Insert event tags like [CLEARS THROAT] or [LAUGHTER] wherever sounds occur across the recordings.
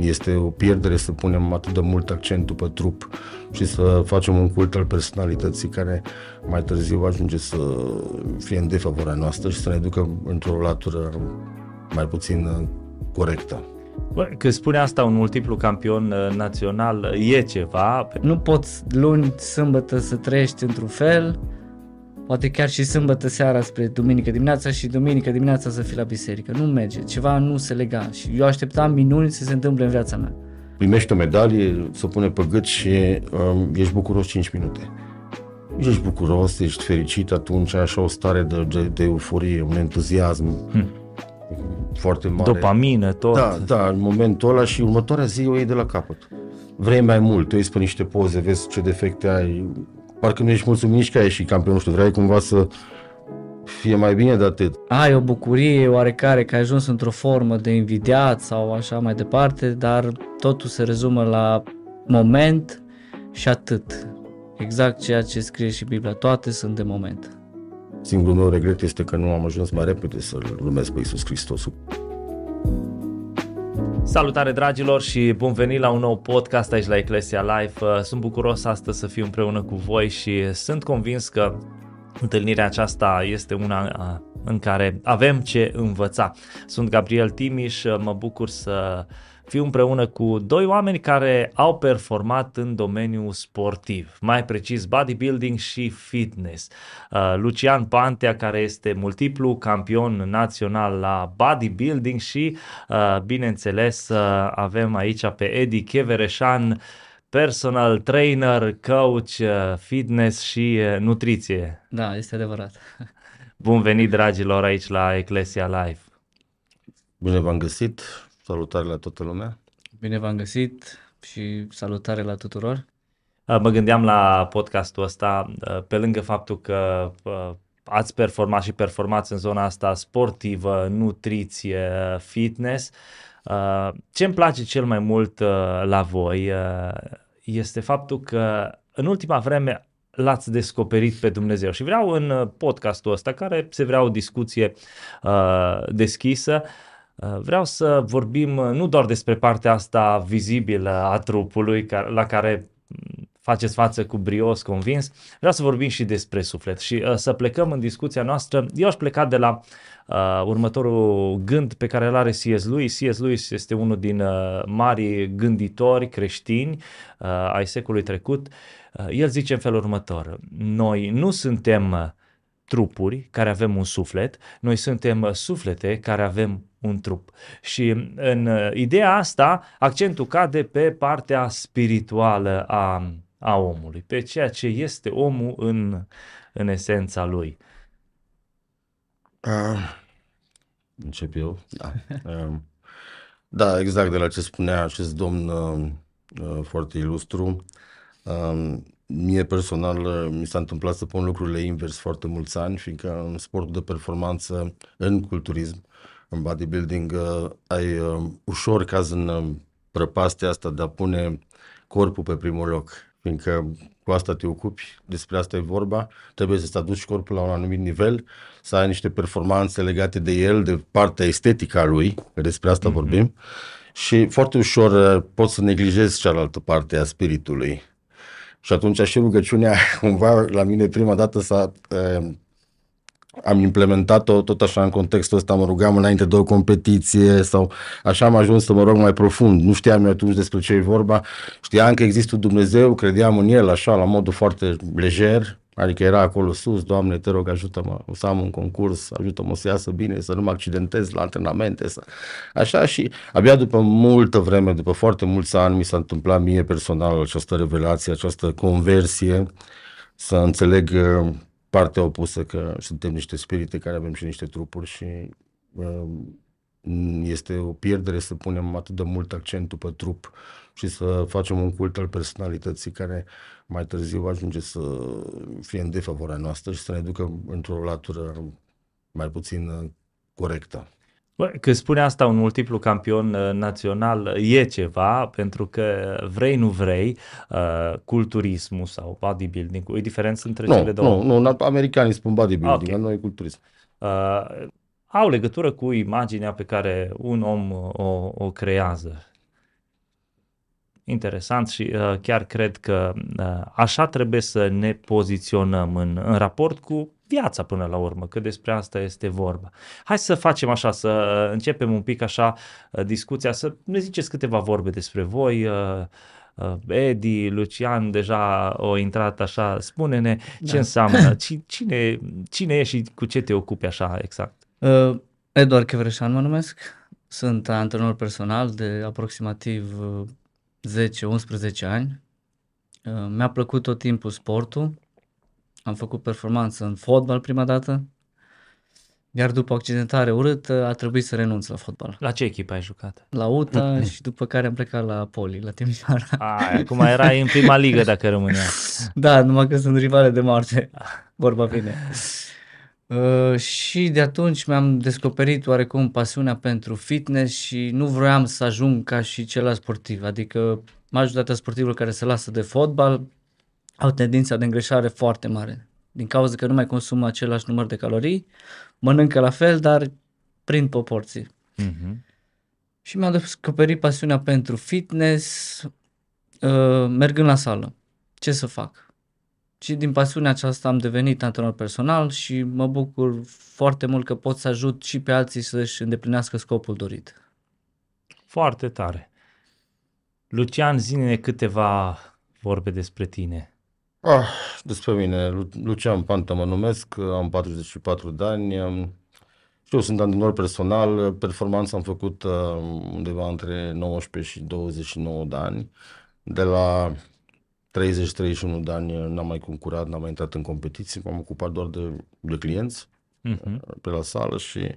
este o pierdere să punem atât de mult accentul pe trup și să facem un cult al personalității care mai târziu ajunge să fie în defavoarea noastră și să ne ducă într-o latură mai puțin corectă. Bă, că spune asta un multiplu campion uh, național, e ceva. Nu poți luni, sâmbătă să trăiești într-un fel, poate chiar și sâmbătă seara spre duminică dimineața și duminică dimineața să fii la biserică. Nu merge, ceva nu se lega și eu așteptam minuni să se întâmple în viața mea. Primești o medalie, să pune pe gât și um, ești bucuros 5 minute. Ești bucuros, ești fericit atunci, ai așa o stare de, de, de euforie, un entuziasm. Hmm foarte mare. Dopamină, tot. Da, da, în momentul ăla și următoarea zi o iei de la capăt. Vrei mai mult, te uiți pe niște poze, vezi ce defecte ai, parcă nu ești mulțumit nici că ai și campion, nu știu, vrei cumva să fie mai bine de atât. Ai o bucurie oarecare că ai ajuns într-o formă de invidiat sau așa mai departe, dar totul se rezumă la moment și atât. Exact ceea ce scrie și Biblia, toate sunt de moment. Singurul meu regret este că nu am ajuns mai repede să-L urmez pe Iisus Hristos. Salutare dragilor și bun venit la un nou podcast aici la Eclesia Life. Sunt bucuros astăzi să fiu împreună cu voi și sunt convins că întâlnirea aceasta este una în care avem ce învăța. Sunt Gabriel Timiș, mă bucur să fiu împreună cu doi oameni care au performat în domeniul sportiv, mai precis bodybuilding și fitness. Uh, Lucian Pantea, care este multiplu campion național la bodybuilding și, uh, bineînțeles, uh, avem aici pe Edi Chevereșan, personal trainer, coach, fitness și nutriție. Da, este adevărat. Bun venit, dragilor, aici la Eclesia Live. Bine v-am găsit. Salutare la toată lumea! Bine v-am găsit și salutare la tuturor! Mă gândeam la podcastul ăsta, pe lângă faptul că ați performat și performați în zona asta sportivă, nutriție, fitness. Ce îmi place cel mai mult la voi este faptul că în ultima vreme l-ați descoperit pe Dumnezeu și vreau în podcastul ăsta, care se vrea o discuție deschisă, Uh, vreau să vorbim uh, nu doar despre partea asta vizibilă a trupului la care mm, faceți față cu brios convins, vreau să vorbim și despre suflet și uh, să plecăm în discuția noastră. Eu aș pleca de la uh, următorul gând pe care îl are C.S. Lewis. C.S. Lewis este unul din uh, mari gânditori creștini uh, ai secolului trecut. Uh, el zice în felul următor, noi nu suntem trupuri care avem un suflet, noi suntem suflete care avem un trup. Și în uh, ideea asta, accentul cade pe partea spirituală a, a omului, pe ceea ce este omul în, în esența lui. Uh, încep eu? Da. Uh, [LAUGHS] da, exact de la ce spunea acest domn uh, uh, foarte ilustru. Uh, mie personal uh, mi s-a întâmplat să pun lucrurile invers foarte mulți ani, fiindcă în sportul de performanță, în culturism, în bodybuilding, uh, ai uh, ușor caz în uh, prăpastia asta de a pune corpul pe primul loc, fiindcă cu asta te ocupi, despre asta e vorba, trebuie să-ți aduci corpul la un anumit nivel, să ai niște performanțe legate de el, de partea estetică a lui, că despre asta mm-hmm. vorbim, și foarte ușor uh, poți să neglijezi cealaltă parte a spiritului. Și atunci și rugăciunea, [LAUGHS] cumva, la mine prima dată s-a uh, am implementat-o tot așa în contextul ăsta, mă rugam înainte de o competiție sau așa am ajuns să mă rog mai profund. Nu știam eu atunci despre ce e vorba, știam că există Dumnezeu, credeam în El așa la modul foarte lejer, adică era acolo sus, Doamne, te rog, ajută-mă să am un concurs, ajută-mă să iasă bine, să nu mă accidentez la antrenamente, să... așa și abia după multă vreme, după foarte mulți ani, mi s-a întâmplat mie personal această revelație, această conversie, să înțeleg uh, partea opusă, că suntem niște spirite care avem și niște trupuri și uh, este o pierdere să punem atât de mult accentul pe trup și să facem un cult al personalității care mai târziu ajunge să fie în defavoarea noastră și să ne ducă într-o latură mai puțin uh, corectă. Bă, când spune asta un multiplu campion uh, național, e ceva, pentru că vrei, nu vrei, uh, culturismul sau bodybuilding, e diferență între nu, cele două? Nu, nu, americanii spun bodybuilding, okay. noi culturism. Uh, au legătură cu imaginea pe care un om o, o creează. Interesant și uh, chiar cred că uh, așa trebuie să ne poziționăm în, în raport cu viața până la urmă, că despre asta este vorba. Hai să facem așa, să uh, începem un pic așa uh, discuția, să ne ziceți câteva vorbe despre voi, uh, uh, Edi, Lucian deja au intrat așa, spune-ne ce Da. înseamnă, [LAUGHS] ci- cine, cine e și cu ce te ocupi așa exact. Uh, Eduard Chevreșan mă numesc, sunt antrenor personal de aproximativ uh, 10-11 ani. Uh, Mi-a plăcut tot timpul sportul, am făcut performanță în fotbal prima dată, iar după o accidentare urâtă a trebuit să renunț la fotbal. La ce echipă ai jucat? La UTA [LAUGHS] și după care am plecat la Poli, la Timișoara. Ai, acum erai în prima ligă dacă rămânea. [LAUGHS] Da, numai că sunt rivale de moarte, [LAUGHS] vorba bine. Uh, și de atunci mi-am descoperit oarecum pasiunea pentru fitness și nu vroiam să ajung ca și celălalt sportiv, adică majoritatea sportivilor care se lasă de fotbal au tendința de îngreșare foarte mare, din cauza că nu mai consumă același număr de calorii, mănâncă la fel, dar prin proporții. Mhm. Și mi-am descoperit pasiunea pentru fitness uh, mergând la sală. Ce să fac? Și din pasiunea aceasta am devenit antrenor personal și mă bucur foarte mult că pot să ajut și pe alții să-și îndeplinească scopul dorit. Foarte tare. Lucian, zine câteva vorbe despre tine. Ah, despre mine, Lu- Lucian Pantă mă numesc, am 44 de ani um, și eu sunt antrenor personal, performanța am făcut uh, undeva între 19 și 29 de ani, de la 30-31 de ani n-am mai concurat, n-am mai intrat în competiții, m-am ocupat doar de, de clienți Mhm. pe la sală și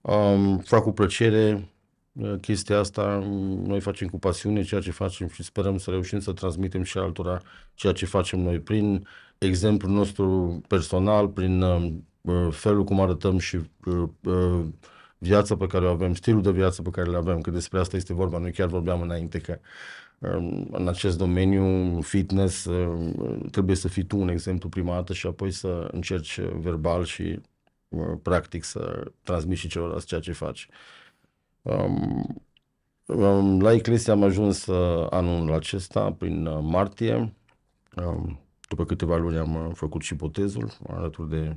um, fac cu plăcere uh, chestia asta, um, noi facem cu pasiune ceea ce facem și sperăm să reușim să transmitem și altora ceea ce facem noi prin exemplul nostru personal, prin um, uh, felul cum arătăm și uh, uh, viața pe care o avem, stilul de viață pe care le avem, că despre asta este vorba. Noi chiar vorbeam înainte că um, în acest domeniu, fitness, um, trebuie să fii tu un exemplu prima dată și apoi să încerci uh, verbal și uh, practic să transmiți și celorlalți ceea ce faci. Um, um, la Eclesia am ajuns uh, anul acesta, prin uh, martie. Um, după câteva luni am uh, făcut și botezul alături de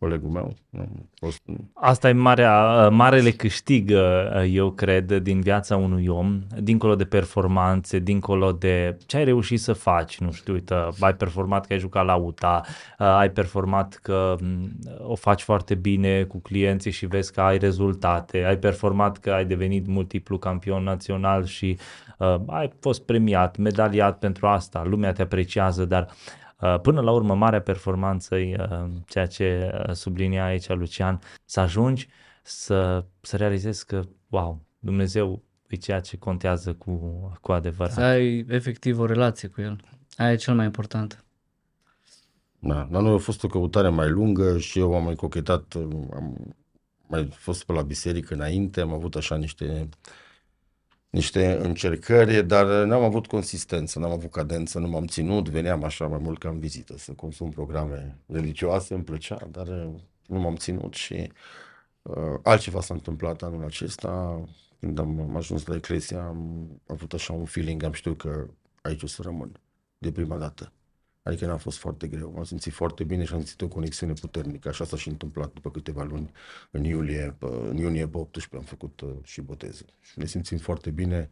colegul meu. Am fost, Asta e marea, marele câștig, uh, eu cred, din viața unui om, dincolo de performanțe, dincolo de ce ai reușit să faci, nu știu, uite, ai performat că ai jucat la UTA, uh, ai performat că mm, o faci foarte bine cu clienții și vezi că ai rezultate, ai performat că ai devenit multiplu campion național și uh, ai fost premiat, medaliat pentru asta, lumea te apreciază, dar Uh, Până la urmă, marea performanță e uh, ceea ce uh, sublinia aici Lucian, să ajungi să, să realizezi că, wow, Dumnezeu e ceea ce contează cu, cu adevărat. Să ai efectiv o relație cu el. Aia e cel mai important. Da, la noi a fost o căutare mai lungă și eu am mai cochetat, am mai fost pe la biserică înainte, am avut așa niște, niște încercări, dar n-am avut consistență, n-am avut cadență, nu m-am ținut, veneam așa mai mult ca în vizită să consum programe religioase, îmi plăcea, dar uh, nu m-am ținut și uh, altceva s-a întâmplat anul acesta, când am, am ajuns la Eclesia, am avut așa un feeling, am știut că aici o să rămân de prima dată. Adică n-a fost foarte greu, m-am simțit foarte bine și am simțit o conexiune puternică. Așa s-a și întâmplat după câteva luni. În iulie, pe- în iunie pe 18 am făcut uh, și botezul. Și ne simțim foarte bine.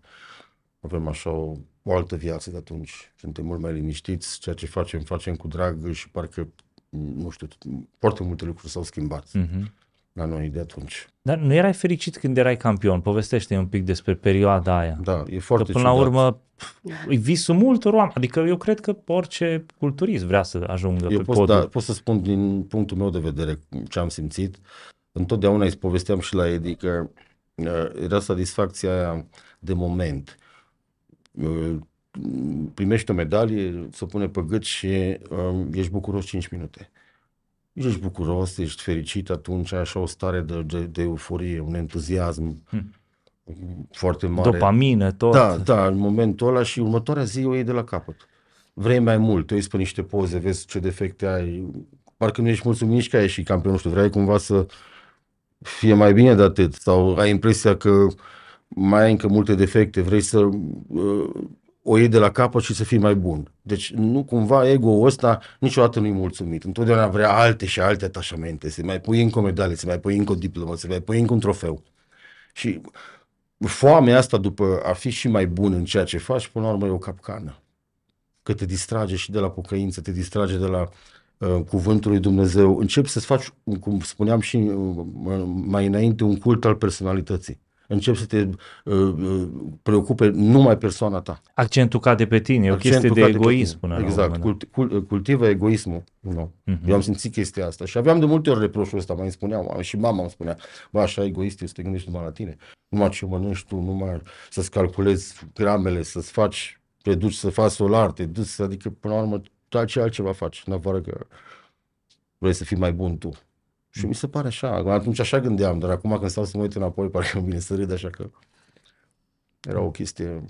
Avem așa o, o altă viață de atunci. Suntem mult mai liniștiți. Ceea ce facem, facem cu drag și parcă, nu știu, foarte multe lucruri s-au schimbat Mhm. La noi de atunci. Dar nu erai fericit când erai campion? Povestește un pic despre perioada aia. Da, e Că foarte până la ciudat. urmă pf, e visul multor oameni. Adică eu cred că orice culturist vrea să ajungă Eu pe pot, podul. da, pot să spun din punctul meu de vedere ce am simțit. Întotdeauna îi povesteam și la Edi că uh, era satisfacția aia de moment. Uh, primești o medalie, se pune pe gât și uh, ești bucuros 5 minute. Ești bucuros, ești fericit atunci, ai așa o stare de, de, de euforie, un entuziasm Hmm. foarte mare. Dopamină, tot. Da, da, în momentul ăla și următoarea zi o iei de la capăt. Vrei mai mult, te uiți pe niște poze, vezi ce defecte ai, parcă nu ești mulțumit nici că ai ieșit campion, nu știu, vrei cumva să fie mai bine de atât sau ai impresia că mai ai încă multe defecte, vrei să uh, o iei de la capăt și să fii mai bun. Deci nu cumva ego-ul ăsta niciodată nu-i mulțumit. Întotdeauna vrea alte și alte atașamente, să mai pui încă o medalie, să mai pui încă o diplomă, să mai pui încă un trofeu. Și foamea asta după a fi și mai bun în ceea ce faci, până la urmă e o capcană. Că te distrage și de la pocăință, te distrage de la uh, cuvântul lui Dumnezeu. Începi să-ți faci, cum spuneam și uh, mai înainte, un cult al personalității începi să te uh, uh, preocupe numai persoana ta. Accentul cade pe tine, e o chestie de egoism până Exact, la cult, cult, cultivă egoismul. Nu. Uh-huh. Eu am simțit chestia asta și aveam de multe ori reproșul ăsta, mai spuneam, și mama îmi spunea, bă, așa egoist, să te gândești numai la tine, numai ce mănânci tu, numai să-ți calculezi gramele, să-ți faci, te duci să faci solar, te duci, adică până la urmă, ce altceva faci, în afară că vrei să fii mai bun tu. Și mi se pare așa, atunci așa gândeam, dar acum când stau să mă uit înapoi, parcă [LAUGHS] îmi vine să râd așa că era o chestie...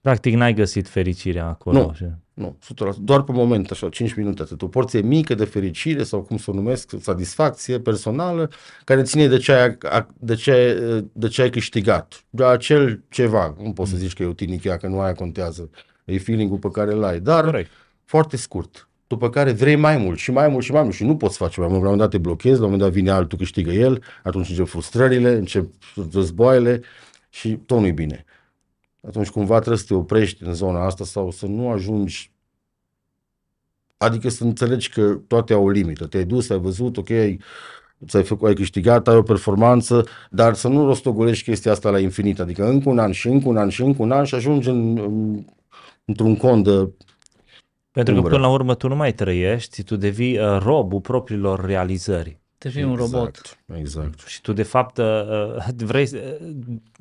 Practic n-ai găsit fericirea acolo. Nu, așa. nu, 100%, doar pe moment, așa, 5 minute atât. O porție mică de fericire sau cum să o numesc, satisfacție personală, care ține de ce ai, de ce, de ce ai câștigat. De acel ceva, nu poți să zici că e o tinichea, că nu aia contează. E feeling-ul pe care îl ai, dar Corect. foarte scurt după care vrei mai mult și mai mult și mai mult și nu poți face mai mult. La un moment dat te blochezi, la un moment dat vine altul, câștigă el, atunci încep frustrările, încep războaiele și tot nu-i bine. Atunci cumva trebuie să te oprești în zona asta sau să nu ajungi Adică să înțelegi că toate au o limită. Te-ai dus, ai văzut, ok, ți-ai făcut, ai câștigat, ai o performanță, dar să nu rostogolești chestia asta la infinit. Adică încă un an și încă un an și încă un an și ajungi în, în, într-un cont de pentru umbră. că până la urmă tu nu mai trăiești, tu devii uh, robul propriilor realizări. Devii exact, un robot. Exact. Și tu de fapt uh, uh vrei, uh,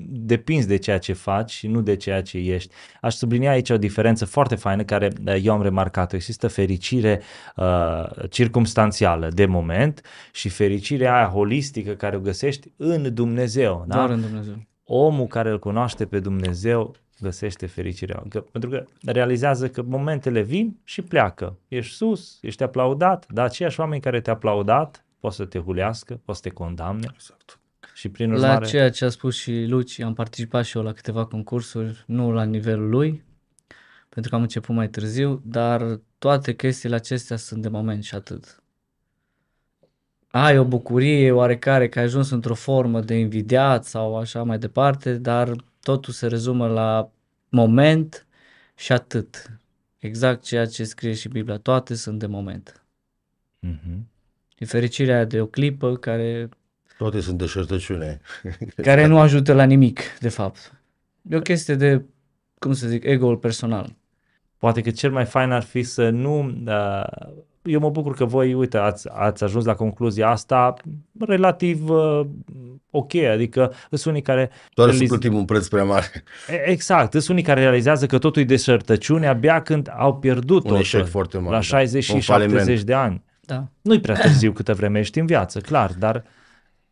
depinzi de ceea ce faci și nu de ceea ce ești. Aș sublinia aici o diferență foarte faină care uh, eu am remarcat-o. Există fericire uh, circumstanțială de moment și fericirea aia holistică care o găsești în Dumnezeu. Da? Doar în Dumnezeu. Omul care îl cunoaște pe Dumnezeu găsește fericirea. Că, pentru că realizează că momentele vin și pleacă. Ești sus, ești aplaudat, dar aceiași oameni care te-au aplaudat pot să te hulească, pot să te condamne. Exact. Și prin urmare... La ceea ce a spus și Luci, am participat și eu la câteva concursuri, nu la nivelul lui, pentru că am început mai târziu, dar toate chestiile acestea sunt de moment și atât. Ai o bucurie oarecare că ai ajuns într-o formă de invidiat sau așa mai departe, dar totul se rezumă la moment și atât. Exact ceea ce scrie și Biblia. Toate sunt de moment. Mm-hmm. E fericirea de o clipă care... Toate sunt de șertăciune. [LAUGHS] care nu ajută la nimic, de fapt. E o chestie de, cum să zic, ego-ul personal. Poate că cel mai fain ar fi să nu uh, eu mă bucur că voi, uite, ați, ați ajuns la concluzia asta relativ uh, ok, adică sunt unii care... Doar realiz... să plătim un preț prea mare. Exact, sunt unii care realizează că totul e deșertăciune abia când au pierdut un eșec foarte mare, la 60 da. și 70 de ani. Da. Nu-i prea târziu câtă vreme ești în viață, clar, dar...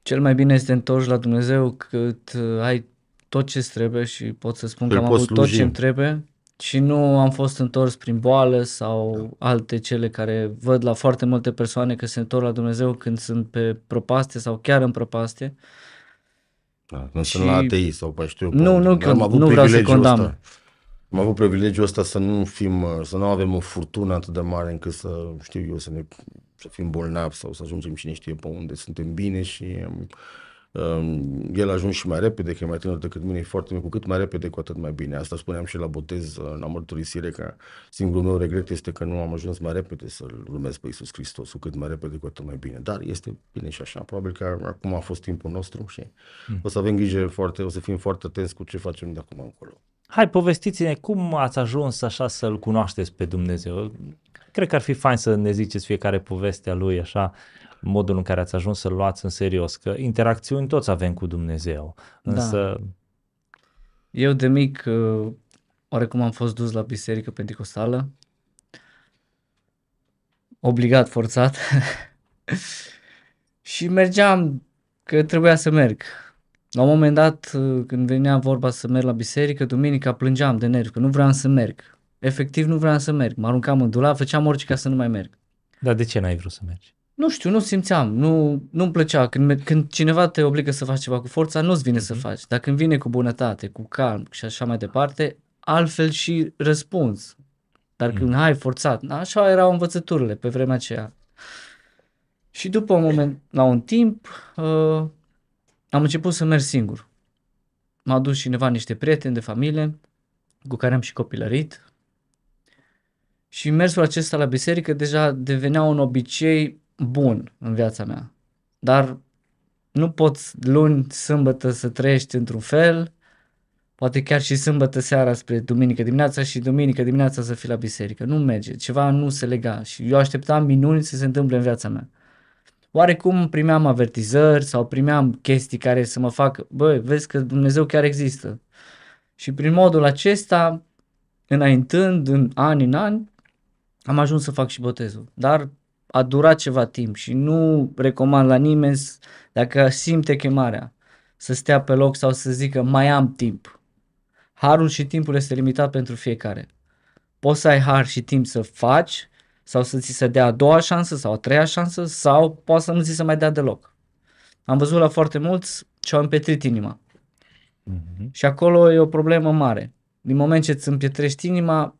Cel mai bine este întorci la Dumnezeu cât uh, ai tot ce trebuie și pot să spun că am avut tot ce îmi trebuie și nu am fost întors prin boală sau alte cele care văd la foarte multe persoane că se întorc la Dumnezeu când sunt pe prăpastie sau chiar în prăpastie. Da, când și... sunt la atei sau pe știu. Nu, nu, că, am avut nu vreau să condamn. Ăsta. Am avut privilegiul ăsta să nu fim, să nu avem o furtună atât de mare încât să, știu eu, să ne să fim bolnavi sau să ajungem cine știe pe unde suntem bine și um, el a ajuns și mai repede, că e mai tânăr decât mine, e foarte mic, cu cât mai repede, cu atât mai bine. Asta spuneam și la botez, la mărturisire, că singurul meu regret este că nu am ajuns mai repede să-L urmez pe Iisus Hristos, cu cât mai repede, cu atât mai bine. Dar este bine și așa, probabil că acum a fost timpul nostru și mm. o să avem grijă foarte, o să fim foarte atenți cu ce facem de acum încolo. Hai, povestiți-ne cum ați ajuns așa să-L cunoașteți pe Dumnezeu. Cred că ar fi fain să ne ziceți fiecare povestea lui așa, modul în care ați ajuns să-L luați în serios, că interacțiuni toți avem cu Dumnezeu, da. însă... Da. Eu de mic, uh, oarecum am fost dus la biserică pentecostală, obligat, forțat, [LAUGHS] și mergeam că trebuia să merg. La un moment dat, uh, când venea vorba să merg la biserică, duminica plângeam de nervi, că nu vreau să merg. Efectiv nu vreau să merg. Mă aruncam în dulap, făceam orice ca să nu mai merg. Dar de ce n-ai vrut să mergi? Nu știu, nu simțeam, nu, nu-mi plăcea. Când, când cineva te obligă să faci ceva cu forța, nu-ți vine mm-hmm. să mhm. faci. Dar când vine cu bunătate, cu calm și așa mai departe, altfel și răspuns. Dar când hai forțat, așa erau învățăturile pe vremea aceea. Și după un moment, la un timp, uh, am început să merg singur. M-a dus cineva, niște prieteni de familie, cu care am și copilărit. Și mersul acesta la biserică deja devenea un obicei bun în viața mea. Dar nu poți luni, sâmbătă să trăiești într-un fel, poate chiar și sâmbătă seara spre duminică dimineața și duminică dimineața să fii la biserică. Nu merge, ceva nu se lega și eu așteptam minuni să se întâmple în viața mea. Oarecum primeam avertizări sau primeam chestii care să mă facă, băi, vezi că Dumnezeu chiar există. Și prin modul acesta, înaintând în ani în ani, am ajuns să fac și botezul. Dar a durat ceva timp și nu recomand la nimeni dacă simte chemarea să stea pe loc sau să zică mai am timp. Harul și timpul este limitat pentru fiecare. Poți să ai har și timp să faci sau să ți se dea a doua șansă sau a treia șansă sau poate să nu ți se mai dea deloc. Am văzut la foarte mulți ce au împetrit inima. Mm-hmm. Și acolo e o problemă mare. Din moment ce îți împietrești inima,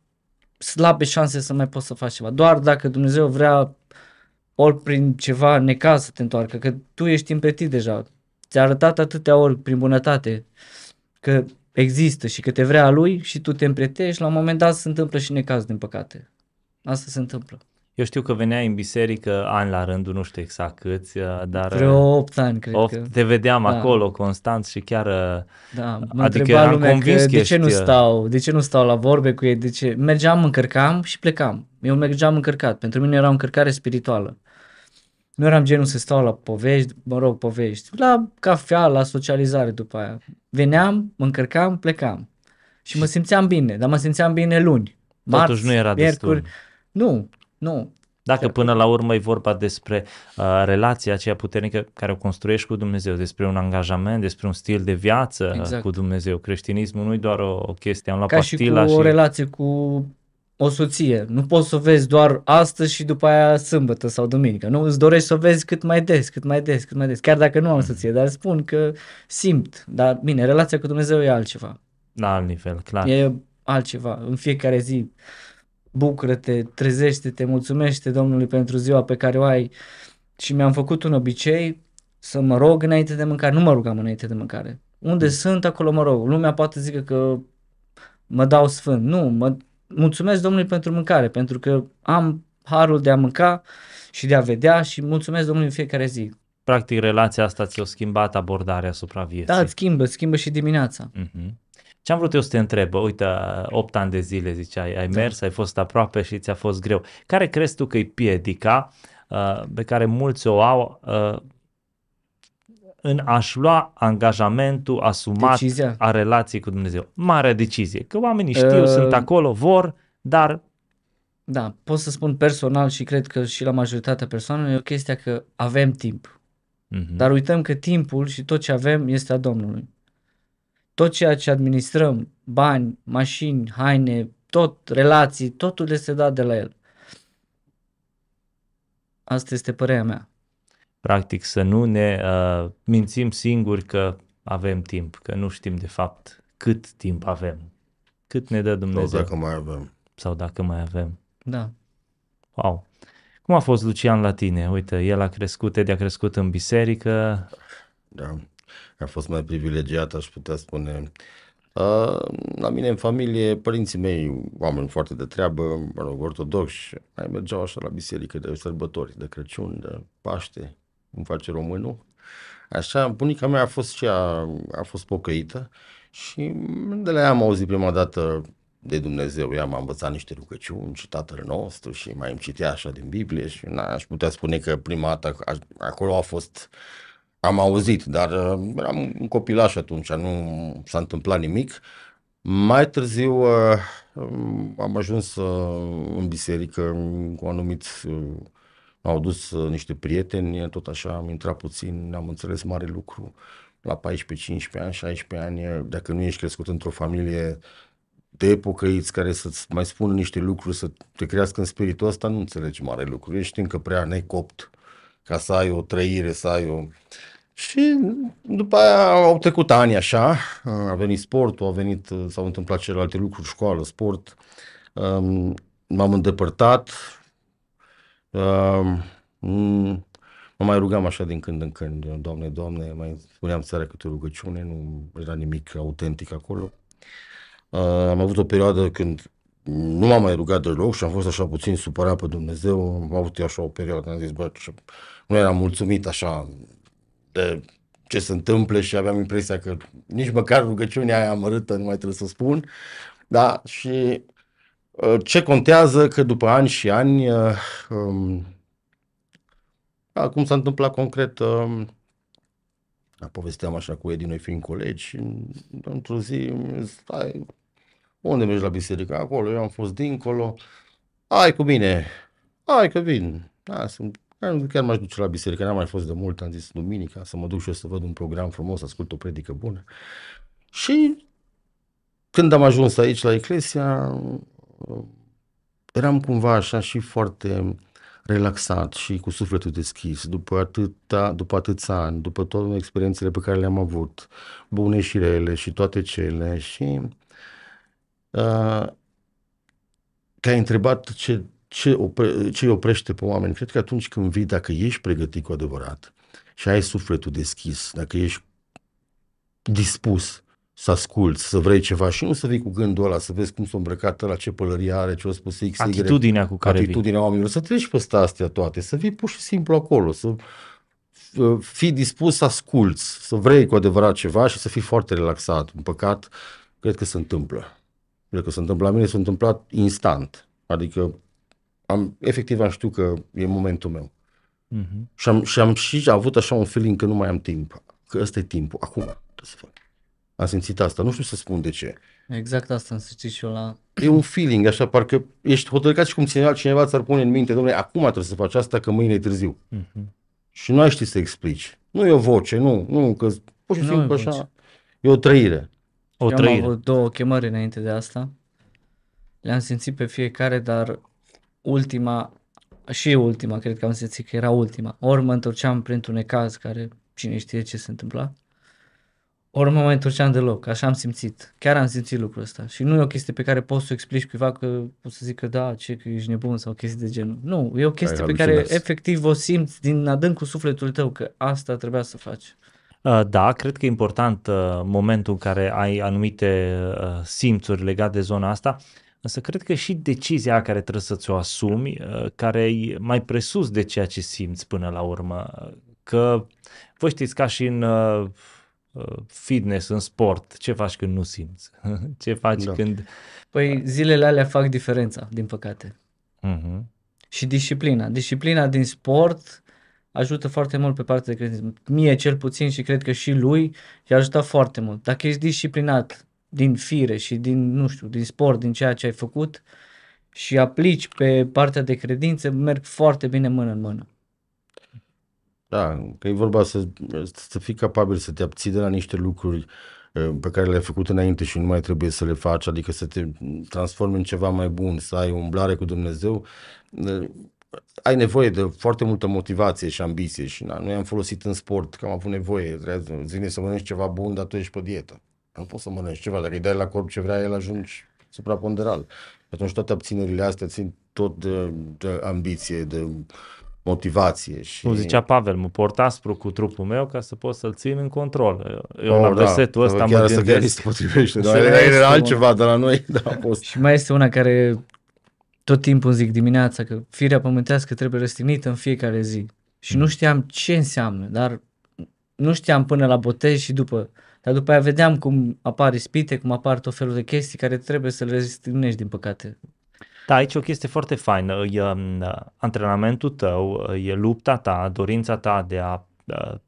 slabe șanse să mai poți să faci ceva. Doar dacă Dumnezeu vrea ori prin ceva necaz să te întoarcă, că tu ești împletit deja. Ți-a arătat atâtea ori prin bunătate că există și că te vrea lui și tu te împletești, la un moment dat se întâmplă și necaz, din păcate. Asta se întâmplă. Eu știu că veneai în biserică ani la rândul, nu știu exact câți, uh, dar... Vreo 8 ani, cred 8, că. Te vedeam da. acolo constant și chiar... Uh, da, mă adică eram lumea convins că, că de ce nu uh, stau, de ce nu stau la vorbe cu ei, de ce... Mergeam, încărcam și plecam. Eu mergeam încărcat. Pentru mine era o încărcare spirituală. Nu eram genul să stau la povești, mă rog, povești, la cafea, la socializare după aia. Veneam, mă încărcam, plecam. Și mă simțeam bine, dar mă simțeam bine luni. Marți, Totuși nu era miercuri. destul. Nu, nu. Dacă până la urmă e vorba despre uh, relația aceea puternică care o construiești cu Dumnezeu, despre un angajament, despre un stil de viață exact. cu Dumnezeu. Creștinismul nu e doar o, o chestie, am luat Ca pastila și cu și... o relație cu o soție. Nu poți să o vezi doar astăzi și după aia sâmbătă sau duminică. Nu îți dorești să o vezi cât mai des, cât mai des, cât mai des. Chiar dacă nu am soție, dar spun că simt. Dar bine, relația cu Dumnezeu e altceva. La alt nivel, clar. E altceva. În fiecare zi bucură-te, trezește-te, mulțumește Domnului pentru ziua pe care o ai. Și mi-am făcut un obicei să mă rog înainte de mâncare. Nu mă rugam înainte de mâncare. Unde mm. sunt, acolo mă rog. Lumea poate zică că mă dau sfânt. Nu, mă mulțumesc Domnului pentru mâncare, pentru că am harul de a mânca și de a vedea și mulțumesc Domnului în fiecare zi. Practic, relația asta ți-a schimbat abordarea asupra vieții. Da, îți schimbă, schimbă și dimineața. Uh-huh. Ce am vrut eu să te întreb, uite, 8 ani de zile ziceai, ai da. mers, ai fost aproape și ți-a fost greu. Care crezi tu că e piedica uh, pe care mulți o au uh, în a-și lua angajamentul asumat Decizia. a relației cu Dumnezeu? Marea decizie, că oamenii știu, uh, sunt acolo, vor, dar... Da, pot să spun personal și cred că și la majoritatea persoanelor e o chestie că avem timp. Uh-huh. Dar uităm că timpul și tot ce avem este a Domnului tot ceea ce administrăm, bani, mașini, haine, tot, relații, totul este dat de la el. Asta este părerea mea. Practic să nu ne uh, mințim singuri că avem timp, că nu știm de fapt cât timp avem, cât ne dă Dumnezeu. Sau dacă mai avem. Sau dacă mai avem. Da. Wow. Cum a fost Lucian la tine? Uite, el a crescut, Edi a crescut în biserică. Da a fost mai privilegiat, aș putea spune. Uh, la mine în familie, părinții mei, oameni foarte de treabă, mă rog, ortodoxi, mai mergeau așa la biserică de sărbători, de Crăciun, de Paște, cum face românul. Așa, bunica mea a fost și a, a fost pocăită și de la ea am auzit prima dată de Dumnezeu. Ea m-a învățat niște rugăciuni și Tatăl nostru și mai îmi citea așa din Biblie și na, aș putea spune că prima dată acolo a fost am auzit, dar uh, eram un copilaș atunci, nu s-a întâmplat nimic. Mai târziu uh, am ajuns uh, în biserică cu anumiți, au dus niște prieteni, tot așa am intrat puțin, am înțeles mare lucru la 14, 15 ani, 16 ani, dacă nu ești crescut într-o familie de pocăiți care să-ți mai spună niște lucruri, să te crească în spiritul ăsta, nu înțelegi mare lucru. Ești încă prea necopt ca să ai o trăire, să ai o... Și după aia au trecut ani așa, a venit sportul, a venit, s-au întâmplat celelalte lucruri, școală, sport, um, m-am îndepărtat, um, mă mai rugam așa din când în când, Doamne, Doamne, mai spuneam seara câte o rugăciune, nu era nimic autentic acolo. Uh, am avut o perioadă când nu m-am mai rugat deloc și am fost așa puțin supărat pe Dumnezeu, am avut așa o perioadă, am zis, bă, nu eram mulțumit așa de ce se întâmplă și aveam impresia că nici măcar rugăciunea aia amărâtă nu mai trebuie să spun, da, și uh, ce contează că după ani și ani, uh, um, da, cum s-a întâmplat concret, um, povesteam așa cu Edi, noi fiind colegi, și într-o zi, stai, unde mergi la biserică? Acolo, eu am fost dincolo. Hai cu mine. Hai că vin. Da, sunt, chiar m-aș duce la biserică, n-am mai fost de mult, am zis duminica, să mă duc și eu să văd un program frumos, să ascult o predică bună. Și când am ajuns aici la Eclesia, eram cumva așa și foarte relaxat și cu sufletul deschis, după, atâta, după atâția ani, după toate experiențele pe care le-am avut, bune și rele și toate cele și uh, că ai întrebat ce, ce, opre, ce îi oprește pe oameni. Cred că atunci când vii, dacă ești pregătit cu adevărat și ai sufletul deschis, dacă ești dispus să asculți, să vrei ceva și nu să vii cu gândul ăla, să vezi cum s-a îmbrăcat la ce pălărie are, ce a spus X, Atitudinea cu care Atitudinea vii. oamenilor, să treci pe astea toate, să vii pur și simplu acolo, să fii dispus să asculți, să vrei cu adevărat ceva și să fii foarte relaxat. În păcat, cred că se întâmplă. Cred că se întâmplă la mine, s-a întâmplat instant. Adică am, efectiv am știut că e momentul meu. Uh-huh. Și, am, și am și avut așa un feeling că nu mai am timp. Că ăsta e timpul. Acum trebuie să fac. Am simțit asta. Nu știu să spun de ce. Exact asta am simțit și eu la... E un feeling, așa, parcă ești hotărât și cum cineva, cineva ți-ar pune în minte, domnule, acum trebuie să faci asta, că mâine e târziu. Uh-huh. Și nu ai ști să explici. Nu e o voce, nu, nu, că pur și simplu așa, e o trăire. O eu trăire. am avut două chemări înainte de asta. Le-am simțit pe fiecare, dar ultima, și ultima, cred că am simțit că era ultima. Ori mă întorceam printr-un necaz care cine știe ce se întâmpla, ori mă mai întorceam deloc, așa am simțit. Chiar am simțit lucrul ăsta. Și nu e o chestie pe care poți să o explici cuiva că poți să zic că da, ce, că ești nebun sau chestii de genul. Nu, e o chestie pe care efectiv o simți din adâncul sufletului tău că asta trebuia să faci. Uh, da, cred că e important uh, momentul în care ai anumite uh, simțuri legate de zona asta, însă cred că și decizia care trebuie să ți-o asumi, care e mai presus de ceea ce simți până la urmă, că voi știți ca și în fitness, în sport, ce faci când nu simți? [LAUGHS] ce faci da. când... Păi zilele alea fac diferența, din păcate. Uh-huh. Și disciplina. Disciplina din sport ajută foarte mult pe partea de credință. Mie cel puțin și cred că și lui i-a ajutat foarte mult. Dacă ești disciplinat din fire și din, nu știu, din sport, din ceea ce ai făcut și aplici pe partea de credință, merg foarte bine mână în mână. Da, că e vorba să, să fii capabil să te abții de la niște lucruri uh, pe care le-ai făcut înainte și nu mai trebuie să le faci, adică să te transformi în ceva mai bun, să ai o umblare cu Dumnezeu, uh, ai nevoie de foarte multă motivație și ambiție și na, noi am folosit în sport, că am avut nevoie, zine să mănânci ceva bun, dar tu ești pe dietă. Nu poți să mănânci ceva, dacă îi dai la corp ce vrea, el ajungi supraponderal. Atunci toate abținerile astea țin tot de, de ambiție, de motivație. Și... Cum zicea Pavel, mă port aspru cu trupul meu ca să pot să-l țin în control. Eu oh, la da. versetul ăsta mă gândesc. Chiar se potrivește, dar era altceva de la noi. Da, a fost. Și mai este una care tot timpul zic dimineața că firea pământească trebuie răstignită în fiecare zi. Și nu știam ce înseamnă, dar nu știam până la botez și după. Dar după aia vedeam cum apar ispite, cum apar tot felul de chestii care trebuie să le răstignești, din păcate. Da, aici e o chestie foarte faină. E um, antrenamentul tău, e lupta ta, dorința ta de a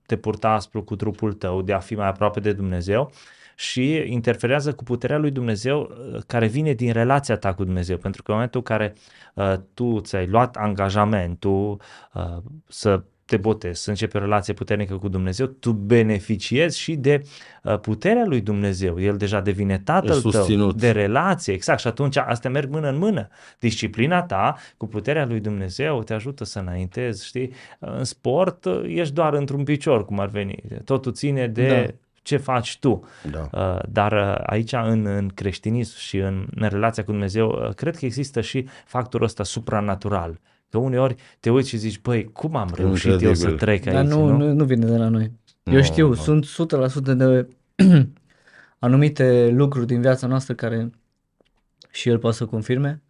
te purta aspru cu trupul tău, de a fi mai aproape de Dumnezeu și interferează cu puterea lui Dumnezeu uh, care vine din relația ta cu Dumnezeu. Pentru că în momentul în care uh, tu ți-ai luat angajamentul uh, să te botezi, să începi o relație puternică cu Dumnezeu, tu beneficiezi și de uh, puterea lui Dumnezeu. El deja devine tatăl tău, susținut. de relație, exact. Și atunci astea merg mână în mână. Disciplina ta cu puterea lui Dumnezeu te ajută să înaintezi, știi? În sport uh, ești doar într-un picior, cum ar veni. Totul ține de Da. ce faci tu. Da. Uh, Dar uh, aici în, în creștinism și în, în relația cu Dumnezeu, uh, cred că există și factorul ăsta supranatural. Că uneori te uiți și zici, băi, cum am reușit eu Incredibil. să trec aici? Dar nu, nu? nu, nu vine de la noi. Eu Nu, știu, nu. sunt 100% de [CLEARS THROAT] anumite lucruri din viața noastră care și el poate să confirme.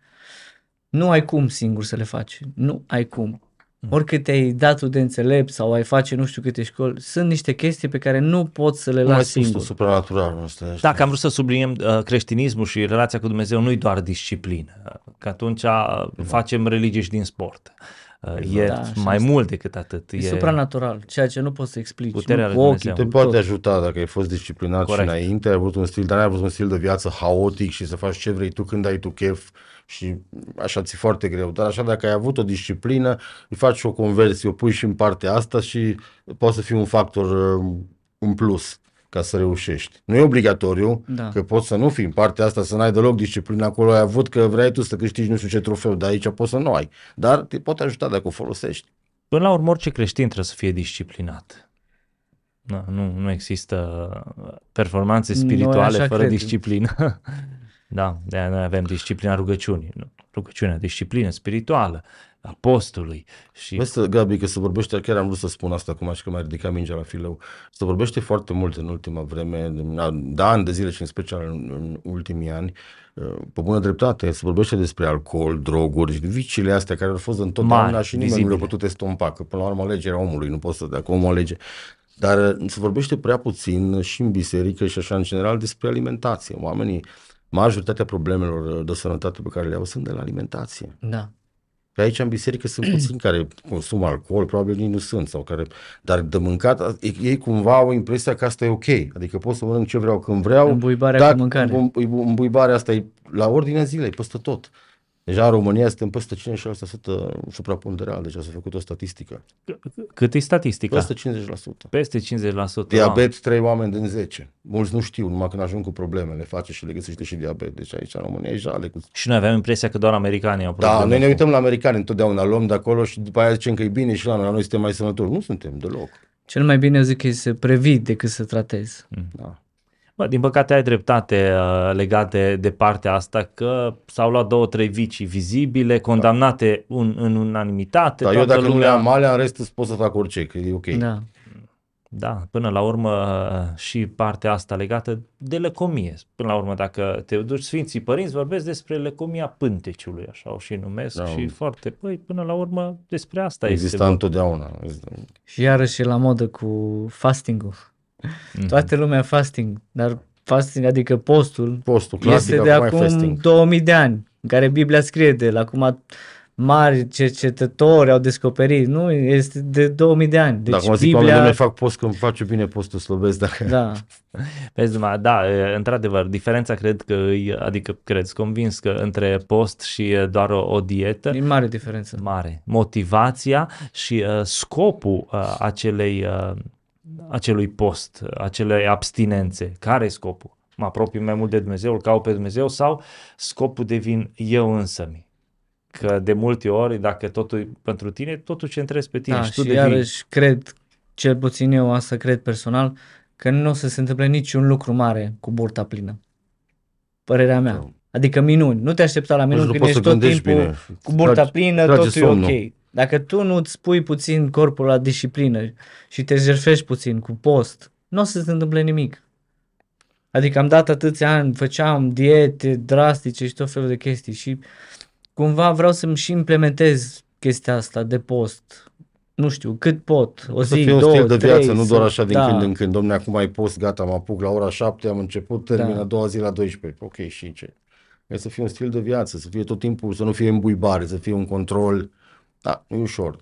Nu ai cum singur să le faci. Nu ai cum. Oricât te-ai dat tu de înțelept sau ai face nu știu câte școli, sunt niște chestii pe care nu poți să le Nu mai lași spus tu, singur. supranatural. Asta este. Dacă am vrut să subliniem uh, creștinismul și relația cu Dumnezeu, nu-i doar disciplină, uh, că atunci uh, facem religie și din sport. Uh, E Da, așa mai este. mult decât atât. E supranatural, ceea ce nu poți să explici. Puterea nu lui cu ochii, Dumnezeu. Te cu poate tot. ajuta dacă ai fost disciplinat Corect. și înainte, ai avut un stil, dar n-ai avut un stil de viață haotic și să faci ce vrei tu când ai tu chef și așa ți foarte greu. Dar așa dacă ai avut o disciplină, îi faci o conversie, o pui și în partea asta și poate să fie un factor uh, în plus ca să reușești. Nu e obligatoriu, Da. că poți să nu fii în partea asta, să n-ai deloc disciplină acolo, ai avut că vrei tu să câștigi nu știu ce trofeu, dar aici poți să nu ai. Dar te poate ajuta dacă o folosești. Până la urmă, orice creștin trebuie să fie disciplinat. Nu, nu, nu există performanțe Noi spirituale așa fără credem. disciplină. [LAUGHS] da, de aia noi avem disciplina rugăciunii. nu? Rugăciunea, disciplină spirituală, a postului. Și Vezi, să, Gabi, că se vorbește, chiar am vrut să spun asta acum și că m-a ridicat mingea la fileu, se vorbește foarte mult în ultima vreme, de, de ani de zile și în special în, în ultimii ani, uh, pe bună dreptate, se vorbește despre alcool, droguri, viciile astea care au fost întotdeauna Mari, și nimeni nu le-a vizibile. putut estompa, că până la urmă alegerea omului, nu poți să, dacă omul alege. Dar uh, se vorbește prea puțin și în biserică și așa în general despre alimentație. Oamenii, majoritatea problemelor uh, de sănătate pe care le au sunt de la alimentație. Da. Pe aici în biserică sunt puțini care consumă alcool, probabil nici nu sunt, sau care, dar de mâncat, ei cumva au impresia că asta e ok, adică pot să mănânc ce vreau când vreau. Îmbuibarea cu mâncare. îmbu- Îmbuibarea asta e la ordinea zilei, peste tot. Deja în România suntem peste 56% supraponderal, deja s-a făcut o statistică. cât e statistica? Peste 50%. Peste 50%. Diabet, 3 oameni din 10. Mulți nu știu, numai când ajung cu probleme, le face și le găsește și diabet. Deci aici în România e jale cu Și noi aveam impresia că doar americanii au Da, probleme noi ne cu- uităm la americani întotdeauna, luăm de acolo și după aia zicem că e bine și la noi, la noi suntem mai sănătoși. Nu suntem deloc. Cel mai bine eu zic că e să previi decât să tratezi. Da. Bă, din păcate ai dreptate uh, legate de partea asta că s-au luat două, trei vicii vizibile, condamnate un, în unanimitate. Dar eu toată dacă nu le lumea- am alea, în rest îți pot să fac orice, că e ok. Da. Da, până la urmă uh, și partea asta legată de lăcomie. Până la urmă, dacă te duci Sfinții Părinți, vorbesc despre lăcomia pânteciului, așa o și numesc, Da. și foarte, păi, până la urmă despre asta Exista este. vorba. întotdeauna. Și iarăși e la modă cu fasting-ul. Mhm. Toată lumea fasting, dar fasting, adică postul, Postul clasic, este de acum e acum fasting. 2000 de ani, în care Biblia scrie de el. Acum mari cercetători au descoperit, nu, este de 2000 de ani. Deci Dacă mă zic Biblia, oamenii, domnule, fac post că îmi face bine postul slăbesc, dacă... da, [LAUGHS] Vezi, numai, da, e, într-adevăr, diferența cred că, e- adică cred, sunt convins că între post și e doar o, o dietă, e mare diferență. mare. Motivația și uh, scopul uh, acelei, uh, acelui post, uh, acelei abstinențe. Care e scopul? Mă apropii mai mult de Dumnezeu, îl caut pe Dumnezeu sau scopul devin eu însămi? Că de multe ori, dacă totul e pentru tine, totul centrezi pe tine Da, și tu și devii... iarăși cred, cel puțin eu asta cred personal, că nu o să se întâmple niciun lucru mare cu burta plină. Părerea mea. Da. Adică minuni. Nu te aștepta la minuni nu când poți ești să tot gândești timpul bine. cu burta Tragi- plină, trage totul e somnul. ok. Dacă tu nu îți pui puțin corpul la disciplină și te jerfești puțin cu post, nu o să se întâmple nimic. Adică am dat atâția ani, făceam diete drastice și tot felul de chestii și cumva vreau să-mi și implementez chestia asta de post. Nu știu, cât pot, o să zi, fie un două, stil de viață, trei, nu să- doar așa din da, când în când. Domne, acum ai post, gata, mă apuc la ora 7, am început, termin Da. a doua zi la 12. Ok, și ce? E să fie un stil de viață, să fie tot timpul, să nu fie îmbuibare, să fie un control. Da, nu e ușor.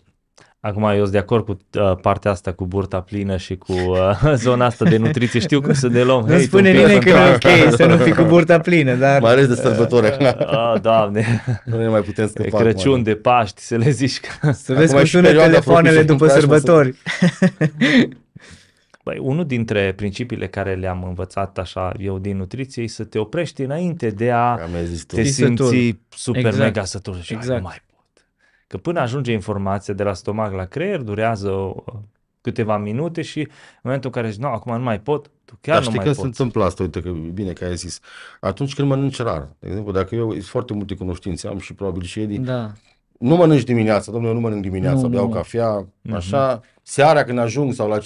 Acum eu sunt de acord cu uh, partea asta cu burta plină și cu uh, [LAUGHS] zona asta de nutriție. Știu cum să ne luăm. Nu spune nimeni că nu e ok să nu fii cu burta plină, dar... Mai ales de sărbători. [LAUGHS] Ah, doamne. Nu ne mai putem E scăpa. Crăciun acum. de Paști, să le zici că... Să vezi Acum cum și sună perioada telefoanele propice după când tragi, mă, să- sărbători. Băi, unul dintre principiile care le-am învățat așa eu din nutriție e să te oprești înainte de a Că mi-ai zis tu. te Fii sătul. simți super Exact. mega sătul și exact. Exact. nu mai pot. Că până ajunge informația de la stomac la creier, durează o, câteva minute și în momentul în care zici, nu, acum nu mai pot, tu chiar Dar nu știi mai când se poți. întâmplă asta? Uite că e bine că ai zis. Atunci când mănânci rar. De exemplu, dacă eu sunt foarte multe cunoștințe, am și probabil și Edi, Da. nu mănânci dimineața, domnule, eu nu mănânc dimineața, Nu, beau nu. cafea, așa, seara când ajung sau la 5-6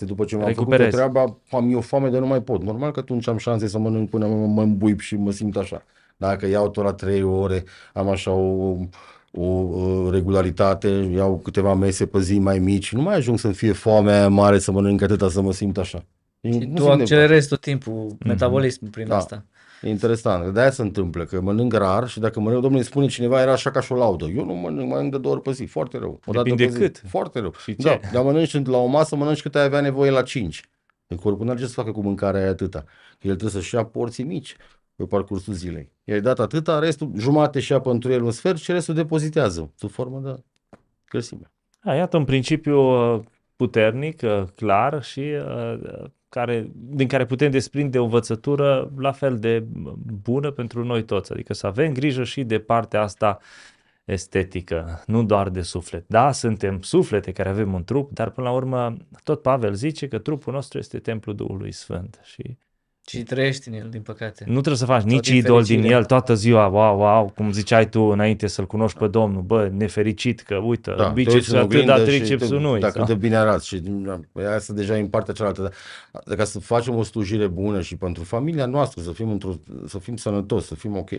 după ce m-am făcut Recuperez. o treaba, am eu foame de nu mai pot. Normal că atunci am șanse să mănânc până mă, mă îmbuip și mă simt așa. Dacă iau tot la 3 ore, am așa o, o, o regularitate, iau câteva mese pe zi mai mici, nu mai ajung să-mi fie foamea aia mare să mănânc atâta să mă simt așa. Și Nu tu simt nevoie. accelerezi tot timpul metabolismul prin Da. asta. E interesant, de-aia se întâmplă, că mănânc rar și dacă mănânc, domnule, îmi spune cineva, era așa ca și o laudă. Eu nu mănânc, mănânc de două ori pe zi, foarte rău. O dată Depinde pe zi. cât. Foarte rău. Și ce? Da, dar mănânci la o masă, mănânci cât ai avea nevoie la cinci. În corpul nu are ce să facă cu mâncarea aia atâta. Că el trebuie să-și ia porții mici pe parcursul zilei. I-ai dat atâta, restul, jumate și ia pentru el un sfert și restul depozitează sub formă de grăsime. Da, iată un principiu uh, puternic, uh, clar și uh, care, din care putem desprinde o învățătură la fel de bună pentru noi toți. Adică să avem grijă și de partea asta estetică, nu doar de suflet. Da, suntem suflete care avem un trup, dar până la urmă tot Pavel zice că trupul nostru este templul Duhului Sfânt și Și trăiești în el, din păcate. nu trebuie să faci nici din idol din fericire. el toată ziua, wow, wow, cum ziceai tu înainte să-l cunoști pe Domnul, bă, nefericit că, uite, Da, te uiți bicepsul în atât, oglindă dar și tricepsul te- nu Dacă de bine arăți și da, asta deja e în partea cealaltă. Dar ca să facem o slujire bună și pentru familia noastră, să fim, într-o, să fim sănătoși, să fim ok,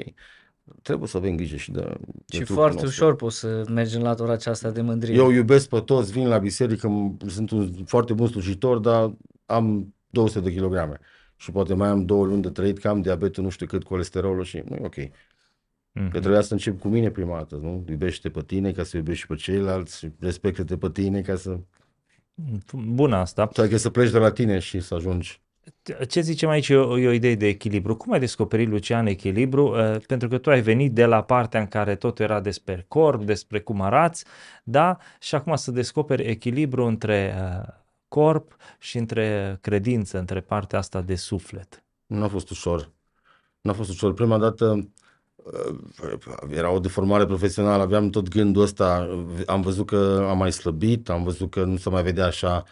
trebuie să avem grijă și de, de Și trupul foarte nostru. ușor poți să mergi în latura aceasta de mândrie. Eu iubesc pe toți, vin la biserică, m- sunt un foarte bun slujitor, dar am 200 de kilograme. Și poate mai am două luni de trăit, că am diabetul, nu știu cât, colesterolul și nu e ok. Mhm. Că trebuia să încep cu mine prima dată, nu? Iubește pe tine ca să iubești și pe ceilalți și respectă-te pe tine ca să... Bună asta. Sau că să pleci de la tine și să ajungi. Ce zicem aici e o, e o idee de echilibru. Cum ai descoperit, Lucian, echilibru? Uh, pentru că tu ai venit de la partea în care totul era despre corp, despre cum arați, da? Și acum să descoperi echilibru între uh, corp și între credință, între partea asta de suflet. Nu a fost ușor. Nu a fost ușor. Prima dată uh, era o deformare profesională, aveam tot gândul ăsta, am văzut că am mai slăbit, am văzut că nu se mai vedea așa,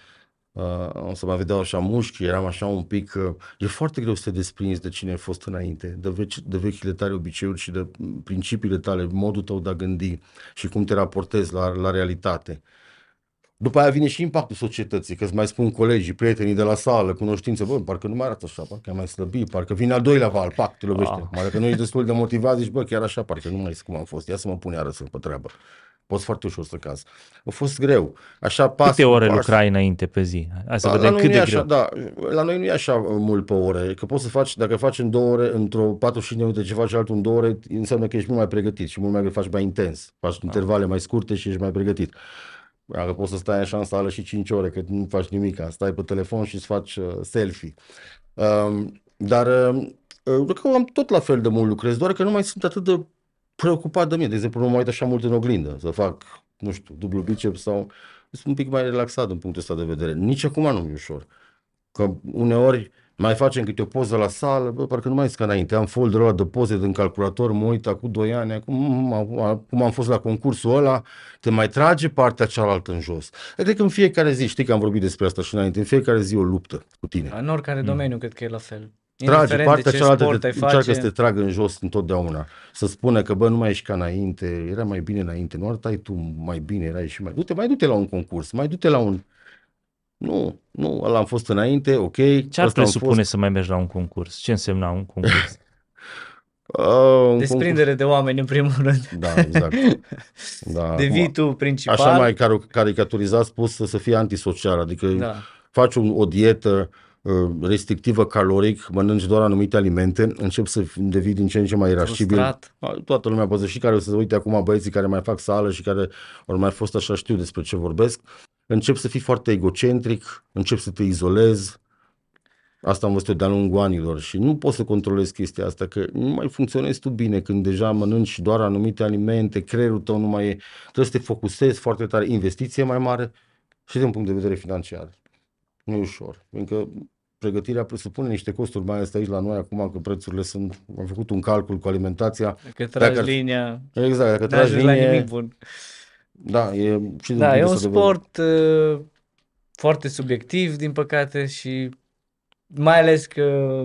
uh, nu se mai vedeau așa mușchi, eram așa un pic, uh, e foarte greu să te desprinzi de cine ai fost înainte, de, veci, de vechile tale obiceiuri și de principiile tale, modul tău de a gândi și cum te raportezi la, la realitate. După aia vine și impactul societății, că îți mai spun colegii, prietenii de la sală, cunoștințe, bă, parcă nu mai arată așa, parcă ai mai slăbit, parcă vine al doilea val, pac, te lovește. Ah. Mai dacă nu ești destul de motivat, zici, bă, chiar așa, parcă nu mai sunt cum am fost, ia să mă pun iară să pe treabă. Poți foarte ușor să caz. A fost greu. Așa pas Câte cu ore pas. lucrai înainte pe zi? Hai să Da, la vedem noi cât nu e de greu. așa, da, la noi nu e așa mult pe ore, că poți să faci, dacă faci în două ore, într-o 45 de minute ce faci altul în două ore, înseamnă că ești mult mai pregătit și mult mai faci mai intens, faci intervale mai scurte și ești mai pregătit. Dacă poți să stai așa în sală și 5 ore, că nu faci nimic, stai pe telefon și îți faci uh, selfie. Um, dar uh, uh, că am tot la fel de mult lucrez, doar că nu mai sunt atât de preocupat de mine. De exemplu, nu mă uit așa mult în oglindă, să fac, nu știu, dublu biceps sau... Sunt un pic mai relaxat din punctul ăsta de vedere. Nici acum nu e ușor. Că uneori mai facem câte o poză la sală, bă, parcă nu mai sunt ca înainte. Am folderul ăla de poze din calculator, mă uit acum 2 ani, acum mm, acum- cum am fost la concursul ăla, te mai trage partea cealaltă în jos. Eu cred că în fiecare zi, știi că am vorbit despre asta și înainte, în fiecare zi o luptă cu tine. În oricare domeniu cred că e la fel. Trage, Indiferent partea de ce cealaltă sport te, ai încearcă face, să te tragă în jos întotdeauna. Să spună că, bă, nu mai ești ca înainte, era mai bine înainte, nu arătai tu mai bine, erai și mai... Du-te, mai du-te la un concurs, mai du-te la un... Nu, nu, ăla am fost înainte, ok. Ce ar ăsta am presupune fost. să mai mergi la un concurs? Ce însemna un concurs? [LAUGHS] Uh, un desprindere de oameni în primul rând. concurs. Da, exact. [LAUGHS] Da, Devii acum, tu principal. Așa mai car- caricaturizat spus să, să fie antisocial, adică Da. faci un, o dietă, uh, restrictivă caloric, mănânci doar anumite alimente, încep să devii din ce în ce mai irascibil. Frustrat. Toată lumea poate și care o să se uite acum băieții care mai fac sală și care ori mai fost așa știu despre ce vorbesc. Încep să fii foarte egocentric, încep să te izolezi, Asta am văzut eu de-a lungul anilor și nu poți să controlezi chestia asta, că nu mai funcționezi tu bine când deja mănânci doar anumite alimente, creierul tău nu mai e, trebuie să te focusezi foarte tare, investiție mai mare și din punct de vedere financiar. Nu e ușor, pentru că pregătirea presupune niște costuri, mai ales aici la noi acum, că prețurile sunt, am făcut un calcul cu alimentația. Dacă tragi Dacă- linia, Exact, dacă nu tragi ajungi la nimic linie, bun. Da, e și din Da, e punctul un ăsta de vedere. sport uh, foarte subiectiv, din păcate, și mai ales că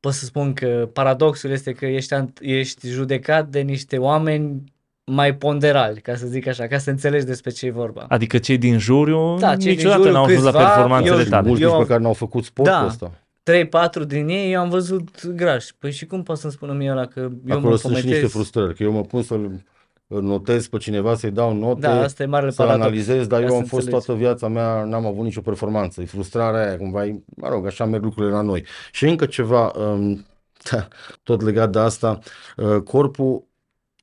pot să spun că paradoxul este că ești, ant- ești judecat de niște oameni mai ponderali, ca să zic așa, ca să înțelegi despre ce e vorba. Adică cei din juriu Da, cei din niciodată juriu, n-au fost la câțiva, performanțele eu- Și tale. mulți Eu nici am- pe care n-au făcut sportul Da. ăsta. 3-4 din ei eu am văzut grași. Păi și cum pot să-mi spună mie ăla că eu Acolo mă sunt și niște pometez? frustrări, că eu mă pun să-l îl notez pe cineva, să-i dau note, Da, asta e marele să paradox. analizez, dar ca eu să am fost înțelegi. toată viața mea, n-am avut nicio performanță. E frustrarea aia, cumva, e, mă rog, așa merg lucrurile la noi. Și încă ceva, um, da, [LAUGHS] tot legat de asta, uh, corpul,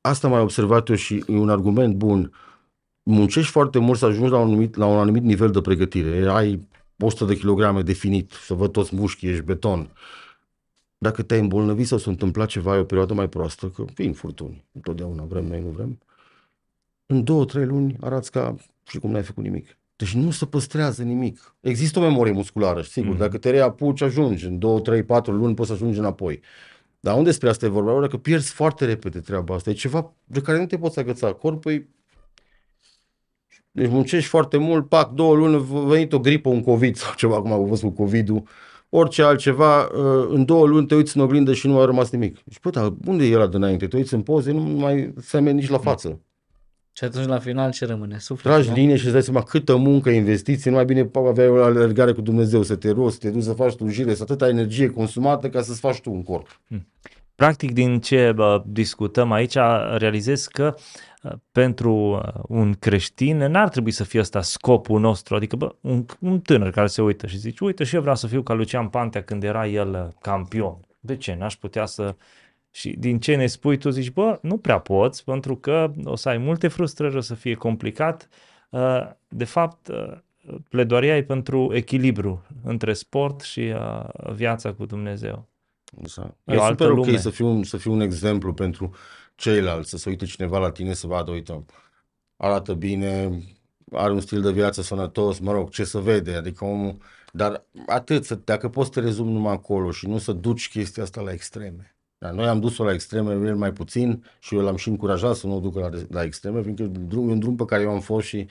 asta am mai observat eu și e un argument bun, muncești foarte mult să ajungi la un anumit, la un anumit nivel de pregătire. Ai 100 de kilograme definit, să văd toți mușchii, ești beton. Dacă te-ai îmbolnăvit sau s-a întâmplat ceva, e o perioadă mai proastă, că vin furtuni, întotdeauna vrem, noi nu vrem, în două, trei luni arăți ca și cum n-ai făcut nimic. Deci nu se păstrează nimic. Există o memorie musculară, sigur. Mhm. Dacă te reapuci, ajungi. În două, trei, patru luni poți să ajungi înapoi. Dar unde despre asta e vorba? Dacă pierzi foarte repede treaba asta, e ceva de care nu te poți agăța. Corpul e... Deci muncești foarte mult, pac, două luni, a venit o gripă, un COVID sau ceva, cum am văzut cu COVID-ul, orice altceva, uh, în două luni te uiți în oglindă și nu a rămas nimic. Și bă, dar unde e ăla de înainte? Te uiți în poze, nu mai semeni nici la față. Și atunci la final ce rămâne? Suflet, Tragi nu? linie și îți dai seama câtă muncă, investiții, nu mai bine pa, aveai o alergare cu Dumnezeu, să te roți, să te duci să faci tu jile, să atâta energie consumată ca să-ți faci tu un corp. Practic, din ce bă, discutăm aici, realizez că uh, pentru uh, un creștin n-ar trebui să fie ăsta scopul nostru, adică bă, un, un tânăr care se uită și zice, uite și eu vreau să fiu ca Lucian Pantea când era el uh, campion. De ce? N-aș putea să... Și din ce ne spui tu zici, bă, nu prea poți, pentru că o să ai multe frustrări, o să fie complicat. Uh, De fapt, uh, pledoaria e pentru echilibru între sport și uh, viața cu Dumnezeu. Așa. E E, o altă super ok lume. să fiu, un, să fiu un exemplu pentru ceilalți, să se uite cineva la tine să vadă, uite, arată bine, are un stil de viață sănătos, mă rog, ce să vede, adică omul, dar atât, să, dacă poți să te rezumi numai acolo și nu să duci chestia asta la extreme. Da, noi am dus-o la extreme, el mai puțin și eu l-am și încurajat să nu o ducă la, la extreme, fiindcă e un drum, e un drum pe care eu am fost și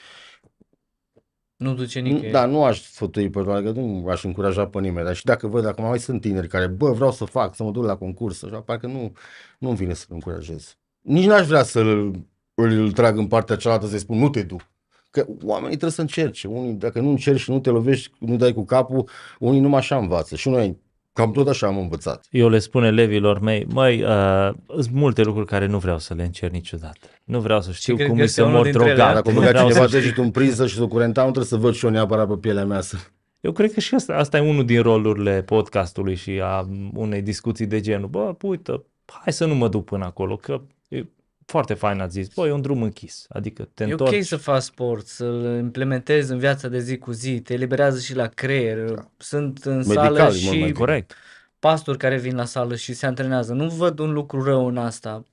Nu duce nu, nicăieri. da, nu aș sfătui pe toată, că nu aș încuraja pe nimeni, dar și dacă văd, dacă mai sunt tineri care, bă, vreau să fac, să mă duc la concurs, așa, parcă nu, nu-mi vine să-l încurajez. Nici n-aș vrea să-l îl, îl trag în partea cealaltă să-i spun, nu te du. Că oamenii trebuie să încerce. Unii, dacă nu încerci și nu te lovești, nu dai cu capul, unii numai așa învață. Și noi cam tot așa am învățat. Eu le spun elevilor mei, măi, uh, sunt multe lucruri care nu vreau să le încerc niciodată. Nu vreau să știu cred cum că e este să unul mor dintre ele. drogat. Dacă nu băga vreau cineva să... degetul în priză și să curenta, nu trebuie să văd și eu neapărat pe pielea mea să... Eu cred că și asta, asta e unul din rolurile podcastului și a unei discuții de genul. Bă, uite, hai să nu mă duc până acolo, că e foarte fain ați zis. Bă, e un drum închis. Adică te E întorci. ok să faci sport, să-l implementezi în viața de zi cu zi, te eliberează și la creier. Sunt în Medical, sală e mult și mai bine. Corect. pastori care vin la sală și se antrenează. Nu văd un lucru rău în asta.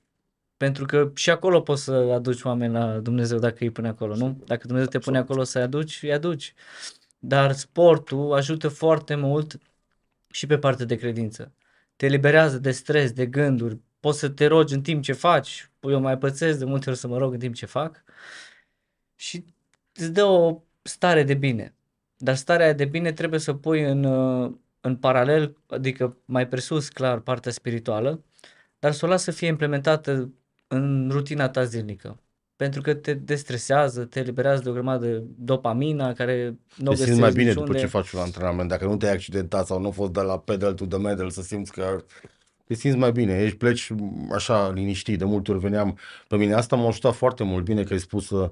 Pentru că și acolo poți să aduci oameni la Dumnezeu dacă e până acolo, nu? Dacă Dumnezeu te pune acolo să-i aduci, îi aduci. Dar sportul ajută foarte mult și pe partea de credință. Te eliberează de stres, de gânduri, poți să te rogi în timp ce faci. Eu mai pățesc de multe ori să mă rog în timp ce fac și îți dă o stare de bine. Dar starea aia de bine trebuie să pui în, uh, în paralel, adică mai presus, clar, partea spirituală, dar să o lasă să fie implementată în rutina ta zilnică. Pentru că te destresează, te eliberează de o grămadă de dopamina care nu o Te simți mai găsești bine după niciunde. ce faci un antrenament. Dacă nu te-ai accidentat sau nu a fost de la pedal to the medal, să simți că te simți mai bine. Ești pleci așa liniștit. De multe ori veneam pe mine. Asta m-a ajutat foarte mult. Bine că ai spus uh,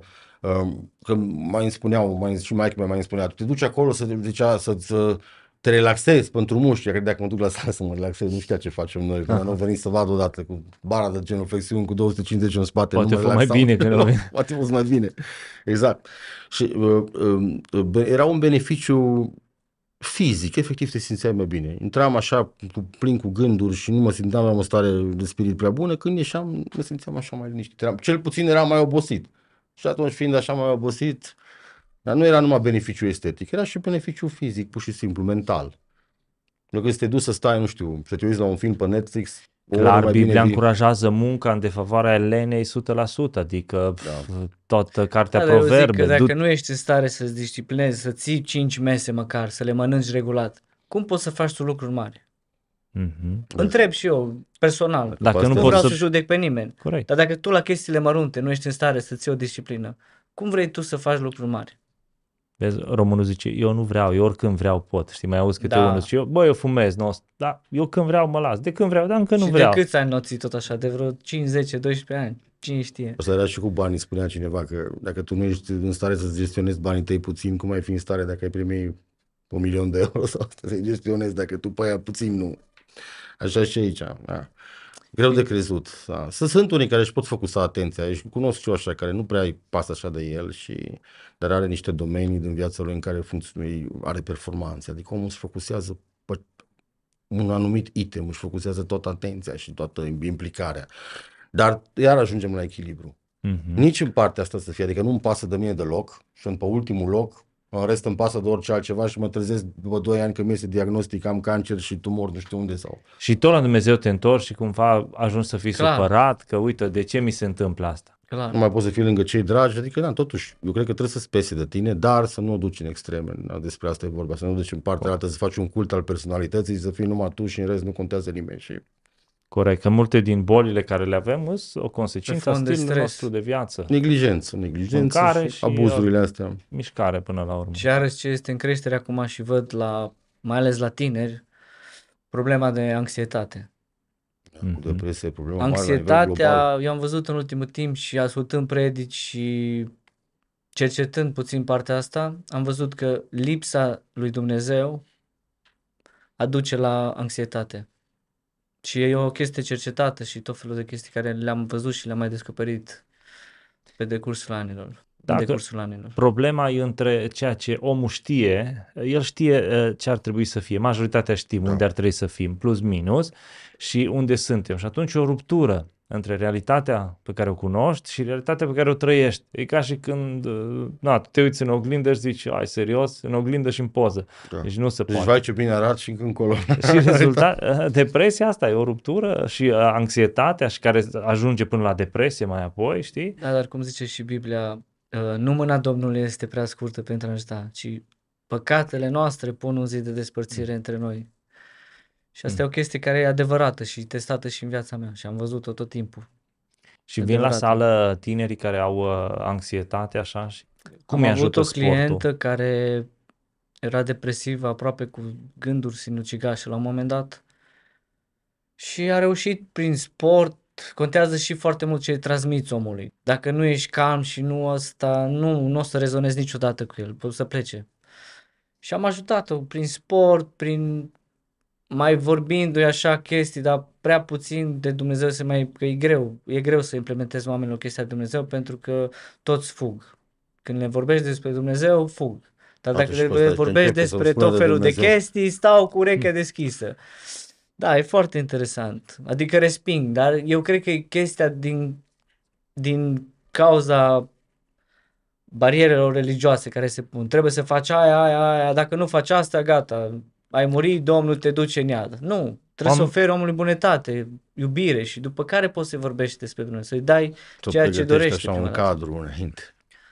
că mai îmi spuneau, mai, și mai mai îmi spunea, tu te duci acolo să, zicea, să, să te relaxezi pentru mușchi, că dacă mă duc la sală să mă relaxez, nu știa ce facem noi, că nu venit să vad odată cu bara de genuflexiuni cu 250 în spate, Poate nu mă fost mai relaxam. bine când Nu, l-am- [LAUGHS] Poate fost mai bine, exact. Și uh, uh, uh, era un beneficiu fizic, efectiv te simțeai mai bine. Intram așa cu, plin cu gânduri și nu mă simțeam la o stare de spirit prea bună, când ieșeam mă simțeam așa mai liniștit. Eram, cel puțin eram mai obosit. Și atunci fiind așa mai obosit, dar nu era numai beneficiu estetic, era și beneficiu fizic, pur și simplu, mental. Pentru că să te duci să stai, nu știu, să te uiți la un film pe Netflix, o oră Clar, mai Biblia bine vii- încurajează munca în defavoarea Elenei 100%, adică Da. da. toată cartea Da, dar eu zic proverbe. că dacă du- nu ești în stare să-ți disciplinezi, să ții 5 mese măcar, să le mănânci regulat, cum poți să faci tu lucruri mari? Mhm. Întreb și eu, personal. Dacă asta nu Nu poți vreau să... să judec pe nimeni. Corect. Dar dacă tu la chestiile mărunte nu ești în stare să ții o disciplină, cum vrei tu să faci lucruri mari? Vezi, românul zice, eu nu vreau, eu oricând vreau pot. Știi, mai auzi câte Da. unul zice, eu, bă, eu fumez, nu, da, eu când vreau mă las, de când vreau, dar încă nu și vreau. de câți ani noții tot așa? De vreo 5, 10, 12 ani? Cine știe? Asta era și cu banii, spunea cineva că dacă tu nu ești în stare să gestionezi banii tăi puțin, cum ai fi în stare dacă ai primi un milion de euro [LAUGHS] sau să-i gestionezi dacă tu pe aia puțin nu. Așa și aici. Da. Greu de crezut. Da. Să sunt unii care își pot focusa atenția. Și cunosc și eu așa, care nu prea îi pasă așa de el, și, dar are niște domenii din viața lui în care funcționează, are performanțe. Adică omul se focusează pe un anumit item, își focusează toată atenția și toată implicarea. Dar iar ajungem la echilibru. Mhm. Nici în partea asta să fie, adică nu-mi pasă de mine deloc, sunt pe ultimul loc, în rest îmi pasă de orice altceva și mă trezesc după 2 ani că mi este diagnostic, am cancer și tumor nu știu unde sau. Și tot la Dumnezeu te întorci și cumva ajungi să fii Clar. supărat că uite, de ce mi se întâmplă asta? Clar. Nu mai poți să fii lângă cei dragi, adică da, totuși, eu cred că trebuie să spese de tine, dar să nu o duci în extreme, da, despre asta e vorba, să nu o duci în partea altă, să faci un cult al personalității, să fii numai tu și în rest nu contează nimeni și Corect, că multe din bolile care le avem sunt o consecință a fond de stilului stres. nostru de viață, neglijență, neglijență Mâncare și, și, abuzurile astea. mișcare până la urmă. Și iarăși ce este în creștere acum și văd la, mai ales la tineri, problema de anxietate. Cu Mhm. depresie, problema mare la nivel global. Anxietatea, eu am văzut în ultimul timp și ascultând predici și cercetând puțin partea asta, am văzut că lipsa lui Dumnezeu aduce la anxietate. Și e o chestie cercetată și tot felul de chestii care le-am văzut și le-am mai descoperit pe decursul anilor. Dacă- Pe decursul anilor. Problema e între ceea ce omul știe, el știe uh, ce ar trebui să fie, majoritatea știm Da. unde ar trebui să fim, plus minus, și unde suntem. Și atunci e o ruptură între realitatea pe care o cunoști și realitatea pe care o trăiești. E ca și când uh, na, tu te uiți în oglindă și zici, ai serios, în oglindă și în poză. Da. Deci nu se Deci, poate. vai ce bine arat și încolo. [LAUGHS] Și rezultat, uh, depresia asta e o ruptură și uh, anxietatea și care ajunge până la depresie mai apoi, știi? Da, dar cum zice și Biblia, uh, nu mâna Domnului este prea scurtă pentru a ne ajuta, ci păcatele noastre pun un zid de despărțire între noi. Și asta e o chestie care e adevărată și testată și în viața mea și am văzut-o tot timpul. Și vin la Adevărat. sală tinerii care au uh, anxietate așa și cum am îi avut ajută o sportul? clientă care era depresivă, aproape cu gânduri sinucigașe la un moment dat și a reușit prin sport, contează și foarte mult ce îi transmiți omului. Dacă nu ești calm și nu ăsta, nu, nu o să rezonezi niciodată cu el, poți să plece. Și am ajutat-o prin sport, prin mai vorbindu-i așa chestii, dar prea puțin de Dumnezeu se mai, că e greu, e greu să implementezi oamenilor chestia de Dumnezeu pentru că toți fug. Când le vorbești despre Dumnezeu, fug. Dar Poate dacă și pe ăsta le te vorbești începe să-l despre spună tot de felul de Dumnezeu. chestii, stau cu urechea deschisă. Da, e foarte interesant. Adică resping, dar eu cred că e chestia din, din cauza barierelor religioase care se pun. Trebuie să faci aia, aia, aia, dacă nu faci asta, gata, ai murit, Domnul te duce în iad. Nu, trebuie să Am- oferi omului bunătate, iubire și după care poți să vorbești despre Dumnezeu, să-i dai Să ceea ce pregătești dorește așa un prima dată. cadru înainte.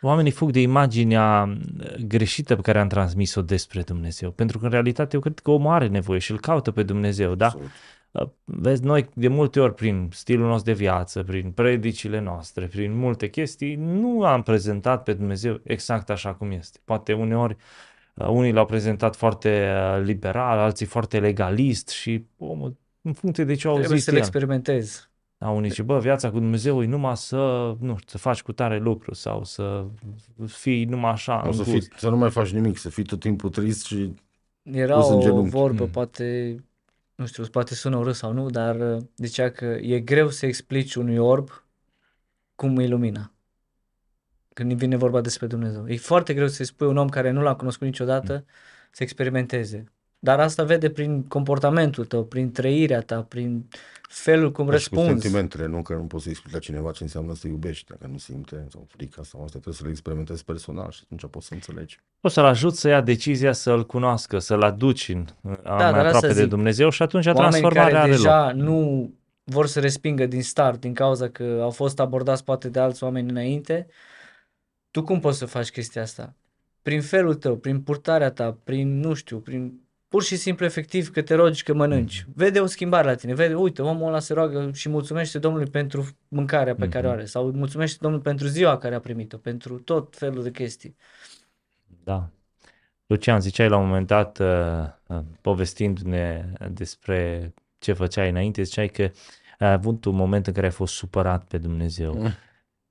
Oamenii fug de imaginea uh, greșită pe care am transmis-o despre Dumnezeu. Pentru că în realitate eu cred că omul are nevoie și îl caută pe Dumnezeu, da? Absolut. Uh, Vezi, noi de multe ori prin stilul nostru de viață, prin predicile noastre, prin multe chestii, nu am prezentat pe Dumnezeu exact așa cum este. Poate uneori uh, unii l-au prezentat foarte uh, liberal, alții foarte legalist și omul în funcție de ce au Trebuie zis să le el. experimentezi. Da, unii zice, bă, viața cu Dumnezeu e numai să, nu știu, să faci cu tare lucru sau să fii numai așa O în să, gust. fii, să nu mai faci nimic, să fii tot timpul trist și Era pus în o genunchi. vorbă, Mm. poate, nu știu, poate sună urât sau nu, dar uh, zicea că e greu să explici unui orb cum e lumina. Când vine vorba despre Dumnezeu. E foarte greu să-i spui un om care nu l-a cunoscut niciodată să experimenteze. Dar asta vede prin comportamentul tău, prin trăirea ta, prin felul cum Dar și cu răspunzi. sentimentele, nu că nu poți să explici la cineva ce înseamnă să iubești, dacă nu simte sau frica sau asta, trebuie să le experimentezi personal și atunci poți să înțelegi. O să-l ajut să ia decizia să-l cunoască, să-l aduci în, da, mai dar asta aproape de zic. Dumnezeu și atunci Oameni transformarea care are loc. deja nu vor să respingă din start din cauza că au fost abordați poate de alți oameni înainte, tu cum poți să faci chestia asta? Prin felul tău, prin purtarea ta, prin, nu știu, prin pur și simplu efectiv că te rogi că mănânci. Vede o schimbare la tine, vede, uite, omul ăla se roagă și mulțumește Domnului pentru mâncarea pe care o are sau mulțumește Domnului pentru ziua care a primit-o, pentru tot felul de chestii. Da. Lucian, ziceai la un moment dat, uh, uh, povestindu-ne despre ce făceai înainte, ziceai că ai avut un moment în care ai fost supărat pe Dumnezeu. [LAUGHS]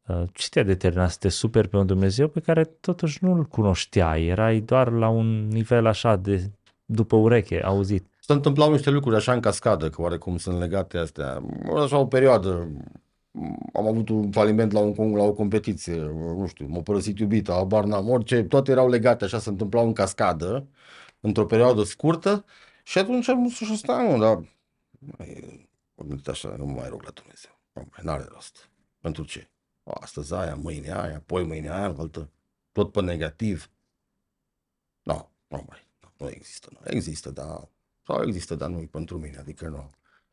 Mm. Uh, Ce te-a determinat să te superi pe un Dumnezeu pe care totuși nu-L cunoșteai? Erai doar la un nivel așa de după ureche, auzit. Se întâmplau niște lucruri așa în cascadă, că oarecum sunt legate astea. Așa o perioadă, am avut un faliment la, un, la o competiție, nu știu, m-a părăsit iubita, abar n-am, orice, toate erau legate, așa se întâmplau în cascadă, într-o perioadă scurtă și atunci am zis și stai, nu, dar mai, am gândit așa, nu mă mai rog la Dumnezeu, nu, mai n-are rost. Pentru ce? Astăzi aia, mâine aia, apoi mâine aia, altă, tot pe negativ. Nu, nu mai, nu există, nu există, dar sau există, dar nu e pentru mine, adică nu.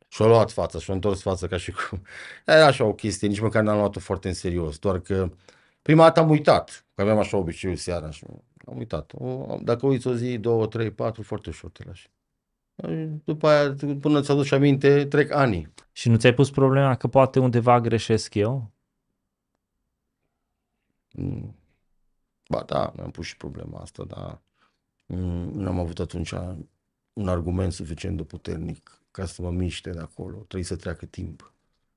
Și-a luat fața, și-a întors fața ca și cum... [LAUGHS] Era așa o chestie, nici măcar n-am luat-o foarte în serios, doar că prima dată am uitat, că aveam așa obiceiul seara și am uitat. O, dacă uiți o zi, două, trei, patru, foarte ușor te lași. După aia, până ți aduci aminte, trec ani. Și nu ți-ai pus problema că poate undeva greșesc eu? Mm. Ba da, mi-am pus și problema asta, dar mm, nu am avut atunci un argument suficient de puternic ca să mă miște de acolo. Trebuie să treacă timp.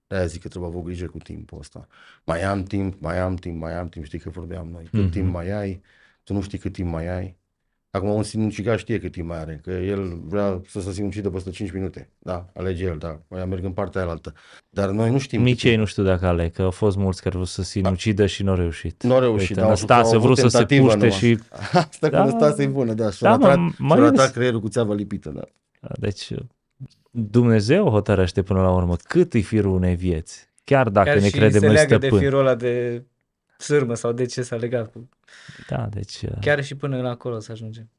De-aia zic că trebuie avut grijă cu timpul ăsta. Mai am timp, mai am timp, mai am timp. Știi că vorbeam noi. Cât Mhm. timp mai ai, tu nu știi cât timp mai ai. Acum un sinucigaș știe cât timp mai are, că el vrea să se sinucidă peste 5 minute. Da, alege el, da, mai merg în partea aia altă. Dar noi nu știm. cât Nici ei nu știu dacă aleg, că au fost mulți care au vrut să se sinucidă și nu au reușit. Nu au reușit, Uite, dar Năstase au a vrut avut să se tentativă puște numai. și... [LAUGHS] Asta Da. cu Năstase e bună, da. Și-a Da, mă, ratat, mai și-a ales- ratat creierul cu țeavă lipită, da. Deci Dumnezeu hotărăște până la urmă cât e firul unei vieți. Chiar dacă Chiar ne și credem se noi leagă de stăpâni. firul ăla de sârmă sau de ce s-a legat cu... Da, deci... uh, Chiar și până la acolo să ajungem.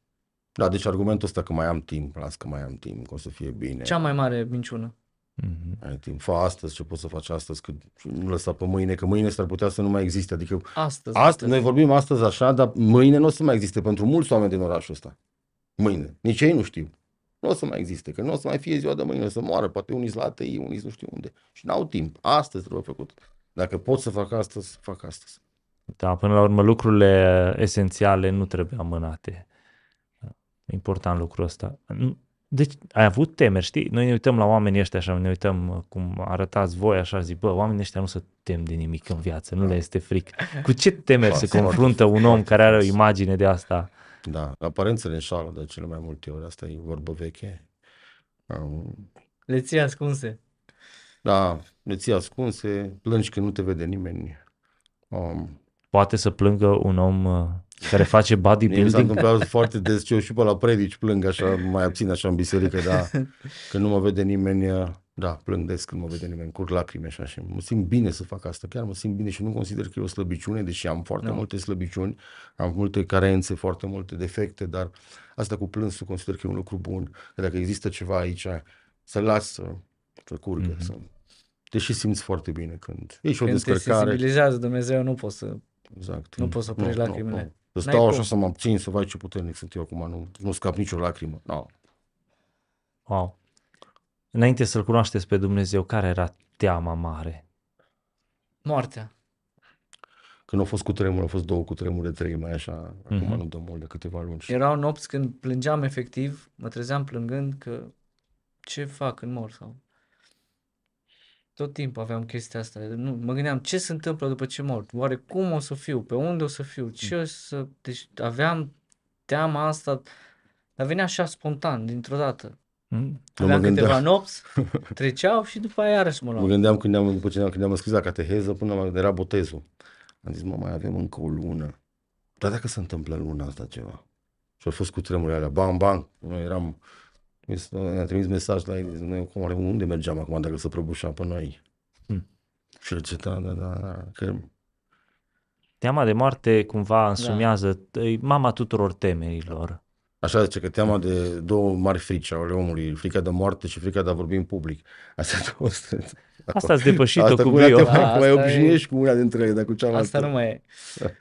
Da, deci argumentul ăsta că mai am timp, las că mai am timp, că o să fie bine. Cea mai mare minciună. mhm. Ai timp, fă astăzi ce poți să faci astăzi, că nu lăsa pe mâine, că mâine s-ar putea să nu mai existe. Adică Astăzi. astăzi, noi vorbim astăzi așa, dar mâine nu o să mai existe pentru mulți oameni din orașul ăsta. Mâine. Nici ei nu știu. Nu o să mai existe, că nu o să mai fie ziua de mâine, o să moară, poate unii la ATI, unii nu știu unde. Și n-au timp. Astăzi trebuie făcut. Dacă pot să fac astăzi, fac astăzi. Da, până la urmă lucrurile esențiale nu trebuie amânate. Important lucrul ăsta. Nu- Deci ai avut temeri, știi? Noi ne uităm la oamenii ăștia așa, ne uităm uh, cum arătați voi așa, zic, bă, oamenii ăștia nu se tem de nimic în viață, nu le este frică. Cu ce temeri se [LAUGHS] Foarte, confruntă un om care are o imagine de asta? Da, aparențele înșală de cele mai multe ori. Asta e vorbă veche. Um, Le ții ascunse. Da, le ții ascunse, plângi când nu te vede nimeni. Um, Poate să plângă un om uh, care face [LAUGHS] mie mi s-a bodybuilding? întâmplat foarte des și eu și pe la predici plâng așa, mai abțin așa în biserică, da, [LAUGHS] când nu mă vede nimeni, uh, da, plâng des când mă vede nimeni, curg lacrime așa și mă simt bine să fac asta, chiar mă simt bine și nu consider că e o slăbiciune, deși am foarte Nu. multe slăbiciuni, am multe carențe, foarte multe defecte, dar asta cu plânsul consider că e un lucru bun, că dacă există ceva aici, să las să, să curgă, Mhm. să... Te și simți foarte bine când e și o Când te descărcare. sensibilizează Dumnezeu, nu poți să... Exact. Nu poți să oprești lacrimile. Să N-ai stau cum. așa să mă abțin, să vai ce puternic sunt eu acum, nu, nu scap nicio lacrimă. No. Wow. Înainte să-L cunoașteți pe Dumnezeu, care era teama mare? Moartea. Când au fost cu tremur, au fost două cu tremure, trei mai așa, acum Mhm. nu dă mult de câteva luni. Și Erau nopți când plângeam efectiv, mă trezeam plângând că ce fac când mor sau... Tot timpul aveam chestia asta. Nu, mă gândeam ce se întâmplă după ce mor. Oare cum o să fiu? Pe unde o să fiu? Ce o să... Deci aveam teama asta Dar venea așa spontan, dintr-o dată. Mm? Eu Aveam mă gândeam- câteva nopți, [LAUGHS] treceau și după aia iarăși mă Mă luam. gândeam când ne-am, după ce ne-am, când ne-am înscris la cateheză, până la, era botezul. Am zis, mă, mai avem încă o lună. Dar dacă se întâmplă în luna asta ceva? Și au fost cu tremurile alea, bang, bang. Noi eram, ne-a trimis mesaj la ei, noi cum, oare unde mergeam acum dacă se prăbușea pe noi? Hmm. Și el zice, da, da, da, da, că Teama de moarte cumva însumează, e mama tuturor temerilor. Așa zice că teama de două mari frici ale omului, frica de moarte și frica de a vorbi în public. Astea două sunt. Asta ați depășit-o Asta cu una te brio. mai, Da, mai asta obișnuiești cu una dintre ele, dar cu cealaltă. Asta nu mai e. [LAUGHS]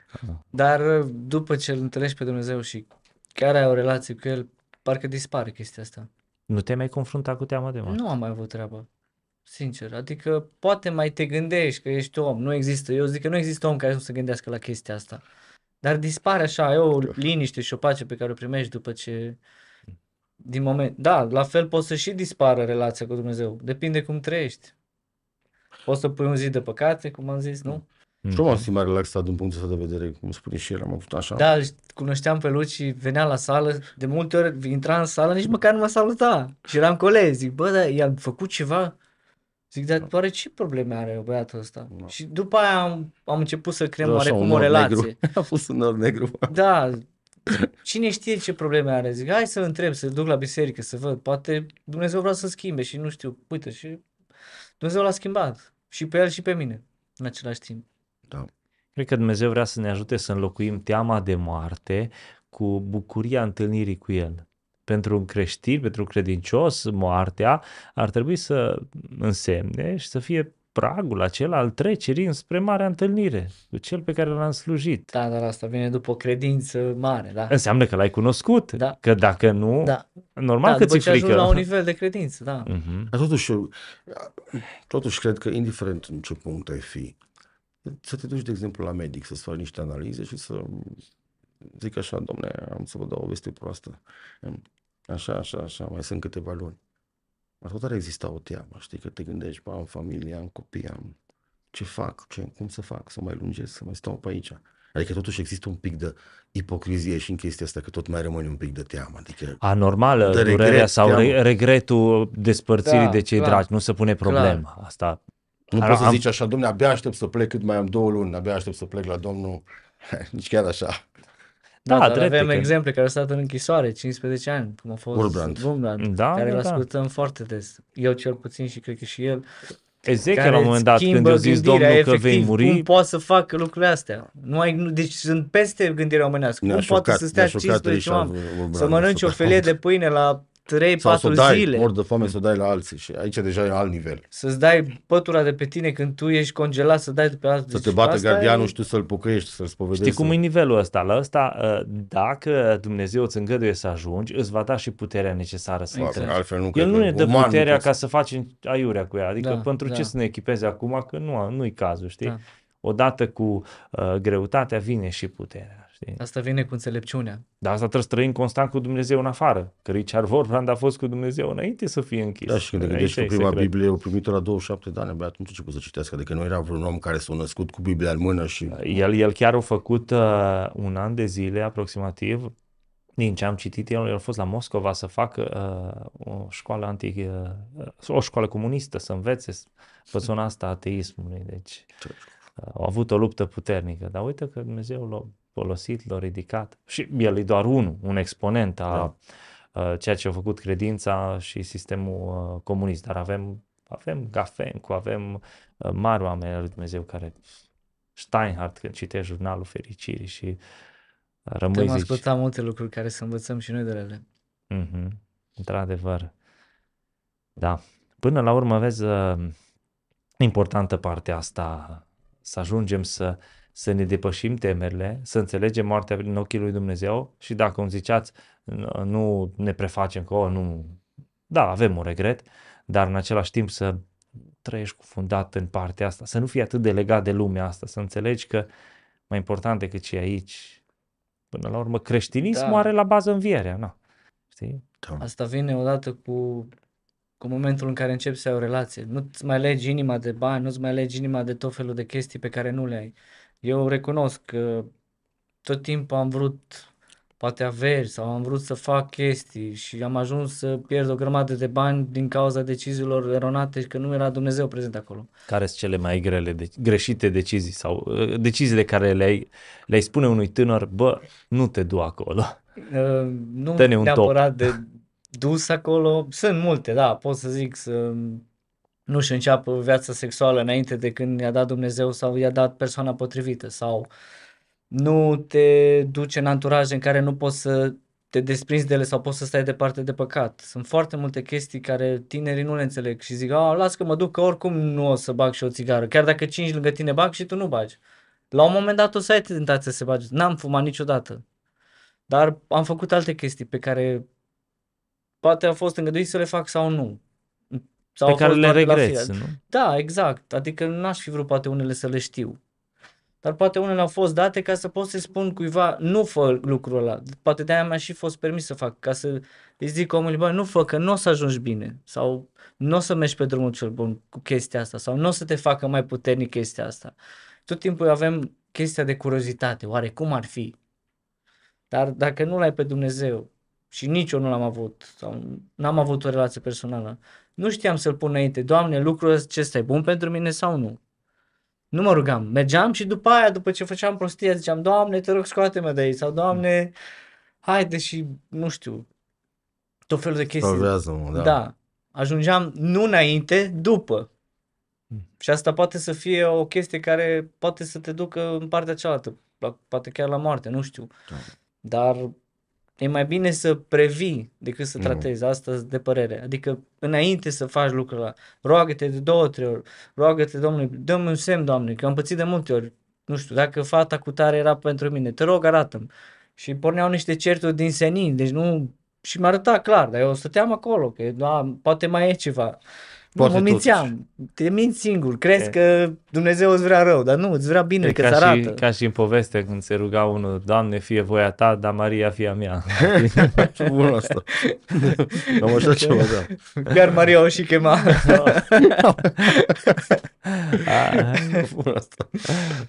Dar uh, după ce îl întâlnești pe Dumnezeu și chiar ai o relație cu El, parcă dispare chestia asta. Nu te mai confrunta cu teama de moarte? Nu am mai avut treabă. Sincer. Adică poate mai te gândești că ești om. Nu există. Eu zic că nu există om care să nu se gândească la chestia asta. Dar dispare așa, e o liniște și o pace pe care o primești după ce din moment. Da, la fel poți să și dispară relația cu Dumnezeu. Depinde cum trăiești. Poți să pui un zid de păcate, cum am zis, nu? Și eu m-am simțit mai relaxat din punctul ăsta de vedere, cum spune și el, am avut așa. Da, îl cunoșteam pe Luci, venea la sală, de multe ori intra în sală, nici măcar nu mă saluta. Și eram colegi, zic, bă, dar i-am făcut ceva? Zic, dar oare ce probleme are băiatul ăsta? Da. Și după aia am, am început să creăm Așa, oarecum un o nor relație. Negru. [LAUGHS] A fost un nor negru. Da, cine știe ce probleme are? Zic, hai să-l întreb, să-l duc la biserică, să văd, poate Dumnezeu vrea să schimbe și nu știu, uite, și Dumnezeu l-a schimbat. Și pe el și pe mine, în același timp. Da. Cred că Dumnezeu vrea să ne ajute să înlocuim teama de moarte cu bucuria întâlnirii cu El. Pentru un creștin, pentru un credincios, moartea ar trebui să însemne și să fie pragul acela al trecerii înspre marea întâlnire, cu cel pe care l-am slujit. Da, dar asta vine după o credință mare, da? Înseamnă că l-ai cunoscut, Da. că dacă nu, Da, normal da că după ți-e ce ajungi frică. la un nivel de credință, da. Mhm. Dar totuși, eu- totuși cred că indiferent în ce punct ai fi, să te duci, de exemplu, la medic, să-ți faci niște analize și să zic așa, domne, am să vă dau o veste proastă. Așa, așa, așa, mai sunt câteva luni. Dar tot ar exista o teamă, știi, că te gândești, bă, am familie, am copii, am... Ce fac? Ce, cum să fac? Să mai lungesc, să mai stau pe aici? Adică totuși există un pic de ipocrizie și în chestia asta, că tot mai rămâne un pic de teamă. Adică Anormală, De durerea regret, sau re- teamă. regretul despărțirii Da, de cei clar. dragi, nu se pune problema. Asta Nu Ar- poți să am- zici așa, domne, abia aștept să plec cât mai am două luni, abia aștept să plec la domnul. [LAUGHS] Nici chiar așa. Da, Da, dar drept, avem că- exemple care au stat în închisoare 15 ani, cum a fost Urbrand. Urbrand Da, care da, îl da. ascultăm foarte des. Eu cel puțin și cred că și el. Ezechiel care la un moment dat îți când schimbă i-a zis gândirea, Domnul că efectiv, vei muri, Cum poate să facă lucrurile astea? Nu ai, nu, deci sunt peste gândirea omenească. Ne-a cum poate șocat, să stea ne-a șocat 15 aici oameni? Urbrand, Să mănânci o super felie mult. de pâine la 3-4 Sau să o dai, zile. ori de foame să o dai la alții și aici deja e alt nivel. Să-ți dai pătura de pe tine când tu ești congelat, să dai pe alții. Să te Deci bată asta gardianul e- și tu să-l pocăiești, să-l spovedești. știi cum să- e nivelul ăsta? La ăsta, uh, dacă Dumnezeu îți îngăduie să ajungi, îți va da și puterea necesară să Exact. intrezi. Altfel nu El cred nu că ne dă uman nu puterea poți. ca să faci aiurea cu ea. Adică Da, pentru ce da. să ne echipezi acum, că nu, nu-i cazul, știi? Da. Odată cu uh, greutatea vine și puterea, știi? Asta vine cu înțelepciunea. Dar asta trebuie să trăim constant cu Dumnezeu în afară. Că Richard Vorbrand a fost cu Dumnezeu înainte să fie închis. Da, și când te Aici gândești că e prima secret. Biblie o primit la 27 de ani, abia atunci a început să citească. Adică nu era vreun om care s-a născut cu Biblia în mână și... El, el chiar a făcut uh, un an de zile aproximativ, din ce am citit, el, el a fost la Moscova să facă uh, o școală anti, uh, o școală comunistă, să învețe pe zona asta a ateismului. Deci uh, au avut o luptă puternică, dar uite că Dumnezeu l-a folosit, l-a ridicat. Și el e doar unul, un exponent a uh, ceea ce a făcut credința și sistemul uh, comunist, dar avem avem Gafencu, avem uh, mari oameni al lui Dumnezeu care Steinhardt când citești jurnalul fericirii și uh, rămâi Putem zici, asculta multe lucruri care să învățăm și noi de ele. Mhm, într-adevăr. Da. Până la urmă, vezi, uh, importantă partea asta, să ajungem să, să ne depășim temerile, să înțelegem moartea prin ochii lui Dumnezeu și dacă, cum ziceați, n- nu ne prefacem că, oh, nu, da, avem un regret, dar în același timp să trăiești cufundat în partea asta, să nu fii atât de legat de lumea asta, să înțelegi că mai important decât și aici, până la urmă, creștinismul Da. are la bază învierea, nu? Știi? Da. Asta vine odată cu, cu momentul în care începi să ai o relație. Nu-ți mai legi inima de bani, nu-ți mai legi inima de tot felul de chestii pe care nu le ai. Eu recunosc că tot timpul am vrut poate averi sau am vrut să fac chestii și am ajuns să pierd o grămadă de bani din cauza deciziilor eronate și că nu era Dumnezeu prezent acolo. Care sunt cele mai grele, de, greșite decizii sau uh, deciziile care le-ai, le-ai spune unui tânăr, bă, nu te du acolo. Uh, nu Dă-ne un top. neapărat de dus acolo, sunt multe, da, pot să zic să nu-și înceapă viața sexuală înainte de când i-a dat Dumnezeu sau i-a dat persoana potrivită sau nu te duci în anturaje în care nu poți să te desprinzi de ele sau poți să stai departe de păcat. Sunt foarte multe chestii care tinerii nu le înțeleg și zic, a, las că mă duc, că oricum nu o să bag și o țigară, chiar dacă cinci lângă tine bag și tu nu bagi. La un moment dat o să ai tentația să bagi. N-am fumat niciodată. Dar am făcut alte chestii pe care poate a fost îngăduit să le fac sau nu. Sau pe a care fost le doar de la regreți, fire. nu? Da, exact. Adică n-aș fi vrut poate unele să le știu. Dar poate unele au fost date ca să pot să spun cuiva, nu fă lucrul ăla. Poate de-aia mi-a și fost permis să fac, ca să îi zic omului, bă, nu fă, că nu o să ajungi bine. Sau nu o să mergi pe drumul cel bun cu chestia asta. Sau nu o să te facă mai puternic chestia asta. Tot timpul avem chestia de curiozitate. Oare cum ar fi? Dar dacă nu l-ai pe Dumnezeu și nici eu nu l-am avut sau n-am avut o relație personală, nu știam să-l pun înainte. Doamne, lucrul acesta e bun pentru mine sau nu? Nu mă rugam. Mergeam și după aia, după ce făceam prostia, ziceam, Doamne, te rog, scoate-mă de aici. Sau, Doamne, haide și, nu știu, tot felul de chestii. Salvează-mă, da. Da. Ajungeam nu înainte, după. Mm. Și asta poate să fie o chestie care poate să te ducă în partea cealaltă, la, poate chiar la moarte, nu știu. Da. Dar e mai bine să previi decât să Nu. tratezi, asta de părere. Adică înainte să faci lucrul ăla, roagă-te de două, trei ori, roagă-te Domnului, dă-mi un semn, Doamne, că am pățit de multe ori. Nu știu, dacă fata cu tare era pentru mine, te rog, arată-mi. Și porneau niște certuri din senin, deci nu... Și mi-a arătat clar, dar eu stăteam acolo, că da, poate mai e ceva. Poate nu, mă mințeam. Te minți singur. Crezi E. că Dumnezeu îți vrea rău, dar nu, îți vrea bine, E că ca, îți și, arată. ca și în poveste când se ruga unul, Doamne, fie voia ta, dar Maria fie a mea. [LAUGHS] Ce bun asta. Am așa [LAUGHS] ceva, da. Chiar Maria o și chema. [LAUGHS] A, Bun asta.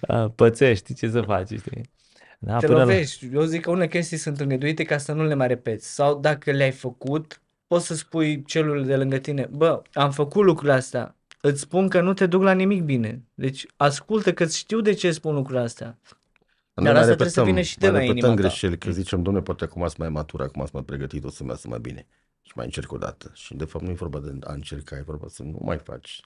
a, pățești, ce să faci, știi? Da, te până la- lovești. Eu zic că unele chestii sunt îngăduite ca să nu le mai repeți. Sau dacă le-ai făcut, poți să spui celui de lângă tine, bă, am făcut lucrurile astea, îți spun că nu te duc la nimic bine. Deci ascultă că știu de ce spun lucrurile astea. Dar Dar noi asta mai trebuie să repetăm, vină și de mai la repetăm inima ta. greșeli, că zicem, domne, poate acum sunt mai matur, acum sunt mai pregătit, o să meargă mai bine. Și mai încerc o dată. Și de fapt nu e vorba de a încerca, e vorba să nu mai faci.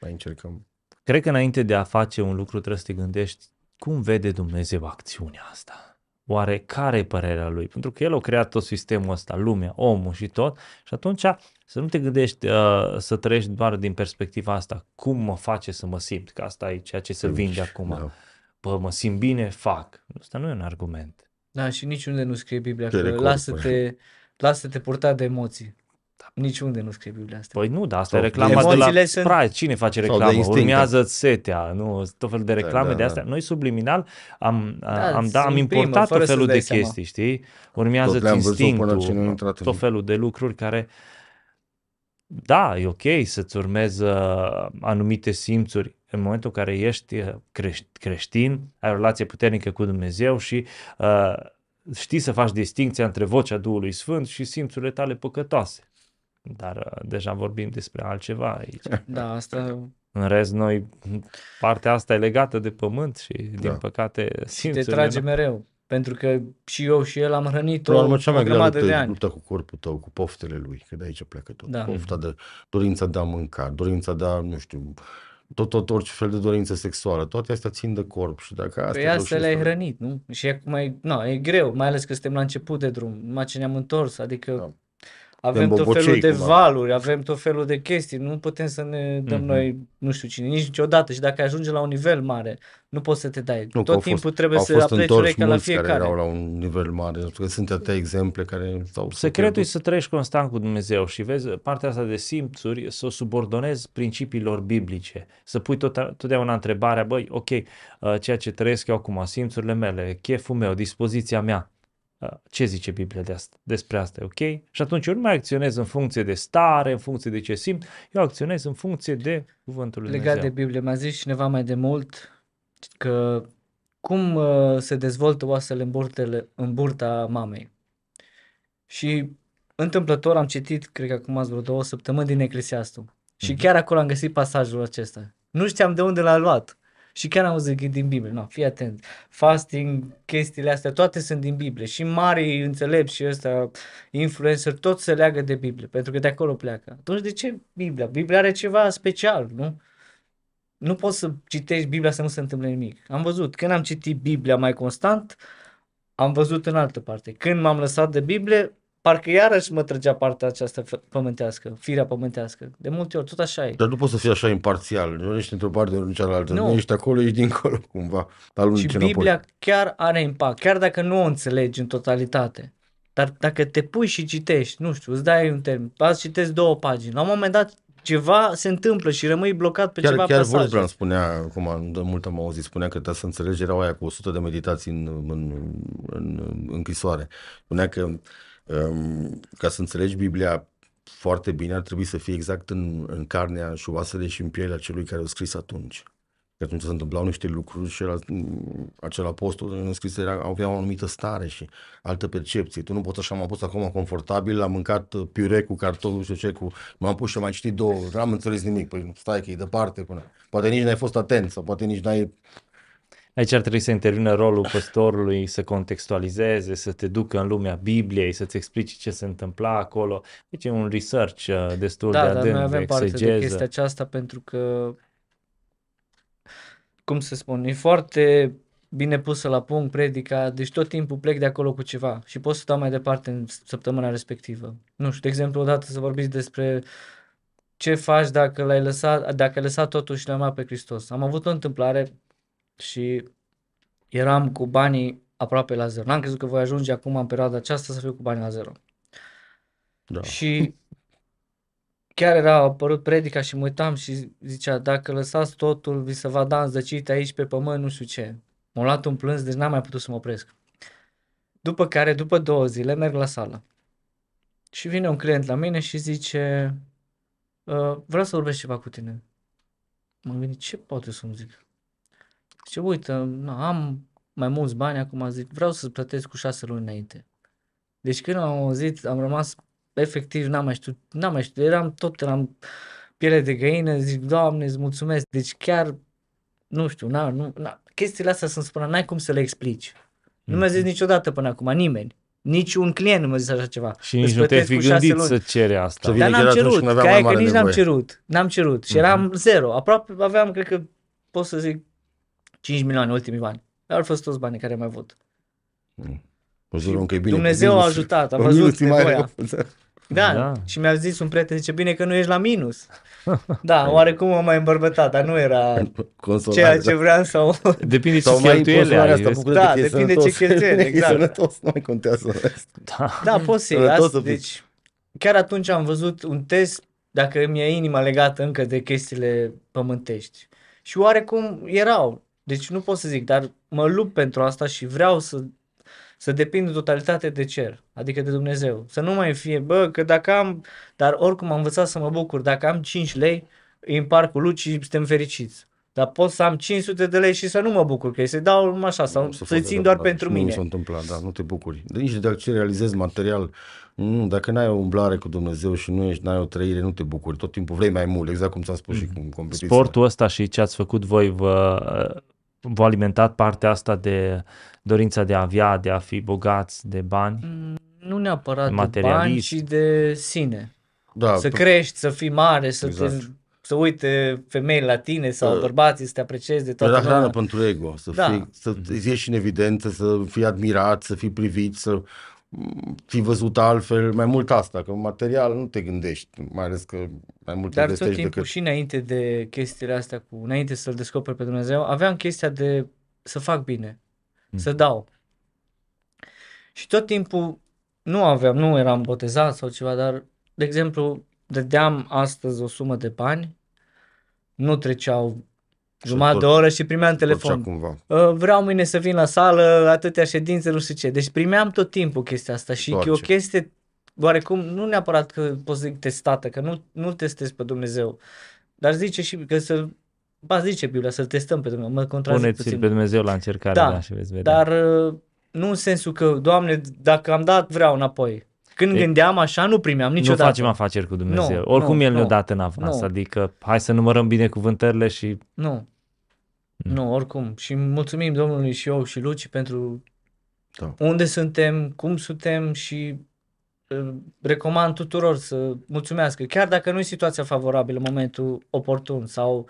Mai încercăm. Cred că înainte de a face un lucru trebuie să te gândești cum vede Dumnezeu acțiunea asta. Oare care e părerea lui? Pentru că el a creat tot sistemul ăsta, lumea, omul și tot. Și atunci să nu te gândești uh, să trăiești doar din perspectiva asta. Cum mă face să mă simt? Că asta e ceea ce se vinde acum. Da. Bă, mă simt bine, fac. Asta nu e un argument. Da, și niciunde nu scrie Biblia Ce că record, lasă-te, lasă-te purta de emoții. Niciunde nu scrie Biblia asta. Păi nu, dar asta Sau e reclama de la emoțiile sunt- Sprite. Cine face Sau de reclamă? instinct. Urmează setea, nu? Tot felul de reclame da, de da. astea. Noi subliminal am, Da, am, da, am îți imprimă, importat fără tot felul să-ți de dai chestii, știi? Urmează Tot le-am văzut până instinctul, ce nu a intrat în- tot felul de lucruri care da, e ok să-ți urmezi uh, anumite simțuri în momentul în care ești uh, creș- creștin, ai o relație puternică cu Dumnezeu și uh, știi să faci distinția între vocea Duhului Sfânt și simțurile tale păcătoase. Dar uh, deja vorbim despre altceva aici. [LAUGHS] Da, asta În rest, noi, partea asta e legată de pământ și, din Da. păcate, te simțurile... trage mereu. Pentru că și eu și el am hrănit Până la o, urmă, cea mai o grea grămadă de luptă, e ani. lupta cu corpul tău, cu poftele lui, că de aici pleacă tot. Da. Pofta de, dorința de a mânca, dorința de a, nu știu, tot, tot orice fel de dorință sexuală, toate astea țin de corp și dacă asta Păi reușești asta le-ai să- hrănit, nu? Și acum e, no, e greu, mai ales că suntem la început de drum, numai ce ne-am întors, adică Da. Avem tot bobocei felul de cumva. valuri, avem tot felul de chestii, nu putem să ne dăm Mhm. noi, nu știu cine, nici niciodată și dacă ajungi la un nivel mare, nu poți să te dai. Nu, că tot au timpul fost, trebuie au să fost apleci întorși urechea la mulți fiecare. care erau la un nivel mare, pentru că sunt atâtea exemple care s-au Secretul e pierdut. să trăiești constant cu Dumnezeu și vezi partea asta de simțuri, să o subordonezi principiilor biblice. Să pui tot, totdeauna întrebarea, băi, ok, uh, ceea ce trăiesc eu acum, simțurile mele, cheful meu, dispoziția mea, uh, ce zice Biblia de asta, despre asta, e ok? Și atunci eu nu mai acționez în funcție de stare, în funcție de ce simt, eu acționez în funcție de cuvântul lui Legat de Dumnezeu. Biblie, mi-a zis cineva mai de mult că cum uh, se dezvoltă oasele în, burtele, în burta mamei. Și întâmplător am citit, cred că acum ați vreo două săptămâni din Eclesiastul. Și Mhm. chiar acolo am găsit pasajul acesta. Nu știam de unde l-a luat. Și chiar am auzit că e din Biblie. No, fii atent. Fasting, chestiile astea, toate sunt din Biblie. Și mari înțelepți și ăsta, influencer, tot se leagă de Biblie. Pentru că de acolo pleacă. Atunci de ce Biblia? Biblia are ceva special, nu? Nu poți să citești Biblia să nu se întâmple nimic. Am văzut, când am citit Biblia mai constant, am văzut în altă parte. Când m-am lăsat de Biblie, parcă iarăși mă trăgea partea aceasta f- pământească, firea pământească. De multe ori, tot așa e. Dar nu poți să fii așa imparțial. Nu ești într-o parte, nu în cealaltă. Nu, Nu. ești acolo, ești dincolo, cumva. Alungi Și înapoi. Biblia chiar are impact, chiar dacă nu o înțelegi în totalitate. Dar dacă te pui și citești, nu știu, îți dai un termen, azi citesc două pagini, la un moment dat ceva se întâmplă și rămâi blocat pe Chiar, ceva chiar pasaje. Wolfram spunea, cum de mult am auzit, spunea că trebuie să înțelegi, era aia cu 100 de meditații în, în, în, în închisoare. Spunea că um, ca să înțelegi Biblia foarte bine ar trebui să fie exact în, în carnea și oasele și în pielea celui care a scris atunci. Că atunci se întâmplau niște lucruri și era, acel apostol în scris era, avea o anumită stare și altă percepție. Tu nu poți așa, m-am pus acum confortabil, am mâncat uh, piure cu carton, nu știu ce, cu, m-am pus și am mai citit două, n-am înțeles nimic. Păi stai că e departe până. Poate nici n-ai fost atent sau poate nici n-ai... Aici ar trebui să intervină rolul păstorului, să contextualizeze, să te ducă în lumea Bibliei, să-ți explice ce se întâmpla acolo. Deci e un research uh, destul Da, de dar adânc, noi de avem parte de exegeză. chestia aceasta pentru că, cum să spun, e foarte bine pusă la punct predica, deci tot timpul plec de acolo cu ceva și pot să dau mai departe în săptămâna respectivă. Nu știu, de exemplu, odată să vorbiți despre ce faci dacă l-ai lăsat, dacă ai lăsat totul și l-ai mai pe Hristos. Am avut o întâmplare și eram cu banii aproape la zero. N-am crezut că voi ajunge acum în perioada aceasta să fiu cu banii la zero. Da. Și chiar era apărut predica și mă uitam și zicea, dacă lăsați totul, vi se va da înzăcit aici pe pământ, nu știu ce. M-a luat un plâns, deci n-am mai putut să mă opresc. După care, după două zile, merg la sală. Și vine un client la mine și zice, "Uh, vreau să vorbesc ceva cu tine. M-am gândit, ce poate să-mi zic? Zice, uite, na, am mai mulți bani acum, zic, vreau să plătesc cu șase luni înainte. Deci când am auzit, am rămas efectiv, n-am mai știut, n-am mai știut, eram tot, eram piele de găină, zic, Doamne, îți mulțumesc, deci chiar, nu știu, na, nu, na, chestiile astea să-mi spună, n-ai cum să le explici. Nu mi-a zis niciodată până acum, nimeni. Nici un client nu mi-a zis așa ceva. Și Îți nici nu te-ai plătesc fi cu șase gândit luni. să cere asta. Să vine Dar chiar n-am atunci cerut, când aveam că mai aia că mare nici n-am nevoie. cerut, n-am cerut și eram zero, aproape aveam, cred că pot să zic 5 milioane ultimii bani. Dar au fost toți banii care am mai avut. O să luăm că e bine. Dumnezeu cu a minus. ajutat, a Cu văzut minus e mai nevoia. rău. Da, Da. și mi-a zis un prieten, zice, bine că nu ești la minus. [LAUGHS] Da, oarecum am mai îmbărbătat, dar nu era Consolare, ceea da. ce vreau sau... Depinde ce Sau mai cheltuieli consolarea ai. asta, vezi? bucură-te Da, că e depinde ce sănătos. cheltuieli, [LAUGHS] E exact. sănătos, nu mai contează restul. Da. Da, poți să iei. Sănătos Asta, să fii. deci, chiar atunci am văzut un test dacă mi e inima legată încă de chestiile pământești. Și oarecum erau. Deci nu pot să zic, dar mă lupt pentru asta și vreau să, să depind în totalitate de cer, adică de Dumnezeu. Să nu mai fie, bă, că dacă am, dar oricum am învățat să mă bucur, dacă am 5 lei, îi împart cu Luci și suntem fericiți. Dar pot să am 500 de lei și să nu mă bucur, că îi se dau numai așa, sau Nu se să-i face țin adevărat. doar pentru Și mie mine. Mi s-a întâmplat, da, nu te bucuri. De nici dacă ce realizezi material, nu, dacă n-ai o umblare cu Dumnezeu și nu ești, n-ai o trăire, nu te bucuri. Tot timpul vrei mai mult, exact cum ți-am spus și cu competiția. Sportul ăsta și ce ați făcut voi vă, v-a alimentat partea asta de dorința de a avea, de a fi bogați, de bani? Mm, Nu neapărat de Materialist. bani, ci de sine. Da, Să pe- crești, să fii mare, să Exact. te să uite femeile la tine sau Uh, bărbații să te aprecieze de toată Era hrană lumea. pentru ego, să, Da. fii, să îți ieși în evidență, să fii admirat, să fii privit, să mm, fii văzut altfel, mai mult asta, că material nu te gândești, mai ales că mai mult Dar tot investești timpul decât... și înainte de chestiile astea, cu, înainte să-L descoperi pe Dumnezeu, aveam chestia de să fac bine, Mm. să dau. Și tot timpul nu aveam, nu eram botezat sau ceva, dar, de exemplu, dădeam astăzi o sumă de bani, nu treceau Și jumătate de tot- oră și primeam telefon. Făcea cumva. Uh, vreau mâine să vin la sală, atâtea ședințe, nu știu ce. Deci primeam tot timpul chestia asta și e o Întoarce. chestie, oarecum, nu neapărat că pot să zic testată, că nu, nu testez pe Dumnezeu, dar zice și că să ba zice Biblia, să-L testăm pe Dumnezeu, mă contrazic Puneți-l puțin. pe Dumnezeu la încercare, Da, da, și veți vedea. Dar uh, nu în sensul că, Doamne, dacă am dat, vreau înapoi. Când E- gândeam așa, nu primeam niciodată. Nu facem afaceri cu Dumnezeu. Nu, Oricum nu, El ne-a nu, dat în avans. nu. Adică hai să numărăm binecuvântările și Nu. Mm. Nu, oricum. Și mulțumim Domnului și eu și Luci pentru Da. unde suntem, cum suntem și uh, recomand tuturor să mulțumească. Chiar dacă nu e situația favorabilă în momentul oportun sau...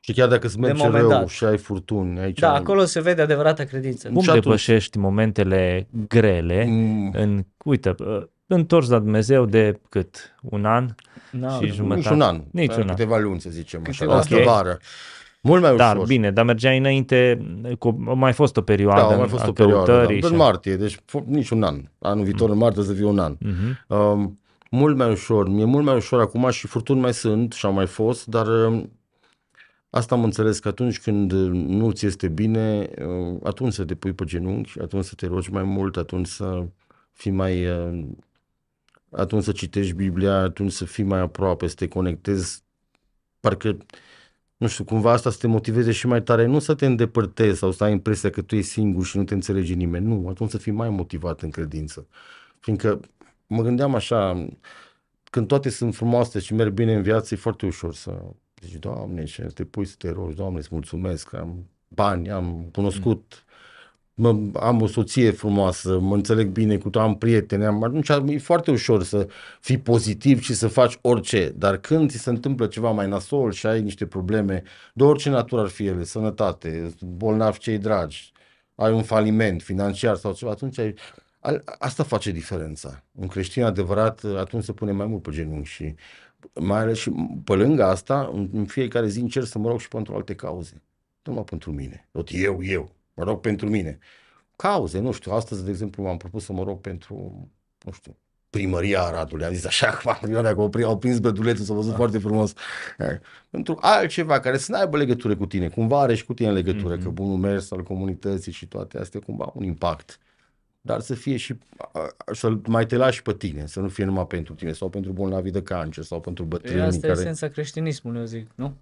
Și chiar dacă îți merge moment rău dat. și ai furtuni, aici... Da, acolo se vede adevărata credință. cum Și atunci- depășești momentele grele Mm, în, uite, uh, întors la Dumnezeu de cât? Un an? Da. și jumătate. Nici un an. Nici un an. Câteva luni, să zicem așa, Câteva la luni. asta vară. Mult mai Dar ușor. bine, dar mergeai înainte, cu, a mai fost o perioadă da, a mai fost a o perioadă. căutării Da. și În a- martie, deci fo- nici un an. Anul viitor, în martie, să fie un an. Mhm. Um, mult mai ușor, mi-e mult mai ușor acum și furtuni mai sunt și au mai fost, dar um, asta am înțeles că atunci când uh, nu ți este bine, uh, atunci să te pui pe genunchi, atunci să te rogi mai mult, atunci să fii mai... uh, atunci să citești Biblia, atunci să fii mai aproape, să te conectezi, parcă, nu știu, cumva asta să te motiveze și mai tare, nu să te îndepărtezi sau să ai impresia că tu ești singur și nu te înțelege nimeni, nu, atunci să fii mai motivat în credință. Fiindcă mă gândeam așa, când toate sunt frumoase și merg bine în viață, e foarte ușor să zici, Doamne, și te pui să te rogi, Doamne, îți mulțumesc, că am bani, am cunoscut, mă, am o soție frumoasă, mă înțeleg bine cu am prieteni, am, atunci e foarte ușor să fii pozitiv și să faci orice, dar când ți se întâmplă ceva mai nasol și ai niște probleme, de orice natură ar fi ele, sănătate, bolnavi cei dragi, ai un faliment financiar sau ceva, atunci ai, a- asta face diferența. Un creștin adevărat atunci se pune mai mult pe genunchi și mai ales și pe lângă asta, în, în fiecare zi încerc să mă rog și pentru alte cauze. Nu numai pentru mine. Tot eu, eu. Mă rog pentru mine. Cauze, nu știu. Astăzi, de exemplu, m-am propus să mă rog pentru, nu știu, primăria Aradului. Am zis așa, [LAUGHS] că primăria, că au prins, au prins bedulețul, s-a văzut foarte frumos. Eh, Pentru altceva care să n-aibă legătură cu tine. Cumva are și cu tine legătură, Mhm. că bunul mers al comunității și toate astea, cumva un impact. Dar să fie și, să mai te lași pe tine, să nu fie numai pentru tine, sau pentru bolnavi de cancer, sau pentru Păi bătrâni asta e care... esența creștinismului, eu zic, nu?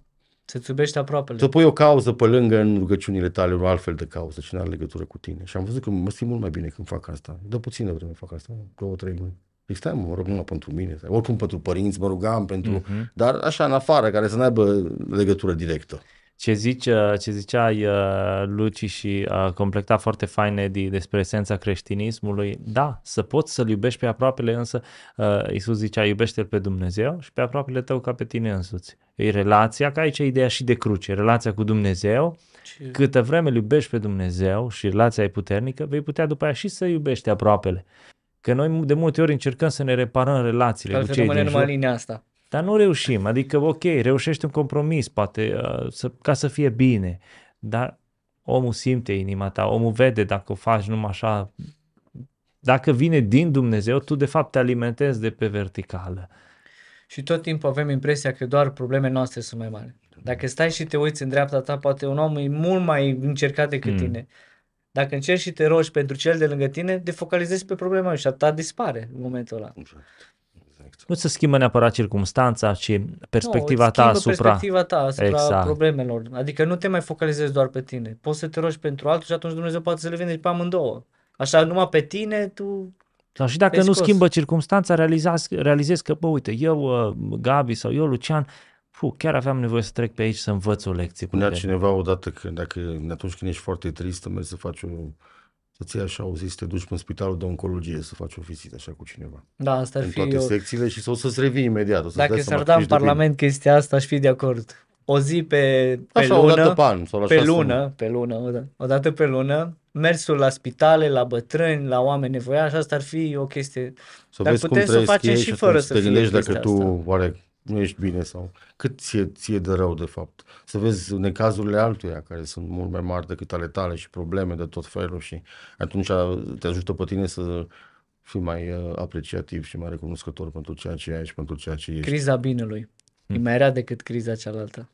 Să-ți iubești aproapele. Să pui o cauză pe lângă în rugăciunile tale, o altfel de cauză, ce nu are legătură cu tine. Și am văzut că mă simt mult mai bine când fac asta. Dă puțină vreme fac asta, două, trei luni. Zic, stai mă, mă rog numai pentru mine. Oricum pentru părinți mă rugam, pentru... Mhm. Dar așa în afară, care să n-aibă legătură directă. Ce, zici, uh, ce ziceai, uh, Luci, și a completat foarte fain, Edi, despre esența creștinismului, da, să poți să-L iubești pe aproapele, însă uh, Iisus zicea, iubește-L pe Dumnezeu și pe aproapele tău ca pe tine însuți. E relația, că aici e ideea și de cruce, relația cu Dumnezeu, Și- câtă vreme îl iubești pe Dumnezeu și relația e puternică, vei putea după aia și să iubești aproapele. Că noi de multe ori încercăm să ne reparăm relațiile cu Altfel cei rămâne din numai jur. linia asta. Dar nu reușim, adică ok, reușești un compromis, poate, uh, să, ca să fie bine, dar omul simte inima ta, omul vede dacă o faci numai așa, dacă vine din Dumnezeu, tu de fapt te alimentezi de pe verticală. Și tot timpul avem impresia că doar problemele noastre sunt mai mari. Dacă stai și te uiți în dreapta ta, poate un om e mult mai încercat decât Mm. tine. Dacă încerci și te rogi pentru cel de lângă tine, defocalizezi pe problema lui și a ta dispare în momentul ăla. Exact. Exact. Nu se schimbă neapărat circumstanța, ci perspectiva nu, ta îți schimbă asupra... perspectiva ta asupra Exact. problemelor. Adică nu te mai focalizezi doar pe tine. Poți să te rogi pentru altul și atunci Dumnezeu poate să le vindeci pe amândouă. Așa, numai pe tine, tu... Sau și dacă Te-ai nu scos. schimbă circumstanța, realizezi, realizezi că, bă, uite, eu, uh, Gabi sau eu, Lucian, fu, chiar aveam nevoie să trec pe aici să învăț o lecție. Spunea puternică. cineva odată că dacă atunci când ești foarte trist, mergi să faci o să-ți iei așa o zi, să te duci în spitalul de oncologie să faci o vizită așa cu cineva. Da, asta ar în fi toate eu. secțiile și să o să-ți revii imediat. O să-ți Dacă dai s-ar seama da că în ești de bine. Parlament chestia asta, aș fi de acord. O zi pe, pe Așa, o dată lună, pe an sau la pe șase lună, luni. pe lună, o, da- o dată pe lună, mersul la spitale, la bătrâni, la oameni nevoiași, asta ar fi o chestie. Să Dar vezi cum putem să o trăiesc facem ei și și fără atunci să te fie gândești dacă chestia tu asta. oare nu ești bine sau cât ție, ție de rău de fapt. Să vezi necazurile altuia care sunt mult mai mari decât ale tale și probleme de tot felul și atunci te ajută pe tine să fii mai uh, apreciativ și mai recunoscător pentru ceea ce ai și pentru ceea ce ești. Criza binelui. E Hmm. mai rea decât criza cealaltă.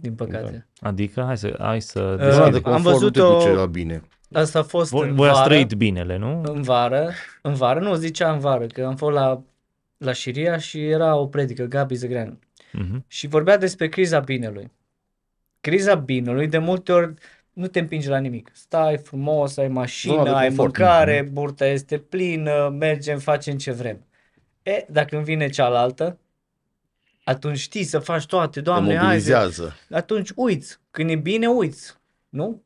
Din păcate. Adică, hai să, hai să Uh, Zona deschidem. de am confort nu te văzut-o- duce la bine. Asta a fost Voi, în voi ați vară. trăit binele, nu? În vară, în vară, nu, zicea în vară, că am fost la, la Șiria și era o predică, Gabi Zăgreanu. Mhm. Și vorbea despre criza binelui. criza binului de multe ori nu te împinge la nimic. Stai frumos, ai Zona mașină, de ai confort. mâncare, burta este plină, mergem, facem ce vrem. E, dacă îmi vine cealaltă, atunci știi să faci toate, Te Doamne, hai, mobilizează. atunci uiți. Când e bine, uiți. Nu?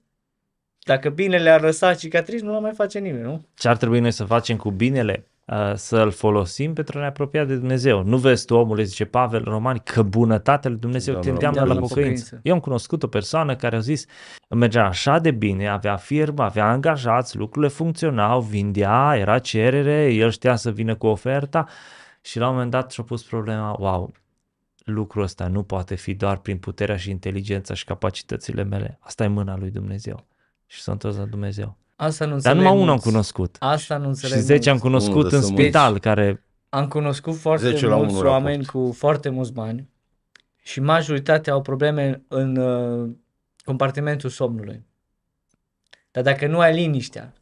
Dacă binele ar lăsa cicatrici, nu l mai face nimeni, nu? Ce ar trebui noi să facem cu binele? Uh, Să-l folosim pentru a ne apropia de Dumnezeu. Nu vezi tu, omule, zice Pavel în Romani, că bunătatea lui Dumnezeu Da, te da, îndeamnă da, la la pocăință. pocăință. Eu am cunoscut o persoană care a zis, mergea așa de bine, avea firmă, avea angajați, lucrurile funcționau, vindea, era cerere, el știa să vină cu oferta și la un moment dat și-a pus problema, wow, lucrul ăsta nu poate fi doar prin puterea și inteligența și capacitățile mele. Asta e mâna lui Dumnezeu. Și s-a întors la Dumnezeu. Asta nu Dar înțeleg numai unul am mulți. cunoscut. Asta nu înțeleg Și 10 am mulți. cunoscut Unul de în sămânță. spital care... Am cunoscut foarte 10 la mulți unu oameni raport. cu foarte mulți bani și majoritatea au probleme în uh, compartimentul somnului. Dar dacă nu ai liniștea,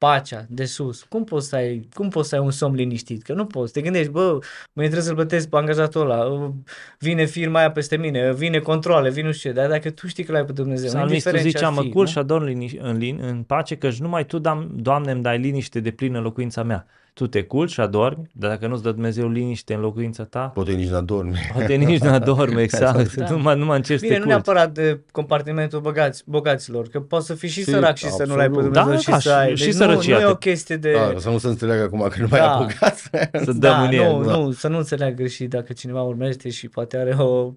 pacea de sus, cum poți să ai, cum poți să ai un somn liniștit? Că nu poți. Te gândești, bă, mâine trebuie să-l plătesc pe angajatul ăla, uh, vine firma aia peste mine, vine controle, vine nu știu ce, dar dacă tu știi că l-ai pe Dumnezeu, Psalmistul indiferent ce zicea, ar mă fi, cul nu? și adorm liniș- în, lin- în pace, căci numai Tu, Dam- Doamne, îmi dai liniște de plină în locuința mea. Tu te culci și adormi, dar dacă nu-ți dă Dumnezeu liniște în locuința ta, Poate nici n-adormi. poate nici nu adormi, [LAUGHS] exact. Da. Nu mai, nu mai încerci să Bine, te nu culci. neapărat de compartimentul băgați, bogaților, că poți să fii și, Și, sărac și să nu-l ai pe absolut. Dumnezeu Da, și da, să și- ai. și Deci sărăcia nu, nu e te- o chestie de... Da, să nu se înțeleagă acum că nu mai Da. ai bogați. Să dăm da, în el. nu, da. nu, să nu înțeleagă greșit dacă cineva urmește și poate are o...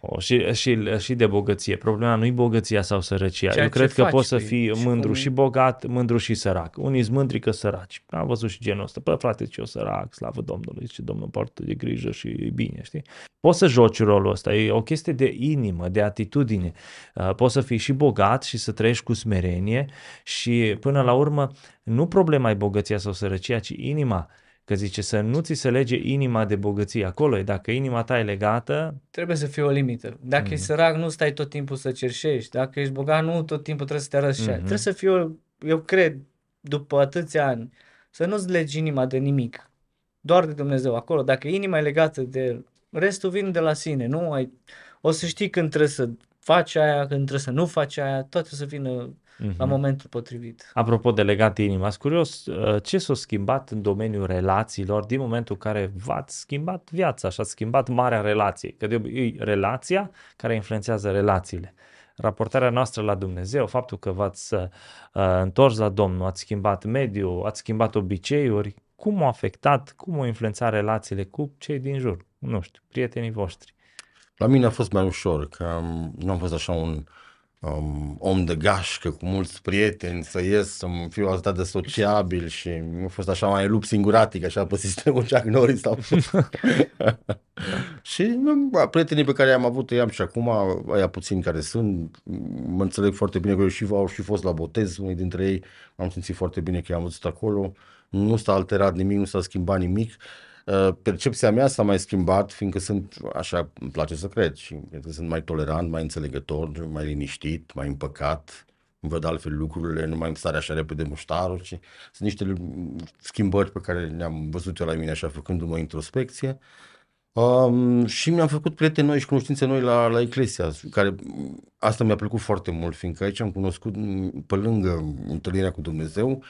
O, și, și, și de bogăție. Problema nu e bogăția sau sărăcia. Ceea Eu ce cred că faci poți să cu ei fii și mândru cum- și bogat, mândru și sărac. Unii sunt mândri că săraci. Am văzut și genul ăsta. Păi frate, ce eu sărac, slavă Domnului, ce Domnul poartă de grijă și e bine, știi? Poți să joci rolul ăsta. E o chestie de inimă, de atitudine. Uh, Poți să fii și bogat și să trăiești cu smerenie și până la urmă nu problema e bogăția sau sărăcia, ci inima. Că zice să nu ți se lege inima de bogăție. Acolo e. Dacă inima ta e legată, Trebuie să fie o limită. Dacă Mhm. ești sărac, nu stai tot timpul să cerșești. Dacă ești bogat, nu tot timpul trebuie să te arăți și ai. Mhm. Trebuie să fie, o, eu cred, după atâția ani, să nu-ți legi inima de nimic. Doar de Dumnezeu. Acolo, dacă inima e legată de El, restul vine de la sine. Nu ai... O să știi când trebuie să faci aia, când trebuie să nu faci aia, toate o să vină la Mhm. momentul potrivit. Apropo de legat inima, sunt curios uh, ce s-a schimbat în domeniul relațiilor din momentul în care v-ați schimbat viața și ați schimbat marea relație. Că de obicei e relația care influențează relațiile. Raportarea noastră la Dumnezeu, faptul că v-ați uh, întors la Domnul, ați schimbat mediul, ați schimbat obiceiuri, cum au afectat, cum au influențat relațiile cu cei din jur, nu știu, prietenii voștri. La mine a fost mai ușor, că am, nu am fost așa un um, om de gașcă cu mulți prieteni, să ies, să fiu atât de sociabil și a fost așa mai lup singuratic, așa pe sistemul [LAUGHS] Jack Norris. Am fost. [LAUGHS] și nu, prietenii pe care i-am avut, i-am și acum, aia puțini care sunt, mă înțeleg foarte bine că eu și au și fost la botez, unii dintre ei, m-am simțit foarte bine că i-am văzut acolo, nu s-a alterat nimic, nu s-a schimbat nimic. Uh, Percepția mea s-a mai schimbat, fiindcă sunt, așa îmi place să cred, și cred că sunt mai tolerant, mai înțelegător, mai liniștit, mai împăcat, văd altfel lucrurile, nu mai îmi sare așa repede muștarul, ci sunt niște lu- schimbări pe care le-am văzut eu la mine așa făcându-mă introspecție. Um, și mi-am făcut prieteni noi și cunoștințe noi la, la Eclesia, care asta mi-a plăcut foarte mult, fiindcă aici am cunoscut, m, pe lângă întâlnirea cu Dumnezeu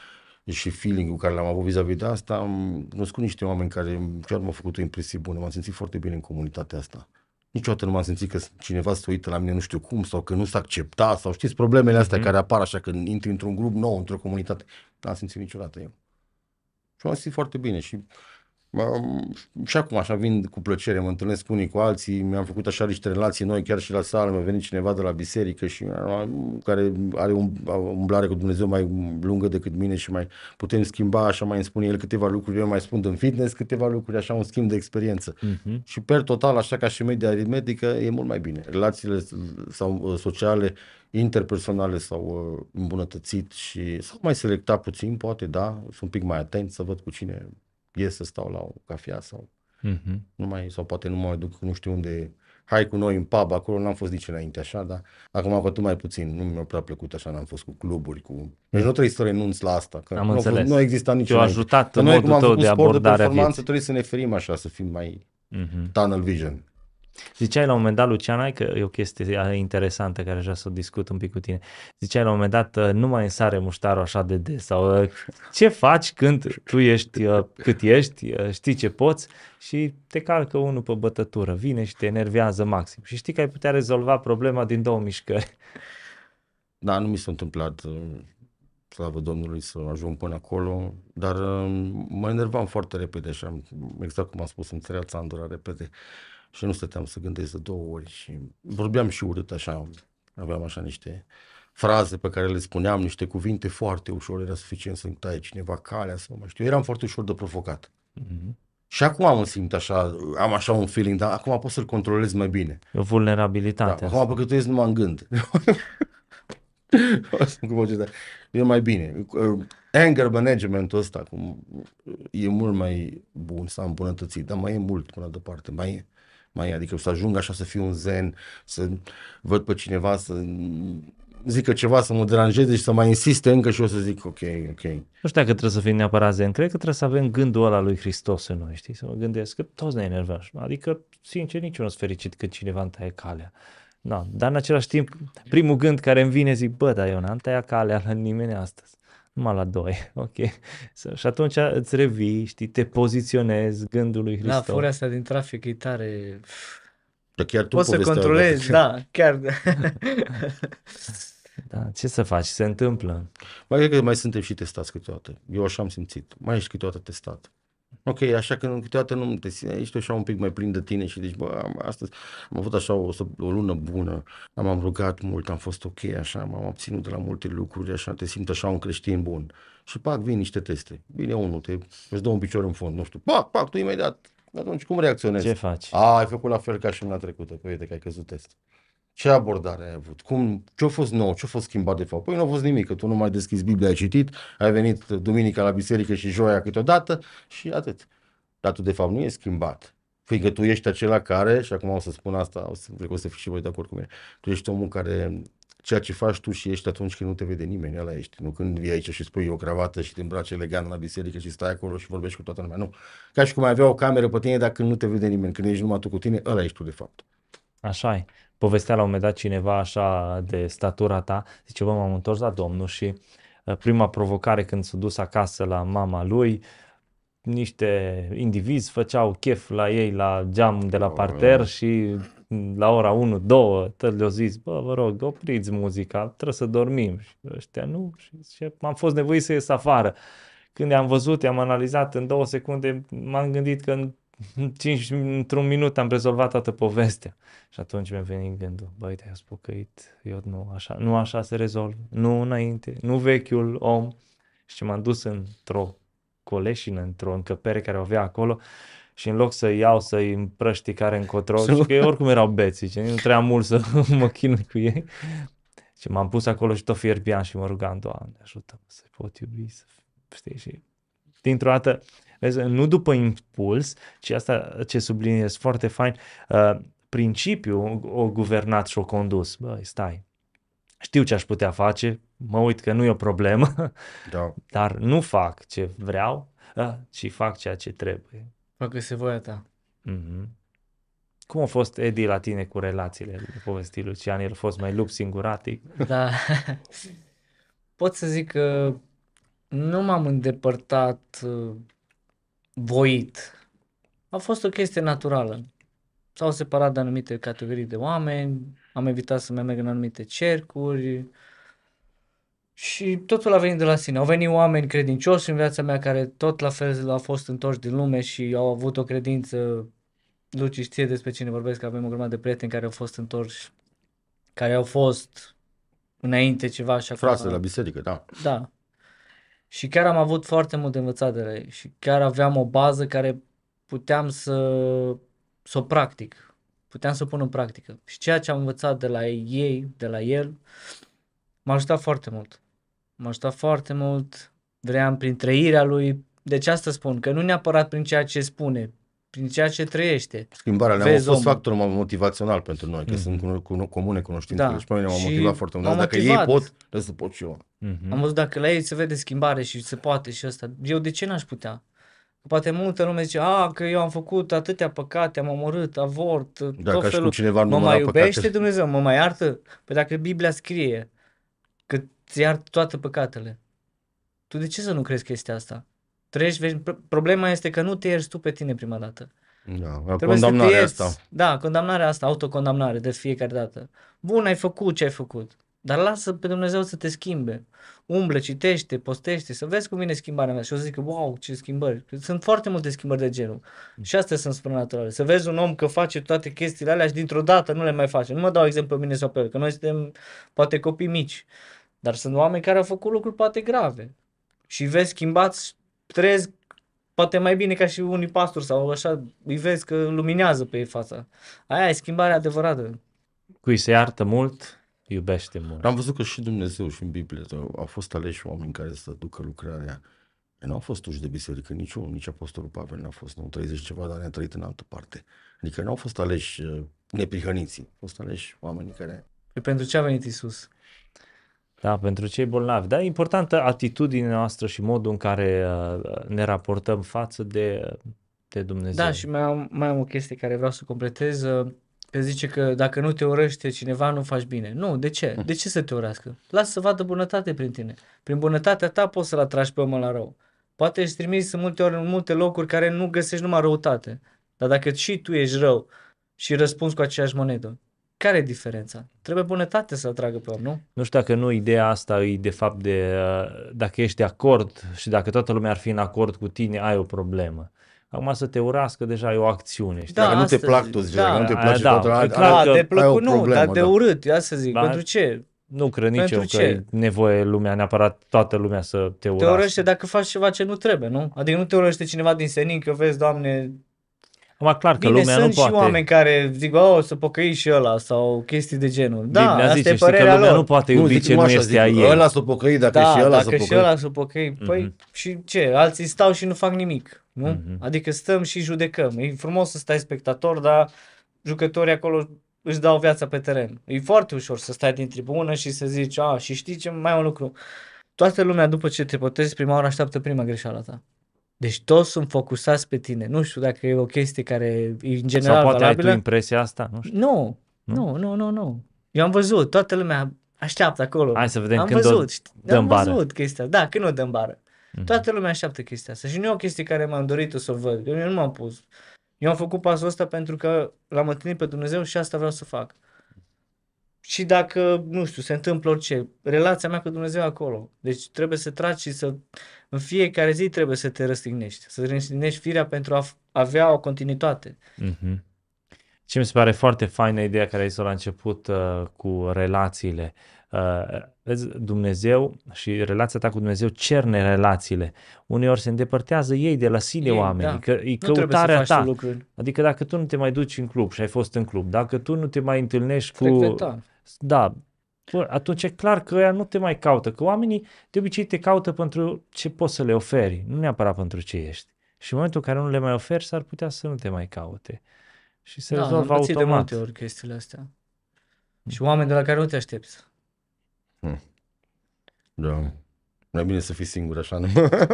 și feeling-ul care l-am avut vis-a-vis de asta, am cunoscut niște oameni care chiar m-au făcut o impresie bună, m-am simțit foarte bine în comunitatea asta. Niciodată nu m-am simțit că cineva se uită la mine nu știu cum sau că nu s-a acceptat sau știți problemele astea Mhm. care apar așa când intri într-un grup nou, într-o comunitate. N-am simțit niciodată eu. Și m-am simțit foarte bine și Um, și acum așa vin cu plăcere, mă întâlnesc cu unii cu alții, mi-am făcut așa niște relații noi, chiar și la sală, mi-a venit cineva de la biserică și uh, care are un, o umblare cu Dumnezeu mai lungă decât mine și mai putem schimba, așa mai îmi spune el câteva lucruri, eu mai spun în fitness câteva lucruri, așa un schimb de experiență. Uh-huh. Și per total, așa ca și media aritmetică, e mult mai bine. Relațiile sau uh, sociale, interpersonale s-au uh, îmbunătățit și s-au mai selectat puțin, poate, da, sunt un pic mai atent să văd cu cine ies să stau la o cafea sau Uh-huh. nu mai, sau poate nu mai duc nu știu unde, hai cu noi în pub, acolo n-am fost nici înainte așa, dar acum cu atât mai puțin, nu mi-a prea plăcut așa, n-am fost cu cluburi, cu... Deci nu trebuie să renunț la asta, că Am nu, a fost, înțeles. nu a existat nici Te-a înainte. ajutat Că în noi modul cum am tău făcut de sport de abordare a performanță, vieții. trebuie să ne ferim așa, să fim mai Uh-huh. tunnel vision. Ziceai la un moment dat, Luciana, că e o chestie interesantă care aș vrea să o discut un pic cu tine. Ziceai la un moment dat, uh, nu mai însare muștarul așa de des sau uh, ce faci când tu ești uh, cât ești, știi ce poți și te calcă unul pe bătătură, vine și te enervează maxim și știi că ai putea rezolva problema din două mișcări. Da, nu mi s-a întâmplat slavă Domnului, să ajung până acolo, dar mă enervam foarte repede, așa, exact cum am spus, îmi tărea țandura repede și nu stăteam să gândesc de două ori și vorbeam și urât așa, aveam așa niște fraze pe care le spuneam, niște cuvinte foarte ușor, era suficient să-mi taie cineva calea sau mai știu, eram foarte ușor de provocat. Mm-hmm. Și acum am simt așa, am așa un feeling, dar acum pot să-l controlez mai bine. O vulnerabilitate. Da, acum păcătuiesc numai în gând. [LAUGHS] e mai bine. Anger management-ul ăsta cum, e mult mai bun, s-a îmbunătățit, dar mai e mult până departe. Mai e, mai e, adică să ajung așa să fiu un zen, să văd pe cineva să zică ceva să mă deranjeze și să mai insiste încă și o să zic ok, ok. Nu știu dacă trebuie să fim neapărat zen, cred că trebuie să avem gândul ăla lui Hristos în noi, știi, să mă gândesc că toți ne enervăm. Adică, sincer, niciunul nu fericit când cineva îmi taie calea. Da, dar în același timp, primul gând care îmi vine zic, bă, dar eu n-am tăiat calea la nimeni astăzi. Numai la doi, [LAUGHS] ok. Și atunci îți revii, știi, te poziționezi gândul lui da, Hristos. Da, furia asta din trafic e tare... Dar chiar tu Poți să controlezi, da, chiar. [LAUGHS] da, ce să faci? Se întâmplă. Mai cred că mai suntem și testați câteodată. Eu așa am simțit. Mai ești câteodată testat. Ok, așa că câteodată nu te ești așa un pic mai plin de tine și zici, bă, astăzi am avut așa o, o lună bună, am, am rugat mult, am fost ok, așa, m-am obținut de la multe lucruri, așa, te simt așa un creștin bun. Și pac, vin niște teste. Bine unul, te, îți dă un picior în fond, nu știu, pac, pac, tu imediat, atunci cum reacționezi? Ce faci? A, ai făcut la fel ca și luna trecută, că uite că ai căzut test. Ce abordare ai avut? Cum, ce a fost nou? Ce a fost schimbat de fapt? Păi nu a fost nimic, că tu nu mai deschizi Biblia, ai citit, ai venit duminica la biserică și joia câteodată și atât. Dar tu de fapt nu e schimbat. Fiindcă tu ești acela care, și acum o să spun asta, o să, cred că o să fiți și voi de acord cu mine, tu ești omul care ceea ce faci tu și ești atunci când nu te vede nimeni, ăla ești. Nu când vii aici și spui o cravată și te îmbraci elegant la biserică și stai acolo și vorbești cu toată lumea. Nu. Ca și cum ai avea o cameră pe tine, dar când nu te vede nimeni, când ești numai tu cu tine, ăla ești tu de fapt. Așa e povestea la un moment dat cineva așa de statura ta, zice, bă, m-am întors la Domnul și uh, prima provocare când s-a dus acasă la mama lui, niște indivizi făceau chef la ei la geam de la parter și la ora 1, 2, tot le-au zis, bă, vă rog, opriți muzica, trebuie să dormim. Și ăștia nu, și zice, m-am fost nevoit să ies afară. Când i-am văzut, i-am analizat în două secunde, m-am gândit că în 5, într-un minut am rezolvat toată povestea. Și atunci mi-a venit gândul, băi, te-ai spocăit, eu nu așa, nu așa se rezolvă, nu înainte, nu vechiul om. Și m-am dus într-o coleșină, într-o încăpere care o avea acolo și în loc să iau, să-i împrăști care încotro, și că oricum erau beți, și nu trebuia mult să [LAUGHS] mă chinui cu ei. Și m-am pus acolo și tot fierbeam și mă rugam, Doamne, ajută-mă să pot iubi, să știi, și dintr-o dată Vezi, nu după impuls, ci asta ce subliniez foarte fain, uh, principiul o guvernat și o condus. Băi, stai, știu ce aș putea face, mă uit că nu e o problemă, da. [LAUGHS] dar nu fac ce vreau, uh, ci fac ceea ce trebuie. Facă-se voia ta. Mm-hmm. Cum a fost Edi la tine cu relațiile povestii Lucian? El a fost mai lup singuratic? Da. [LAUGHS] Pot să zic că nu m-am îndepărtat uh, voit. A fost o chestie naturală. S-au separat de anumite categorii de oameni, am evitat să mai merg în anumite cercuri și totul a venit de la sine. Au venit oameni credincioși în viața mea care tot la fel au fost întorși din lume și au avut o credință Luci știe despre cine vorbesc, că avem o grămadă de prieteni care au fost întorși, care au fost înainte ceva și acum... Frate la biserică, da. Da. Și chiar am avut foarte mult de învățat de la ei și chiar aveam o bază care puteam să, să o practic, puteam să o pun în practică. Și ceea ce am învățat de la ei, de la el, m-a ajutat foarte mult. M-a ajutat foarte mult, vreau prin trăirea lui, deci asta spun, că nu neapărat prin ceea ce spune, prin ceea ce trăiește. Schimbarea ne-a fost omul. factor motivațional pentru noi, că mm-hmm. sunt cu, comune cunoștințe. Da. Deci pe mine m-au motivat foarte mult. Dacă motivat. ei pot, trebuie să pot și eu. Mm-hmm. Am văzut dacă la ei se vede schimbare și se poate și asta. Eu de ce n-aș putea? Poate multă lume zice, a, că eu am făcut atâtea păcate, am omorât, avort, Da, tot ca și cum felul. cineva Mă număra mai iubește păcatele. Dumnezeu, mă mai iartă? Păi dacă Biblia scrie că ți iartă toate păcatele, tu de ce să nu crezi chestia asta? Trăiești, vezi, pro- problema este că nu te ierți tu pe tine prima dată. Da, Trebuie să te condamnarea ierți. asta. Da, condamnarea asta, autocondamnare de fiecare dată. Bun, ai făcut ce ai făcut, dar lasă pe Dumnezeu să te schimbe. Umblă, citește, postește, să vezi cum vine schimbarea mea. Și o să zic, wow, ce schimbări. Sunt foarte multe schimbări de genul. Și astea sunt supranaturale. Să vezi un om că face toate chestiile alea și dintr-o dată nu le mai face. Nu mă dau exemplu pe mine sau pe el, că noi suntem poate copii mici. Dar sunt oameni care au făcut lucruri poate grave. Și vezi schimbați, trăiesc poate mai bine ca și unii pastori sau așa, îi vezi că luminează pe ei fața. Aia e schimbarea adevărată. Cui se iartă mult, iubește mult. Am văzut că și Dumnezeu și în Biblie au fost aleși oameni care să ducă lucrarea. Ei nu au fost uși de biserică, nici unul, nici Apostolul Pavel n-a fost, nu 30 ceva, dar ne-a trăit în altă parte. Adică nu au fost aleși uh, neprihăniții, au fost aleși oamenii care... Păi pentru ce a venit Isus? Da, pentru cei bolnavi. Dar e importantă atitudinea noastră și modul în care uh, ne raportăm față de, de Dumnezeu. Da, și mai am, mai am o chestie care vreau să completez. Uh, Că zice că dacă nu te urăște cineva, nu faci bine. Nu, de ce? De ce să te urască? Lasă să vadă bunătate prin tine. Prin bunătatea ta poți să-l atragi pe omul la rău. Poate ești trimis în multe ori în multe locuri care nu găsești numai răutate. Dar dacă și tu ești rău și răspunzi cu aceeași monedă, care e diferența? Trebuie bunătate să atragă pe om, nu? Nu știu dacă nu ideea asta e de fapt de uh, dacă ești de acord și dacă toată lumea ar fi în acord cu tine, ai o problemă. Acum să te urască deja e o acțiune. Știi? Da, dacă nu te asta plac zic. tu zici, Da, dacă nu te aia place da, toată e lumea, clar ai- că- de ai o plăcut nu, problemă, dar de da. urât, ia să zic. Ba- Pentru ce? Nu cred nici Pentru eu că ce? e nevoie lumea neapărat toată lumea să te Te urască. urăște dacă faci ceva ce nu trebuie, nu? Adică nu te urăște cineva din senin că vezi, Doamne, Acum clar că bine, lumea sunt nu poate. și oameni care zic, oh, să pocăi și ăla sau chestii de genul. Da, Biblia asta zice, e știi că părerea lumea lor. nu poate Nu, iubi zic ce cum nu așa, este zic, a ei. Ăla s-o pocăi, dacă da, și ăla dacă s-o și pocăi. ăla să pocăi, păi Mhm. și ce? Alții stau și nu fac nimic, nu? Mhm. Adică stăm și judecăm. E frumos să stai spectator, dar jucătorii acolo își dau viața pe teren. E foarte ușor să stai din tribună și să zici, a, și știi ce, mai e un lucru. Toată lumea după ce te botezi prima oară așteaptă prima greșeală ta. Deci toți sunt focusați pe tine. Nu știu dacă e o chestie care e în general Sau poate ai valabilă. tu impresia asta? Nu știu. Nu, Nu? nu, nu, nu, nu. Eu am văzut, toată lumea așteaptă acolo. Hai să vedem am când o văzut, știi, dăm am bară. văzut chestia. Da, când o dăm bară. Mhm. Toată lumea așteaptă chestia asta și nu e o chestie care m-am dorit să o văd. Eu nu m-am pus. Eu am făcut pasul ăsta pentru că l-am întâlnit pe Dumnezeu și asta vreau să fac. Și dacă, nu știu, se întâmplă orice, relația mea cu Dumnezeu e acolo. Deci trebuie să tragi și să, în fiecare zi trebuie să te răstignești. Să răstignești firea pentru a f- avea o continuitate. Mhm. Ce mi se pare foarte faină ideea care ai zis la început uh, cu relațiile. Uh, vezi, Dumnezeu și relația ta cu Dumnezeu cerne relațiile. Uneori se îndepărtează ei de la sine Ei, oamenii, da. că e Nu trebuie să căutarea faci ta. tu lucruri. Adică dacă tu nu te mai duci în club și ai fost în club, dacă tu nu te mai întâlnești cu... Frecventa. Da, bă, atunci e clar că ea nu te mai caută, că oamenii de obicei te caută pentru ce poți să le oferi, nu neapărat pentru ce ești. Și în momentul în care nu le mai oferi, s-ar putea să nu te mai caute. Și se Da, am rezolvă pățit de automat. multe ori chestiile astea. Și oameni de la care nu te aștepți. Da. Mai bine să fii singur așa, nu?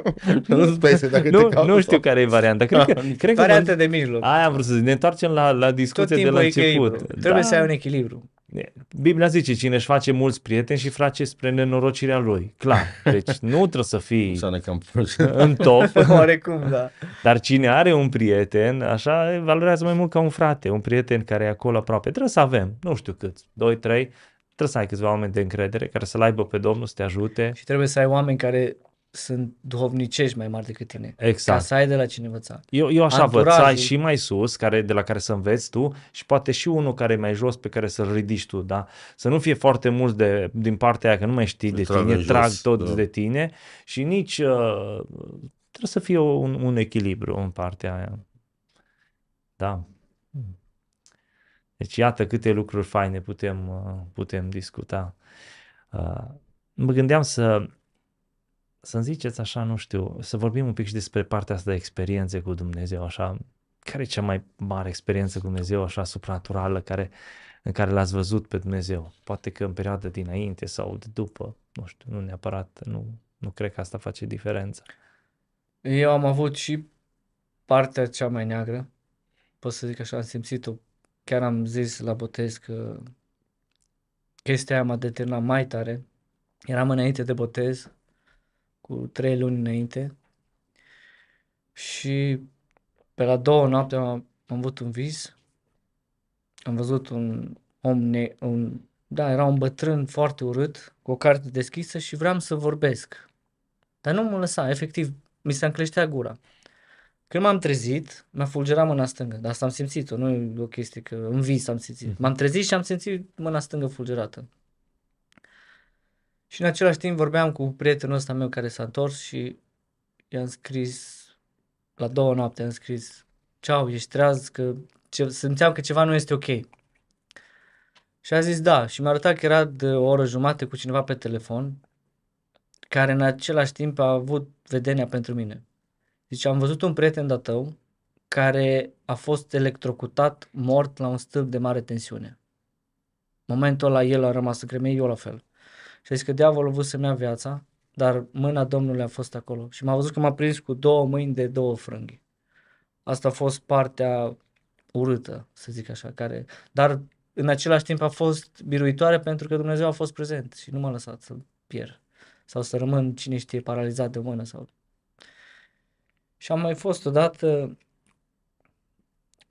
[LAUGHS] Nu-ți pese dacă nu, te caută nu știu sau- care e varianta. Cred că, Da, [LAUGHS] nici- cred că Variante de mijloc. Aia am vrut să zic. Ne întoarcem la, la Tot discuție de timpul la echilibru. început. Trebuie Da. să ai un echilibru. Biblia zice, cine își face mulți prieteni și face spre nenorocirea lui. Clar. Deci [LAUGHS] nu trebuie să fii Așa ne cam în top, [LAUGHS] Oarecum, da. dar cine are un prieten, așa, valorează mai mult ca un frate, un prieten care e acolo aproape. Trebuie să avem, nu știu cât, 2, 3, trebuie să ai câțiva oameni de încredere care să-l aibă pe Domnul, să te ajute. Și trebuie să ai oameni care sunt duhovnicești mai mari decât tine. Ca Exact. să ai de la cine învăța. Eu, eu așa văd, să ai Anturajul. și mai sus, care, de la care să înveți tu și poate și unul care e mai jos pe care să-l ridici tu, da? Să nu fie foarte mulți de, din partea aia că nu mai știi Să de tragă tine, în jos, trag toți da. de tine și nici uh, trebuie să fie un, un echilibru în partea aia. Da. Deci iată câte lucruri faine putem, uh, putem discuta. Uh, mă gândeam să să-mi ziceți așa, nu știu, să vorbim un pic și despre partea asta de experiențe cu Dumnezeu, așa, care e cea mai mare experiență cu Dumnezeu, așa, supranaturală, care, în care l-ați văzut pe Dumnezeu? Poate că în perioada dinainte sau de după, nu știu, nu neapărat, nu, nu cred că asta face diferența. Eu am avut și partea cea mai neagră, pot să zic așa, am simțit-o. Chiar am zis la botez că chestia aia m-a determinat mai tare. Eram înainte de botez, cu trei luni înainte. Și pe la două noapte am, am avut un vis. Am văzut un om, ne, un, da, era un bătrân foarte urât, cu o carte deschisă și vreau să vorbesc. Dar nu mă lăsa, efectiv, mi se încleștea gura. Când m-am trezit, mi-a fulgerat mâna stângă, dar asta am simțit-o, nu e o chestie că în vis am simțit. M-am trezit și am simțit mâna stângă fulgerată. Și în același timp vorbeam cu prietenul ăsta meu care s-a întors și i-am scris, la două noapte am scris, ceau, ești treaz, că ce, simțeam că ceva nu este ok. Și a zis da și mi-a arătat că era de o oră jumate cu cineva pe telefon, care în același timp a avut vedenia pentru mine. Deci am văzut un prieten de tău care a fost electrocutat mort la un stâlp de mare tensiune. Momentul ăla el a rămas să creme, eu la fel. Și a zis că diavolul a vrut să-mi ia viața, dar mâna Domnului a fost acolo. Și m-a văzut că m-a prins cu două mâini de două frânghi. Asta a fost partea urâtă, să zic așa, care... Dar în același timp a fost biruitoare pentru că Dumnezeu a fost prezent și nu m-a lăsat să pierd sau să rămân, cine știe, paralizat de mână sau... Și am mai fost odată,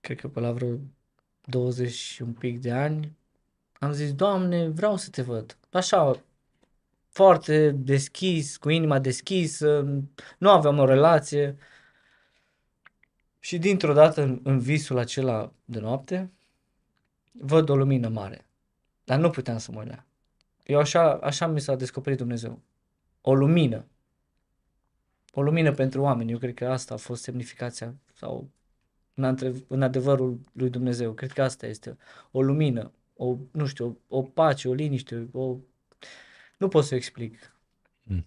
cred că pe la vreo 20 și un pic de ani, am zis, Doamne, vreau să te văd. Așa, foarte deschis, cu inima deschisă, nu aveam o relație. Și dintr-o dată, în, în visul acela de noapte, văd o lumină mare. Dar nu puteam să mă lea. Eu așa, așa mi s-a descoperit Dumnezeu. O lumină. O lumină pentru oameni. Eu cred că asta a fost semnificația sau în, în adevărul lui Dumnezeu. Cred că asta este. O lumină, o, nu știu, o, o pace, o liniște, o... Nu pot să o explic. Mm.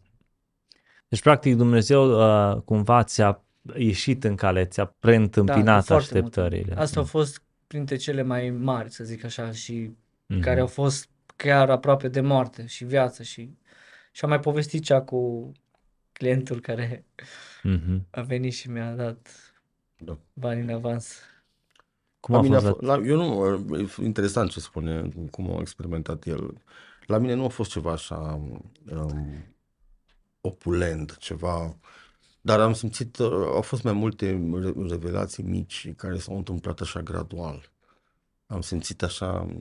Deci, practic, Dumnezeu uh, cumva ți-a ieșit în cale, ți-a preîntâmpinat da, așteptările. Mult. Asta mm. au fost printre cele mai mari, să zic așa, și mm-hmm. care au fost chiar aproape de moarte și viață și, și am mai povestit cea cu clientul care mm-hmm. a venit și mi-a dat da. bani în avans. Cum a fost? A la, eu nu, e interesant ce spune, cum a experimentat el. La mine nu a fost ceva așa um, opulent, ceva dar am simțit, uh, au fost mai multe revelații mici care s-au întâmplat așa gradual. Am simțit așa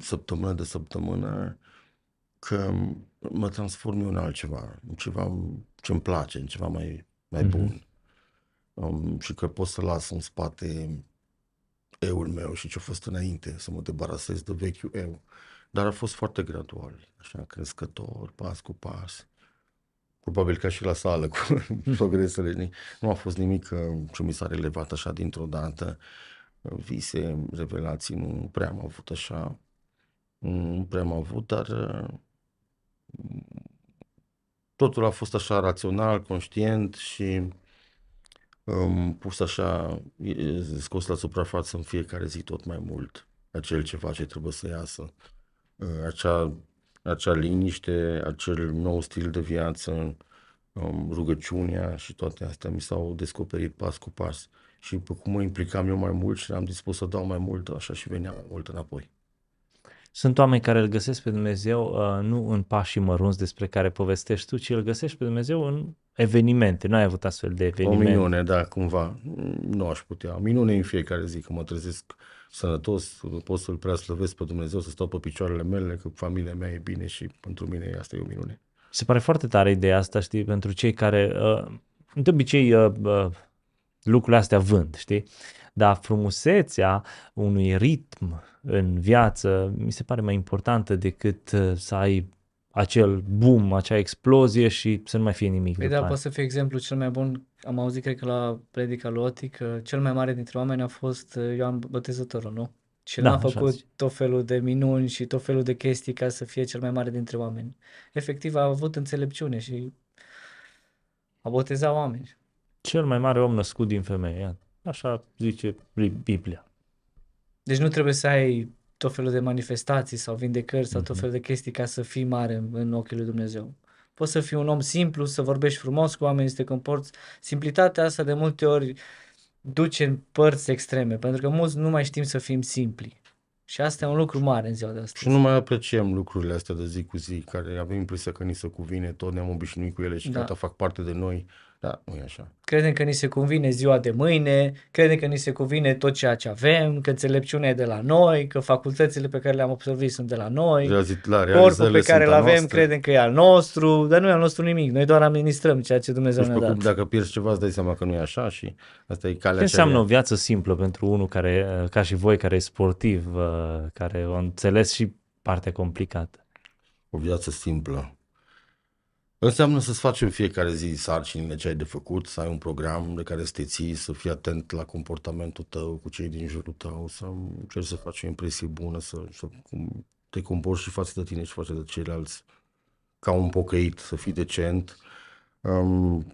săptămână de săptămână că mă transform eu în altceva, în ceva ce îmi place, în ceva mai, mai mm-hmm. bun. Um, și că pot să las în spate eul meu și ce a fost înainte, să mă debarasez de vechiul eu. Dar a fost foarte gradual, așa, crescător, pas cu pas. Probabil ca și la sală [LAUGHS] cu progresele. Nu a fost nimic uh, ce mi s-a relevat așa dintr-o dată. Vise, revelații, nu prea am avut așa. Nu prea am avut, dar uh, totul a fost așa rațional, conștient și um, pus așa, scos la suprafață în fiecare zi tot mai mult acel ceva ce trebuie să iasă. Uh, acea acea liniște, acel nou stil de viață, um, rugăciunea și toate astea mi s-au descoperit pas cu pas. Și pe cum mă implicam eu mai mult și am dispus să dau mai mult, așa și venea mai mult înapoi. Sunt oameni care îl găsesc pe Dumnezeu uh, nu în pașii mărunți despre care povestești tu, ci îl găsești pe Dumnezeu în evenimente. Nu ai avut astfel de evenimente. O minune, da, cumva. Nu aș putea. Minune în fiecare zi, că mă trezesc sănătos, pot să-L prea slăvesc pe Dumnezeu, să stau pe picioarele mele, că familia mea e bine și pentru mine asta e o minune. Se pare foarte tare ideea asta, știi, pentru cei care, uh, de obicei, uh, uh, lucrurile astea vând, știi? Dar frumusețea unui ritm în viață mi se pare mai importantă decât uh, să ai acel boom, acea explozie și să nu mai fie nimic. Păi da, poate să fie exemplu cel mai bun. Am auzit, cred că la predica lui Oti, că cel mai mare dintre oameni a fost uh, Ioan Botezătorul, nu? Și da, n-a făcut așa. tot felul de minuni și tot felul de chestii ca să fie cel mai mare dintre oameni. Efectiv a avut înțelepciune și a botezat oameni. Cel mai mare om născut din femeie, așa zice Biblia. Deci nu trebuie să ai tot felul de manifestații sau vindecări sau mm-hmm. tot felul de chestii ca să fii mare în ochii lui Dumnezeu. Poți să fii un om simplu, să vorbești frumos cu oamenii, să te comporți. Simplitatea asta de multe ori duce în părți extreme, pentru că mulți nu mai știm să fim simpli. Și asta e un lucru mare în ziua de astăzi. Și nu mai apreciem lucrurile astea de zi cu zi, care avem impresia că ni se cuvine, tot ne-am obișnuit cu ele și Da. gata, fac parte de noi. Da, nu e așa. Credem că ni se convine ziua de mâine, credem că ni se convine tot ceea ce avem, că înțelepciunea e de la noi, că facultățile pe care le-am absolvit sunt de la noi, Realiz- la, corpul realizările pe care sunt îl a avem noastre. credem că e al nostru, dar nu e al nostru nimic, noi doar administrăm ceea ce Dumnezeu Nu ne-a știu dat. cum, dacă pierzi ceva, îți dai seama că nu e așa și asta e calea Ce înseamnă cea o viață simplă pentru unul care, uh, ca și voi, care e sportiv, uh, care a înțeles și partea complicată? o viață simplă. Înseamnă să-ți faci în fiecare zi sarcinile ce ai de făcut, să ai un program de care să te ții, să fii atent la comportamentul tău cu cei din jurul tău, să încerci să faci o impresie bună, să, să cum te comporți și față de tine și față de ceilalți ca un pocăit, să fii decent, um,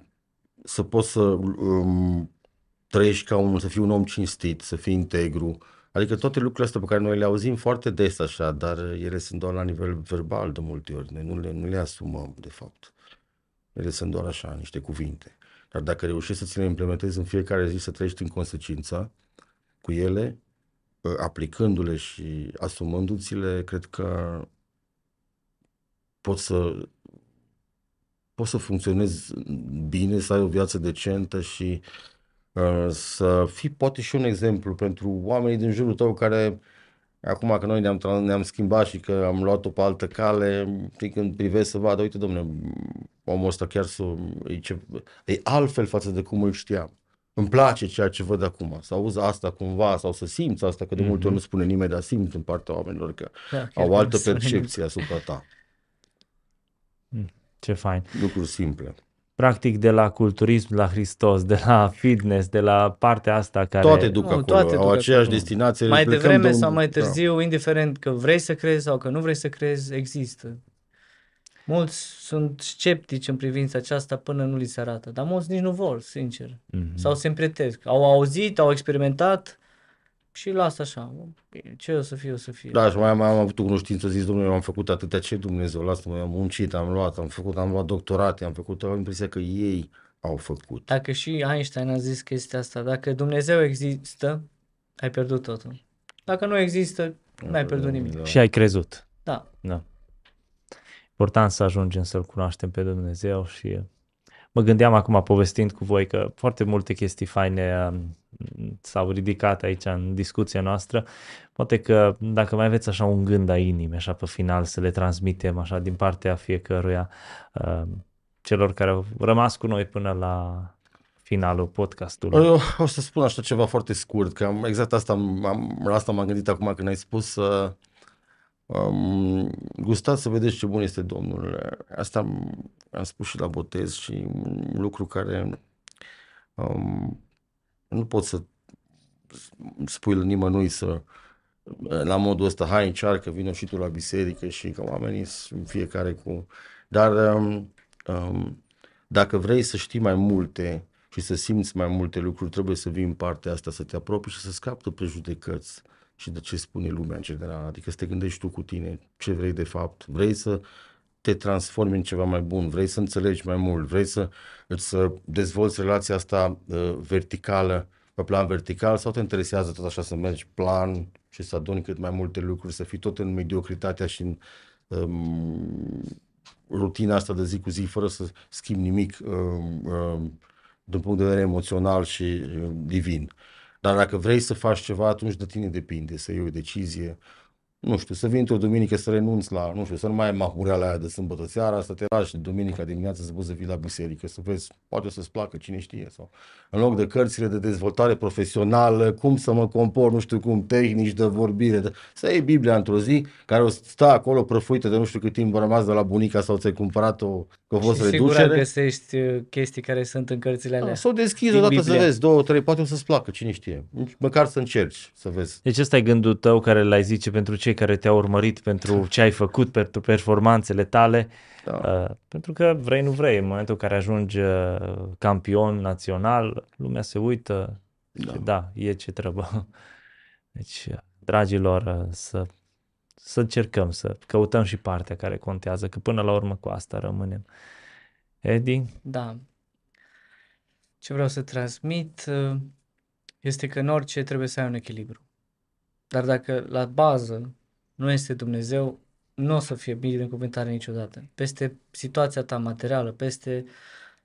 să poți să um, trăiești ca un, să fii un om cinstit, să fii integru, Adică toate lucrurile astea pe care noi le auzim foarte des așa, dar ele sunt doar la nivel verbal de multe ori. Noi nu le, nu le asumăm, de fapt. Ele sunt doar așa, niște cuvinte. Dar dacă reușești să ți le implementezi în fiecare zi, să trăiești în consecință cu ele, ă, aplicându-le și asumându-ți-le, cred că poți să poți să funcționezi bine, să ai o viață decentă și uh, să fii poate și un exemplu pentru oamenii din jurul tău care acum că noi ne-am, tra- ne-am schimbat și că am luat-o pe altă cale, știi, când privesc să vadă, uite domnule, omul ăsta chiar să, e, ce, e altfel față de cum îl știam. Îmi place ceea ce văd acum, să auzi asta cumva sau să simți asta, că de multe ori nu spune nimeni, dar simt în partea oamenilor că Da, chiar au că altă nu spune percepție asupra ta. Ce fain. Lucruri simple. Practic de la culturism la Hristos, de la fitness, de la partea asta care... Toate duc Nu, acolo, toate au duc aceeași acolo. destinație. mai plecăm devreme de un- sau mai da. târziu, indiferent că vrei să crezi sau că nu vrei să crezi, există. Mulți sunt sceptici în privința aceasta până nu li se arată, dar mulți nici nu vor, sincer. Mhm. Sau se împretesc. Au auzit, au experimentat și lasă așa. Bine, ce o să fie, o să fie. Da, și mai am, am avut o cunoștință, zis, domnule, eu am făcut atâtea, ce Dumnezeu, lasă-mă, eu am muncit, am luat, am făcut, am luat doctorate, am făcut, am impresia că ei au făcut. Dacă și Einstein a zis chestia asta, dacă Dumnezeu există, ai pierdut totul. Dacă nu există, n-ai pierdut nimic. Da. Și ai crezut. Da. Da. Important să ajungem să-L cunoaștem pe Dumnezeu și uh, mă gândeam acum povestind cu voi că foarte multe chestii faine um, s-au ridicat aici în discuția noastră. Poate că dacă mai aveți așa un gând a inimii, așa pe final, să le transmitem așa din partea fiecăruia um, celor care au rămas cu noi până la finalul podcastului. Eu o să spun așa ceva foarte scurt, că am, exact asta, am, am, la asta m-am gândit acum când ai spus să um, gustați să vedeți ce bun este Domnul. Asta am, am spus și la botez și un lucru care um, nu pot să spui la nimănui să la modul ăsta, hai încearcă, vină și tu la biserică și că oamenii sunt fiecare cu... Dar um, um, dacă vrei să știi mai multe și să simți mai multe lucruri, trebuie să vii în partea asta, să te apropii și să scapi de prejudecăți și de ce spune lumea în general. Adică să te gândești tu cu tine ce vrei de fapt. Vrei să te transformi în ceva mai bun, vrei să înțelegi mai mult, vrei să, să dezvolți relația asta uh, verticală, pe plan vertical sau te interesează tot așa să mergi plan și să aduni cât mai multe lucruri, să fii tot în mediocritatea și în um, rutina asta de zi cu zi, fără să schimbi nimic um, um, din punct de vedere emoțional și uh, divin. Dar dacă vrei să faci ceva, atunci de tine depinde, să iei o decizie, nu știu, să vii într-o duminică să renunți la, nu știu, să nu mai ai mahureala aia de sâmbătă seara, să te lași duminica dimineața să poți să vii la biserică, să vezi, poate o să-ți placă, cine știe, sau în loc de cărțile de dezvoltare profesională, cum să mă compor, nu știu cum, tehnici de vorbire, de... să iei Biblia într-o zi, care o să stă acolo prăfuită de nu știu cât timp a rămas de la bunica sau ți-ai cumpărat-o, că a fost și sigur reducere. găsești uh, chestii care sunt în cărțile alea. Da, să o deschizi Din odată să Biblie. vezi, două, trei, poate o să-ți placă, cine știe. Măcar să încerci să vezi. Deci ăsta e gândul tău care l-ai zice pentru cei care te-au urmărit, pentru ce ai făcut, pentru performanțele tale, Da. uh, pentru că vrei, nu vrei, în momentul în care ajungi uh, campion național, lumea se uită Da. și da, e ce trebuie. [LAUGHS] Deci, uh, dragilor, uh, să, să încercăm să căutăm și partea care contează, că până la urmă cu asta rămânem. Edi? Da. Ce vreau să transmit uh, este că în orice trebuie să ai un echilibru. Dar dacă la bază nu este Dumnezeu, nu o să fie binecuvântare niciodată. Peste situația ta materială, peste,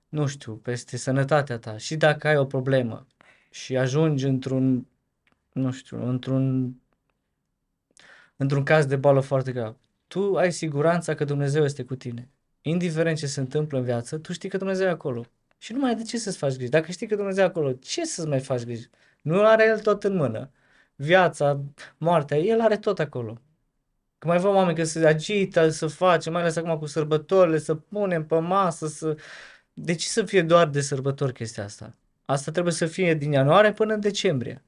nu știu, peste sănătatea ta. Și dacă ai o problemă și ajungi într-un, nu știu, într-un, într-un caz de boală foarte grav, tu ai siguranța că Dumnezeu este cu tine. Indiferent ce se întâmplă în viață, tu știi că Dumnezeu e acolo. Și nu mai ai de ce să-ți faci griji. Dacă știi că Dumnezeu e acolo, ce să-ți mai faci griji? Nu are El tot în mână. Viața, moartea, El are tot acolo. Că mai văd oameni că se agită să facem, mai ales acum cu sărbătorile, să punem pe masă, să... De ce să fie doar de sărbători chestia asta? Asta trebuie să fie din ianuarie până în decembrie.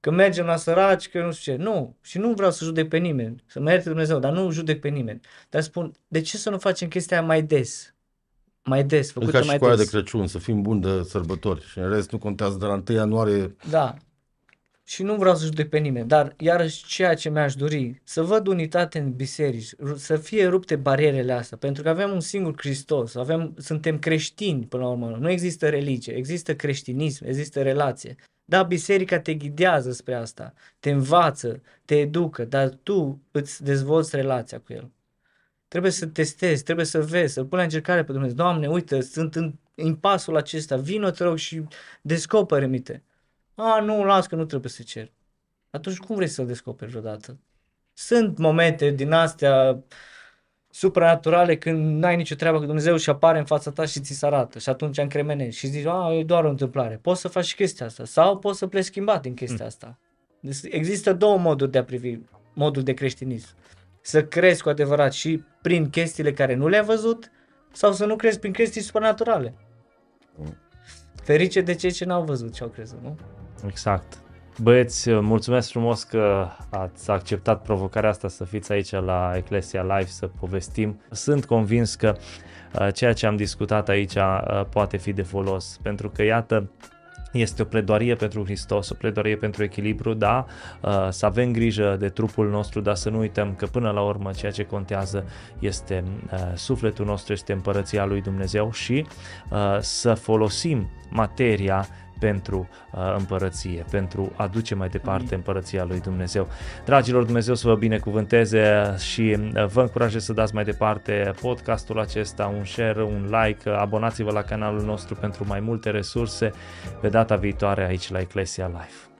Că mergem la săraci, că nu știu ce. Nu. Și nu vreau să judec pe nimeni. Să mă ierte Dumnezeu, dar nu judec pe nimeni. Dar spun, de ce să nu facem chestia mai des? Mai des, făcută ca și mai cu aia des. de Crăciun, să fim buni de sărbători. Și în rest nu contează de la 1 ianuarie. Da. Și nu vreau să judec pe nimeni, dar iarăși ceea ce mi-aș dori, să văd unitate în biserici, ru- să fie rupte barierele astea, pentru că avem un singur Hristos, avem, suntem creștini până la urmă, nu există religie, există creștinism, există relație. Da, biserica te ghidează spre asta, te învață, te educă, dar tu îți dezvolți relația cu el. Trebuie să testezi, trebuie să vezi, să-L pui la încercare pe Dumnezeu. Doamne, uite, sunt în impasul acesta, vino te rog și descoperă-mi te. A, nu, las că nu trebuie să cer. Atunci cum vrei să-L descoperi vreodată? Sunt momente din astea supranaturale când n-ai nicio treabă cu Dumnezeu și apare în fața ta și ți se arată și atunci încremenești și zici, a, e doar o întâmplare. Poți să faci și chestia asta sau poți să pleci schimbat din chestia asta. Deci există două moduri de a privi modul de creștinism. Să crezi cu adevărat și prin chestiile care nu le-ai văzut sau să nu crezi prin chestii supranaturale. Ferice de cei ce n-au văzut și au crezut, nu? Exact. Băieți, mulțumesc frumos că ați acceptat provocarea asta să fiți aici la Eclesia Live să povestim. Sunt convins că uh, ceea ce am discutat aici uh, poate fi de folos, pentru că iată, este o pledoarie pentru Hristos, o pledoarie pentru echilibru, da, uh, să avem grijă de trupul nostru, dar să nu uităm că până la urmă ceea ce contează este uh, sufletul nostru, este împărăția lui Dumnezeu și uh, să folosim materia pentru uh, împărăție, pentru a duce mai departe împărăția lui Dumnezeu. Dragilor, Dumnezeu să vă binecuvânteze și uh, vă încurajez să dați mai departe podcastul acesta, un share, un like, abonați-vă la canalul nostru pentru mai multe resurse pe data viitoare aici la Ecclesia Live.